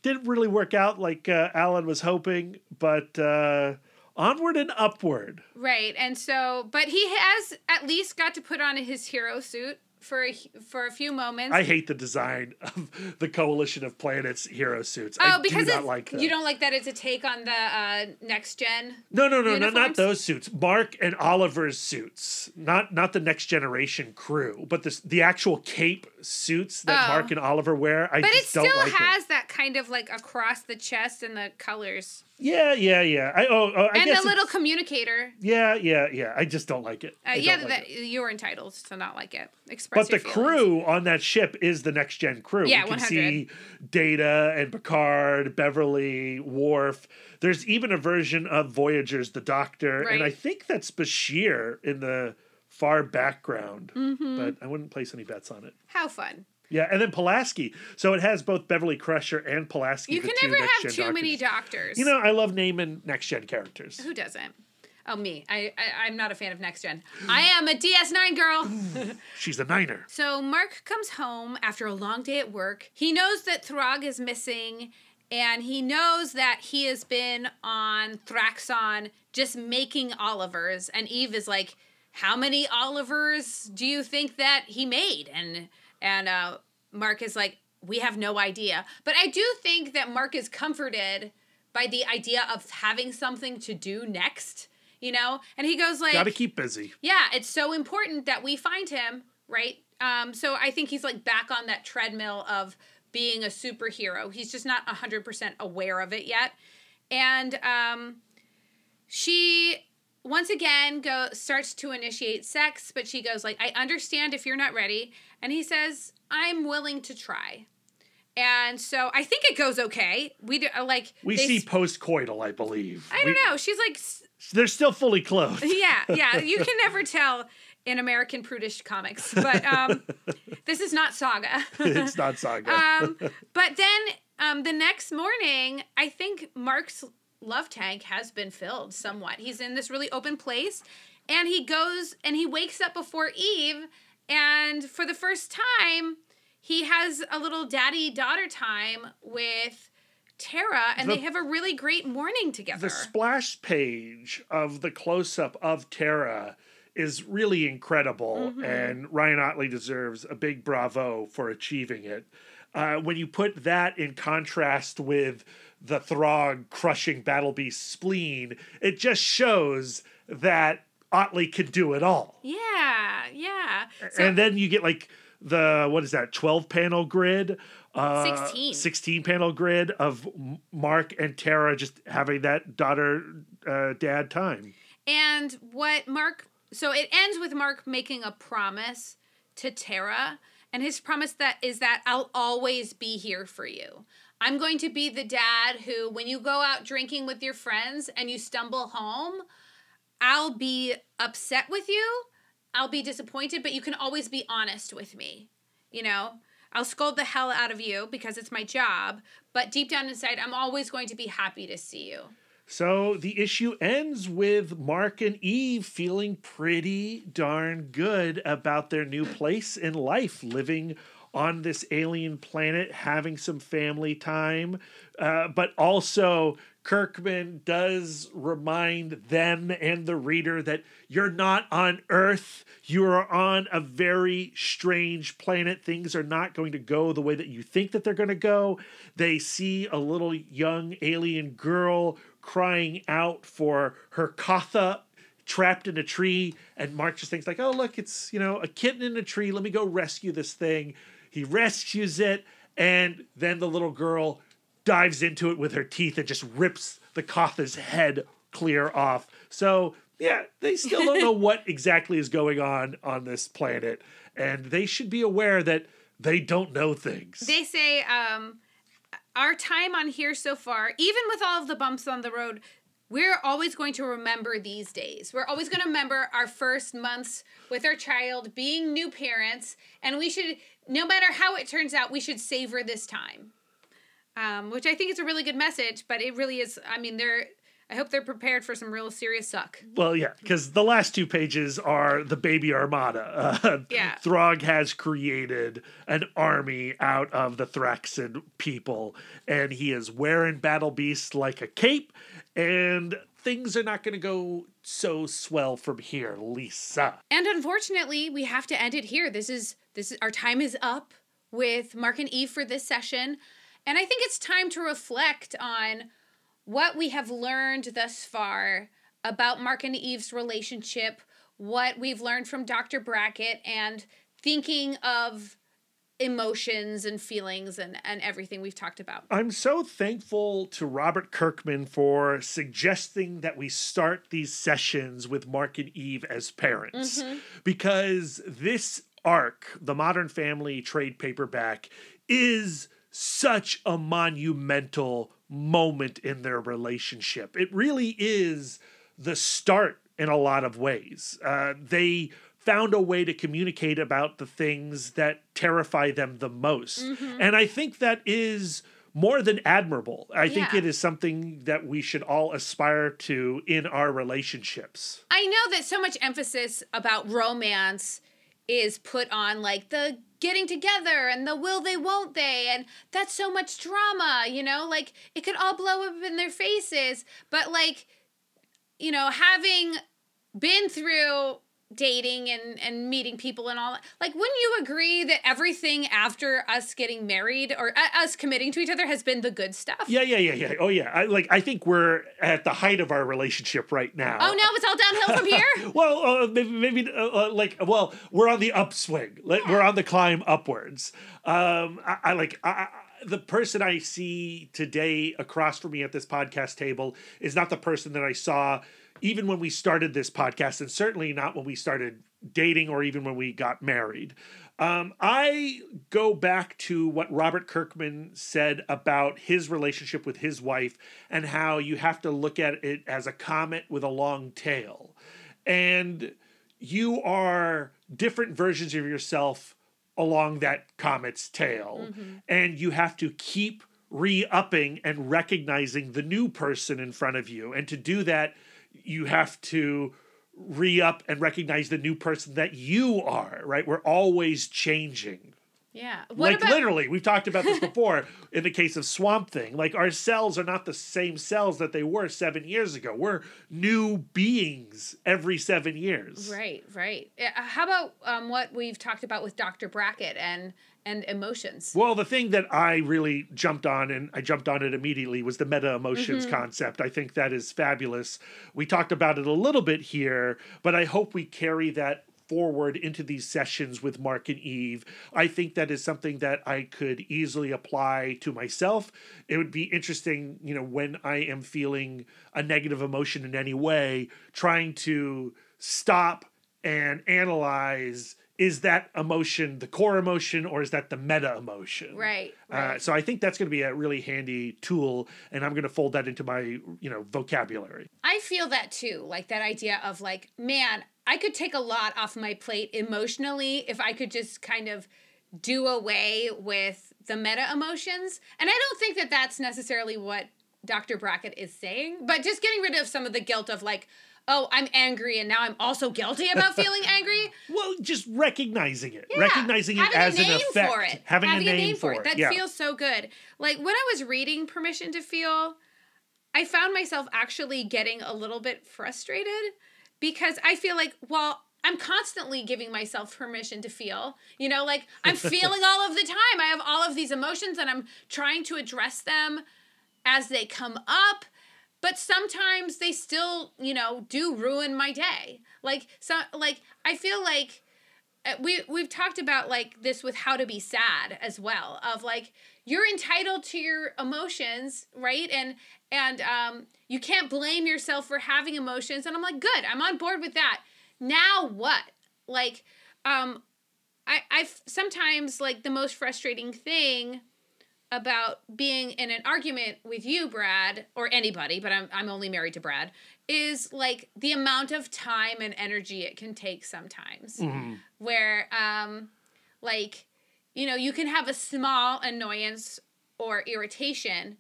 [SPEAKER 1] didn't really work out like uh, Alan was hoping, but uh, onward and upward.
[SPEAKER 3] Right. And so, but he has at least got to put on his hero suit for a, for a few moments.
[SPEAKER 1] I hate the design of the Coalition of Planets hero suits.
[SPEAKER 3] oh,
[SPEAKER 1] I
[SPEAKER 3] because
[SPEAKER 1] do like
[SPEAKER 3] you don't like that it's a take on the uh, next gen.
[SPEAKER 1] No, no, no, no, not those suits. Mark and Oliver's suits, not not the next generation crew, but the the actual cape suits that
[SPEAKER 3] Oh.
[SPEAKER 1] Mark and Oliver wear. I
[SPEAKER 3] But it still
[SPEAKER 1] like it.
[SPEAKER 3] has that kind of like across the chest and the colors.
[SPEAKER 1] Yeah, yeah, yeah. I oh, oh I
[SPEAKER 3] and the little communicator.
[SPEAKER 1] Yeah, yeah, yeah. I just don't like it.
[SPEAKER 3] Uh, yeah,
[SPEAKER 1] don't
[SPEAKER 3] that
[SPEAKER 1] it.
[SPEAKER 3] you're entitled to not like it. Express
[SPEAKER 1] But the
[SPEAKER 3] feelings.
[SPEAKER 1] crew on that ship is the next gen crew.
[SPEAKER 3] Yeah,
[SPEAKER 1] you can
[SPEAKER 3] 100.
[SPEAKER 1] see Data and Picard, Beverly, Worf. There's even a version of Voyager's the Doctor, and I think that's Bashir in the far background.
[SPEAKER 3] Mm-hmm.
[SPEAKER 1] But I wouldn't place any bets on it.
[SPEAKER 3] How fun!
[SPEAKER 1] Yeah, and then Pulaski. So it has both Beverly Crusher and Pulaski.
[SPEAKER 3] You can never have too many
[SPEAKER 1] doctors.
[SPEAKER 3] doctors.
[SPEAKER 1] You know, I love naming next gen characters.
[SPEAKER 3] who doesn't? Oh, me. I, I I'm not a fan of next gen. I am a DS9 girl. [LAUGHS]
[SPEAKER 1] She's a niner.
[SPEAKER 3] So Mark comes home after a long day at work. He knows that Thragg is missing, and he knows that he has been on Thraxon just making Olivers. And Eve is like, "How many Olivers do you think that he made?" And and uh, Mark is like, "We have no idea." But I do think that Mark is comforted by the idea of having something to do next. You know, and he goes like,
[SPEAKER 1] Got to keep busy.
[SPEAKER 3] yeah, it's so important that we find him, right? Um, so I think he's like back on that treadmill of being a superhero. He's just not 100% aware of it yet. And um, she once again go starts to initiate sex, but she goes like, "I understand if you're not ready." And he says, "I'm willing to try." And so I think it goes okay. We do, uh, like
[SPEAKER 1] We see
[SPEAKER 3] s-
[SPEAKER 1] post coital, I believe.
[SPEAKER 3] I don't know. She's like
[SPEAKER 1] They're still fully clothed. [LAUGHS]
[SPEAKER 3] yeah, yeah. [LAUGHS] You can never tell in American prudish comics, but um, this is not Saga. [LAUGHS]
[SPEAKER 1] it's not saga.
[SPEAKER 3] um, but then um, the next morning, I think Mark's love tank has been filled somewhat. He's in this really open place, and he goes and he wakes up before Eve, and for the first time, he has a little daddy daughter time with. Terra, and
[SPEAKER 1] The-
[SPEAKER 3] they have a really great morning together.
[SPEAKER 1] the splash page of the close up of Terra is really incredible,
[SPEAKER 3] Mm-hmm.
[SPEAKER 1] and Ryan Ottley deserves a big bravo for achieving it. Uh, when you put that in contrast with the Thragg crushing Battle Beast spleen, it just shows that Ottley could do it all.
[SPEAKER 3] yeah, yeah. So,
[SPEAKER 1] and then you get like the what is that 12 panel grid uh
[SPEAKER 3] 16.
[SPEAKER 1] 16 panel grid of mark and terra just having that daughter uh dad time
[SPEAKER 3] And what Mark, so it ends with Mark making a promise to Terra, and his promise that is that I'll always be here for you. I'm going to be the dad who, when you go out drinking with your friends and you stumble home, I'll be upset with you. I'll be disappointed, but you can always be honest with me. You know, I'll scold the hell out of you because it's my job, but deep down inside, I'm always going to be happy to see you.
[SPEAKER 1] So the issue ends with mark and eve feeling pretty darn good about their new place in life living on this alien planet having some family time uh, but also Kirkman does remind them and the reader that you're not on Earth. You are on a very strange planet. Things are not going to go the way that you think that they're going to go. They see a little young alien girl crying out for her Katha trapped in a tree and Mark just thinks like, "Oh, look, it's, you know, a kitten in a tree. Let me go rescue this thing." He rescues it and then the little girl dives into it with her teeth and just rips the Katha's head clear off. So, yeah, they still don't know [LAUGHS] what exactly is going on on this planet and they should be aware that they don't know things.
[SPEAKER 3] They say um, our time on here so far, even with all of the bumps on the road, we're always going to remember these days. We're always going to remember our first months with our child being new parents, and we should, no matter how it turns out, we should savor this time. um, which I think is a really good message. But it really is. I mean, they're. I hope they're prepared for some real serious suck.
[SPEAKER 1] Well, yeah, because the last two pages are the baby armada. [LAUGHS] Uh,
[SPEAKER 3] Yeah.
[SPEAKER 1] Thragg has created an army out of the Thraxan people, and he is wearing Battle Beast like a cape, and things are not going to go so swell from here, Lisa.
[SPEAKER 3] And unfortunately, we have to end it here. This is this is our time is up with Mark and Eve for this session. And I think it's time to reflect on what we have learned thus far about Mark and Eve's relationship, what we've learned from Dr. Brackett, and thinking of emotions and feelings and, and everything we've talked about.
[SPEAKER 1] I'm so thankful to Robert Kirkman for suggesting that we start these sessions with Mark and Eve as parents mm-hmm. because this arc, the Modern Family trade paperback, is such a monumental moment in their relationship. It really is the start in a lot of ways. Uh, they found a way to communicate about the things that terrify them the most. And I think that is more than admirable. I think it is something that we should all aspire to in our relationships.
[SPEAKER 3] I know that so much emphasis about romance is put on like the getting together and the will they won't they and that's so much drama, you know? Like it could all blow up in their faces, but like you know, having been through dating and and meeting people and all that like wouldn't you agree that everything after us getting married or uh, us committing to each other has been the good stuff
[SPEAKER 1] Yeah, yeah, yeah, yeah. Oh, yeah. I like. I think we're at the height of our relationship right now.
[SPEAKER 3] oh now it's all downhill from here [LAUGHS]
[SPEAKER 1] Well, uh, maybe, maybe, uh, uh, like, well, we're on the upswing. Like, We're on the climb upwards. Um, I, I like. I, I, the person I see today across from me at this podcast table is not the person that I saw even when we started this podcast, and certainly not when we started dating or even when we got married. Um, I go back to what Robert Kirkman said about his relationship with his wife and how you have to look at it as a comet with a long tail. And you are different versions of yourself along that comet's tail. And you have to keep re upping and recognizing the new person in front of you. And to do that, you have to re up and recognize the new person that you are, right? We're always changing.
[SPEAKER 3] Yeah what
[SPEAKER 1] like
[SPEAKER 3] about
[SPEAKER 1] literally, we've talked about this before [LAUGHS] in the case of Swamp Thing. Like our cells are not the same cells that they were seven years ago. We're new beings every seven years.
[SPEAKER 3] Right, right. How about um, what we've talked about with Dr. Brackett and and emotions?
[SPEAKER 1] Well, the thing that I really jumped on, and I jumped on it immediately, was the meta emotions
[SPEAKER 3] Mm-hmm.
[SPEAKER 1] concept. I think that is fabulous. We talked about it a little bit here, but I hope we carry that forward into these sessions with Mark and Eve. I think that is something that I could easily apply to myself. It would be interesting, you know, when I am feeling a negative emotion in any way, trying to stop and analyze is that emotion the core emotion or is that the meta emotion
[SPEAKER 3] Right,
[SPEAKER 1] uh,
[SPEAKER 3] right.
[SPEAKER 1] so i think that's going to be a really handy tool and i'm going to fold that into my you know vocabulary
[SPEAKER 3] I feel that too. Like that idea of like, man, I could take a lot off my plate emotionally if I could just kind of do away with the meta emotions. And I don't think that that's necessarily what Dr. Brackett is saying, but just getting rid of some of the guilt of like, oh, I'm angry and now I'm also guilty about feeling [LAUGHS] angry.
[SPEAKER 1] well just recognizing it
[SPEAKER 3] Yeah,
[SPEAKER 1] recognizing it
[SPEAKER 3] having
[SPEAKER 1] as
[SPEAKER 3] a name
[SPEAKER 1] an effect
[SPEAKER 3] for it.
[SPEAKER 1] having, a name, for it,
[SPEAKER 3] That
[SPEAKER 1] yeah
[SPEAKER 3] feels so good. Like when I was reading Permission to Feel, I found myself actually getting a little bit frustrated because I feel like, well, I'm constantly giving myself permission to feel. You know, like I'm [LAUGHS] feeling all of the time. I have all of these emotions and I'm trying to address them as they come up but sometimes they still you know do ruin my day. Like so like i feel like uh, we we've talked about like this with how to be sad as well of like you're entitled to your emotions right? And and um you can't blame yourself for having emotions. And i'm like good i'm on board with that. Now what? Like um i i sometimes like the most frustrating thing about being in an argument with you, Brad, or anybody, but I'm I'm only married to Brad, is like the amount of time and energy it can take sometimes. Where um like you know, you can have a small annoyance or irritation,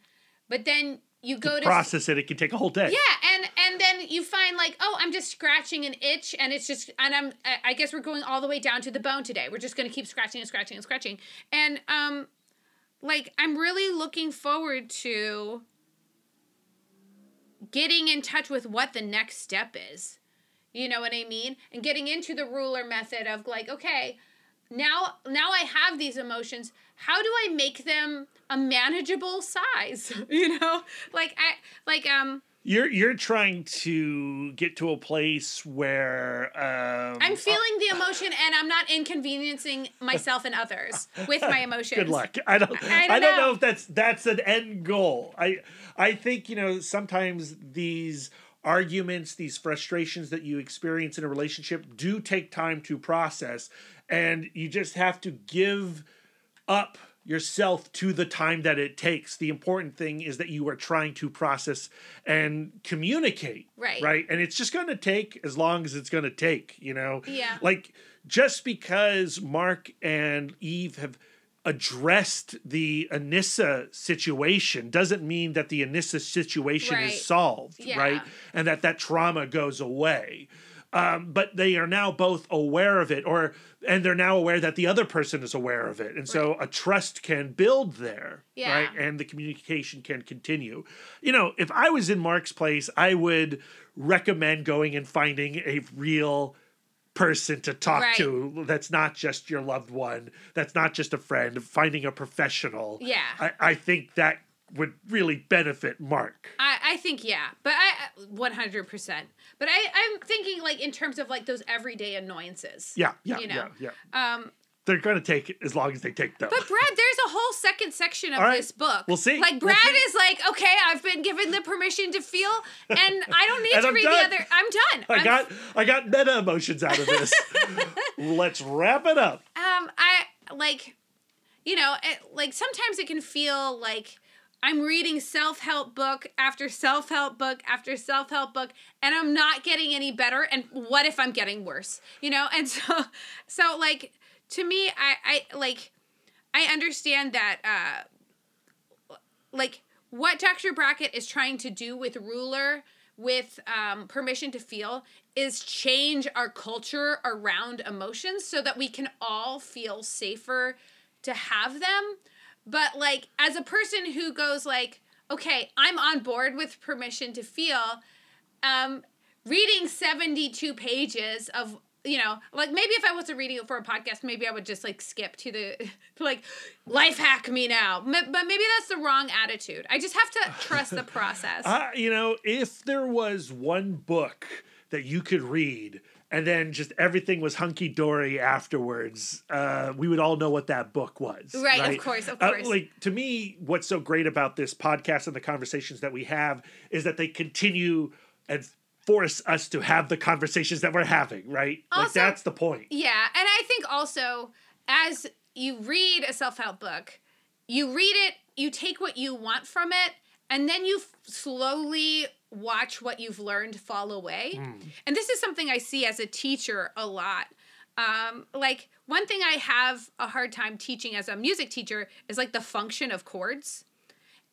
[SPEAKER 3] but then you go to
[SPEAKER 1] Process it. It can take a whole day.
[SPEAKER 3] yeah, and and then you find like, oh, I'm just scratching an itch, and it's just, and I'm, I- I guess we're going all the way down to the bone today. We're just gonna keep scratching and scratching and scratching, and um, like I'm really looking forward to getting in touch with what the next step is. You know what I mean? And getting into the ruler method of like, okay, now now I have these emotions. How do I make them a manageable size? [LAUGHS] you know? Like I like um
[SPEAKER 1] You're you're trying to get to a place where um,
[SPEAKER 3] I'm feeling the emotion and I'm not inconveniencing myself and others with my [LAUGHS] emotions.
[SPEAKER 1] Good luck. I don't.
[SPEAKER 3] I
[SPEAKER 1] I
[SPEAKER 3] don't
[SPEAKER 1] don't, know.
[SPEAKER 3] know.
[SPEAKER 1] if that's that's an end goal. I I think you know sometimes these arguments, these frustrations that you experience in a relationship do take time to process, and you just have to give up yourself to the time that it takes. The important thing is that you are trying to process and communicate.
[SPEAKER 3] Right.
[SPEAKER 1] Right. And it's just going to take as long as it's going to take, you know?
[SPEAKER 3] Yeah.
[SPEAKER 1] Like just because Mark and Eve have addressed the Anissa situation doesn't mean that the Anissa situation
[SPEAKER 3] Right.
[SPEAKER 1] is solved,
[SPEAKER 3] Yeah.
[SPEAKER 1] right? And that that trauma goes away. Um, but they are now both aware of it, or and they're now aware that the other person is aware of it, and so a trust can build there,
[SPEAKER 3] Yeah.
[SPEAKER 1] right? And the communication can continue. You know, if I was in Mark's place, I would recommend going and finding a real person to talk
[SPEAKER 3] Right.
[SPEAKER 1] to that's not just your loved one that's not just a friend finding a professional
[SPEAKER 3] Yeah.
[SPEAKER 1] i, I think that would really benefit mark
[SPEAKER 3] I, I think yeah, but I one hundred percent. But I I'm thinking like in terms of like those everyday annoyances.
[SPEAKER 1] yeah yeah
[SPEAKER 3] You know.
[SPEAKER 1] yeah yeah
[SPEAKER 3] Um,
[SPEAKER 1] they're going to take it as long as they take them.
[SPEAKER 3] but Brad, there's a whole second section of
[SPEAKER 1] right.
[SPEAKER 3] this book.
[SPEAKER 1] We'll see.
[SPEAKER 3] Like
[SPEAKER 1] We'll
[SPEAKER 3] Brad
[SPEAKER 1] see.
[SPEAKER 3] is like, okay, I've been given the permission to feel, and I don't need [LAUGHS] to
[SPEAKER 1] I'm
[SPEAKER 3] read
[SPEAKER 1] done.
[SPEAKER 3] the other. I'm done.
[SPEAKER 1] i
[SPEAKER 3] I'm-
[SPEAKER 1] got i got meta emotions out of this [LAUGHS] let's wrap it up
[SPEAKER 3] um i like you know it, like sometimes it can feel like i'm reading self-help book after self-help book after self-help book and i'm not getting any better and what if i'm getting worse you know and [LAUGHS] so so like to me i i like i understand that uh like what Dr. Brackett is trying to do with ruler with um, permission to feel is change our culture around emotions so that we can all feel safer to have them but like as a person who goes like okay i'm on board with permission to feel um reading 72 pages of you know like maybe if i wasn't reading it for a podcast maybe i would just like skip to the [LAUGHS] like life hack me now. M- but maybe that's the wrong attitude. I just have to [LAUGHS] trust the process.
[SPEAKER 1] Uh, you know if there was one book that you could read and then just everything was hunky dory afterwards, uh, we would all know what that book was.
[SPEAKER 3] Right, of course, of
[SPEAKER 1] Uh,
[SPEAKER 3] course.
[SPEAKER 1] like to me, what's so great about this podcast and the conversations that we have is that they continue and force us to have the conversations that we're having. Right, like that's the point.
[SPEAKER 3] Yeah, and I think also as you read a self-help book, you read it, you take what you want from it, and then you f- slowly watch what you've learned fall away. And this is something I see as a teacher a lot. Um, like one thing I have a hard time teaching as a music teacher is like the function of chords.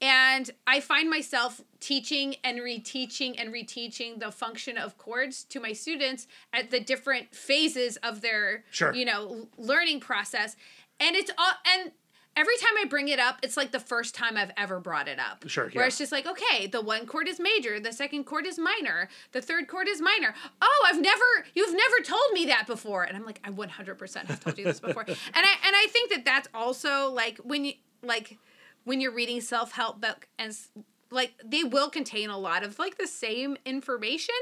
[SPEAKER 3] And I find myself teaching and reteaching and reteaching the function of chords to my students at the different phases of their,
[SPEAKER 1] Sure.
[SPEAKER 3] you know, learning process. And it's all, and every time I bring it up, it's like the first time I've ever brought it up.
[SPEAKER 1] Sure,
[SPEAKER 3] Where
[SPEAKER 1] yeah.
[SPEAKER 3] it's just like, okay, the one chord is major, the second chord is minor, the third chord is minor. Oh, I've never, you've never told me that before. And I'm like, I 100% have told you this before. [LAUGHS] and I, and I think that that's also like when you, like, when you're reading self-help book and like they will contain a lot of like the same information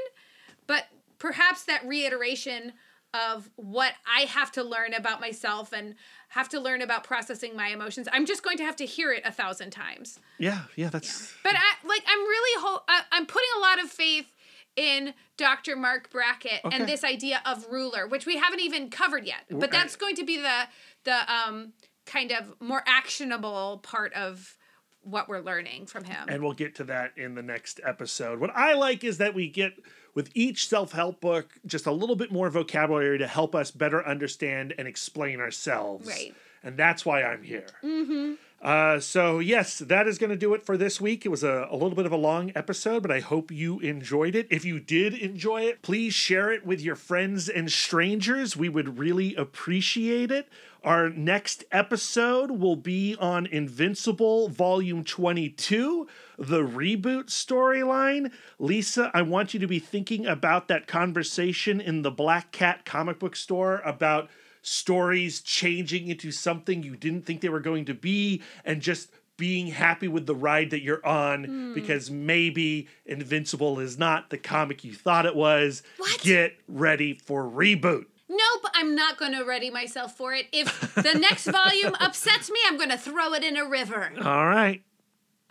[SPEAKER 3] but perhaps that reiteration of what i have to learn about myself and have to learn about processing my emotions i'm just going to have to hear it a thousand times
[SPEAKER 1] Yeah, yeah, that's
[SPEAKER 3] but I like I'm really ho- I, I'm putting a lot of faith in Dr. Marc Brackett
[SPEAKER 1] Okay.
[SPEAKER 3] and this idea of ruler, which we haven't even covered yet. But that's going to be the the um kind of more actionable part of what we're learning from him.
[SPEAKER 1] and we'll get to that in the next episode. What I like is that we get with each self-help book just a little bit more vocabulary to help us better understand and explain ourselves.
[SPEAKER 3] Right.
[SPEAKER 1] And that's why I'm here. Mm-hmm. Uh, so, yes, that is going to do it for this week. It was a, a little bit of a long episode, but I hope you enjoyed it. If you did enjoy it, please share it with your friends and strangers. We would really appreciate it. Our next episode will be on Invincible Volume 22, the reboot storyline. Lisa, I want you to be thinking about that conversation in the Black Cat comic book store about stories changing into something you didn't think they were going to be and just being happy with the ride that you're on hmm. because maybe Invincible is not the comic you thought it was.
[SPEAKER 3] What?
[SPEAKER 1] Get ready for reboot.
[SPEAKER 3] Nope, I'm not going to ready myself for it. If the [LAUGHS] next volume upsets me, I'm going to throw it in a river.
[SPEAKER 1] All right.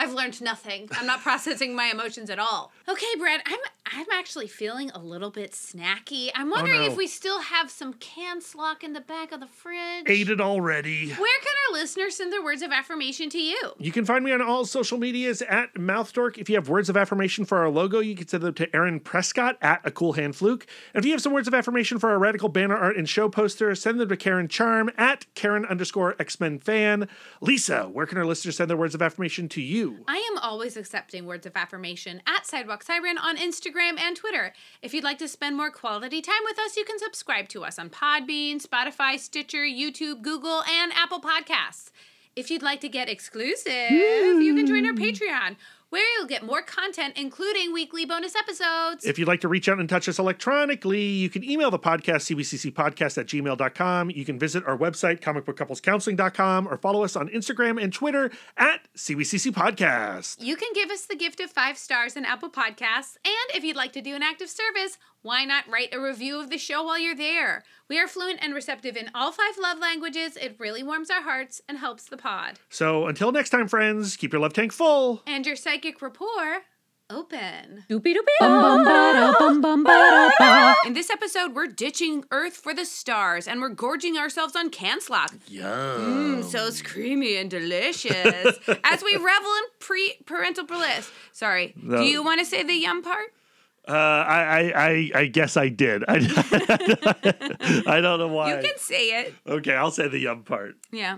[SPEAKER 3] I've learned nothing. I'm not [LAUGHS] processing my emotions at all. Okay, Brad, I'm I'm actually feeling a little bit snacky. I'm oh, wondering
[SPEAKER 1] no.
[SPEAKER 3] if we still have some can slack in the back of the fridge.
[SPEAKER 1] Ate it already.
[SPEAKER 3] Where can our listeners send their words of affirmation to you?
[SPEAKER 1] You can find me on all social medias at MouthDork. If you have words of affirmation for our logo, you can send them to Aaron Prescott at A Cool Hand Fluke. And if you have some words of affirmation for our radical banner art and show poster, send them to Karen Charm at Karen underscore X Men fan. Lisa, where can our listeners send their words of affirmation to you?
[SPEAKER 3] I am always accepting words of affirmation at Sidewalk Siren on Instagram and Twitter. If you'd like to spend more quality time with us, you can subscribe to us on Podbean, Spotify, Stitcher, YouTube, Google, and Apple Podcasts. If you'd like to get exclusive, you can join our hmm. Patreon, where you'll get more content, including weekly bonus episodes.
[SPEAKER 1] If you'd like to reach out and touch us electronically, you can email the podcast, cbccpodcast at gmail.com. You can visit our website, comicbookcouplescounseling.com, or follow us on Instagram and Twitter at CBCC Podcast.
[SPEAKER 3] You can give us the gift of five stars in Apple Podcasts, and if you'd like to do an active service, why not write a review of the show while you're there? We are fluent and receptive in all five love languages. It really warms our hearts and helps the pod.
[SPEAKER 1] So until next time, friends, keep your love tank full.
[SPEAKER 3] And your psychic rapport open.
[SPEAKER 2] Doopy doopy. Bum bum ba bum bum ba ba.
[SPEAKER 3] In this episode, we're ditching Earth for the stars and we're gorging ourselves on Canslack.
[SPEAKER 1] Yum.
[SPEAKER 3] Mmm, so creamy and delicious. [LAUGHS] As we revel in pre parental bliss. Sorry.
[SPEAKER 1] No.
[SPEAKER 3] Do you want to say the yum part?
[SPEAKER 1] Uh, I, I, I, I guess I did. I, [LAUGHS] I don't know why.
[SPEAKER 3] You can say it.
[SPEAKER 1] Okay, I'll say the yum part.
[SPEAKER 3] Yeah.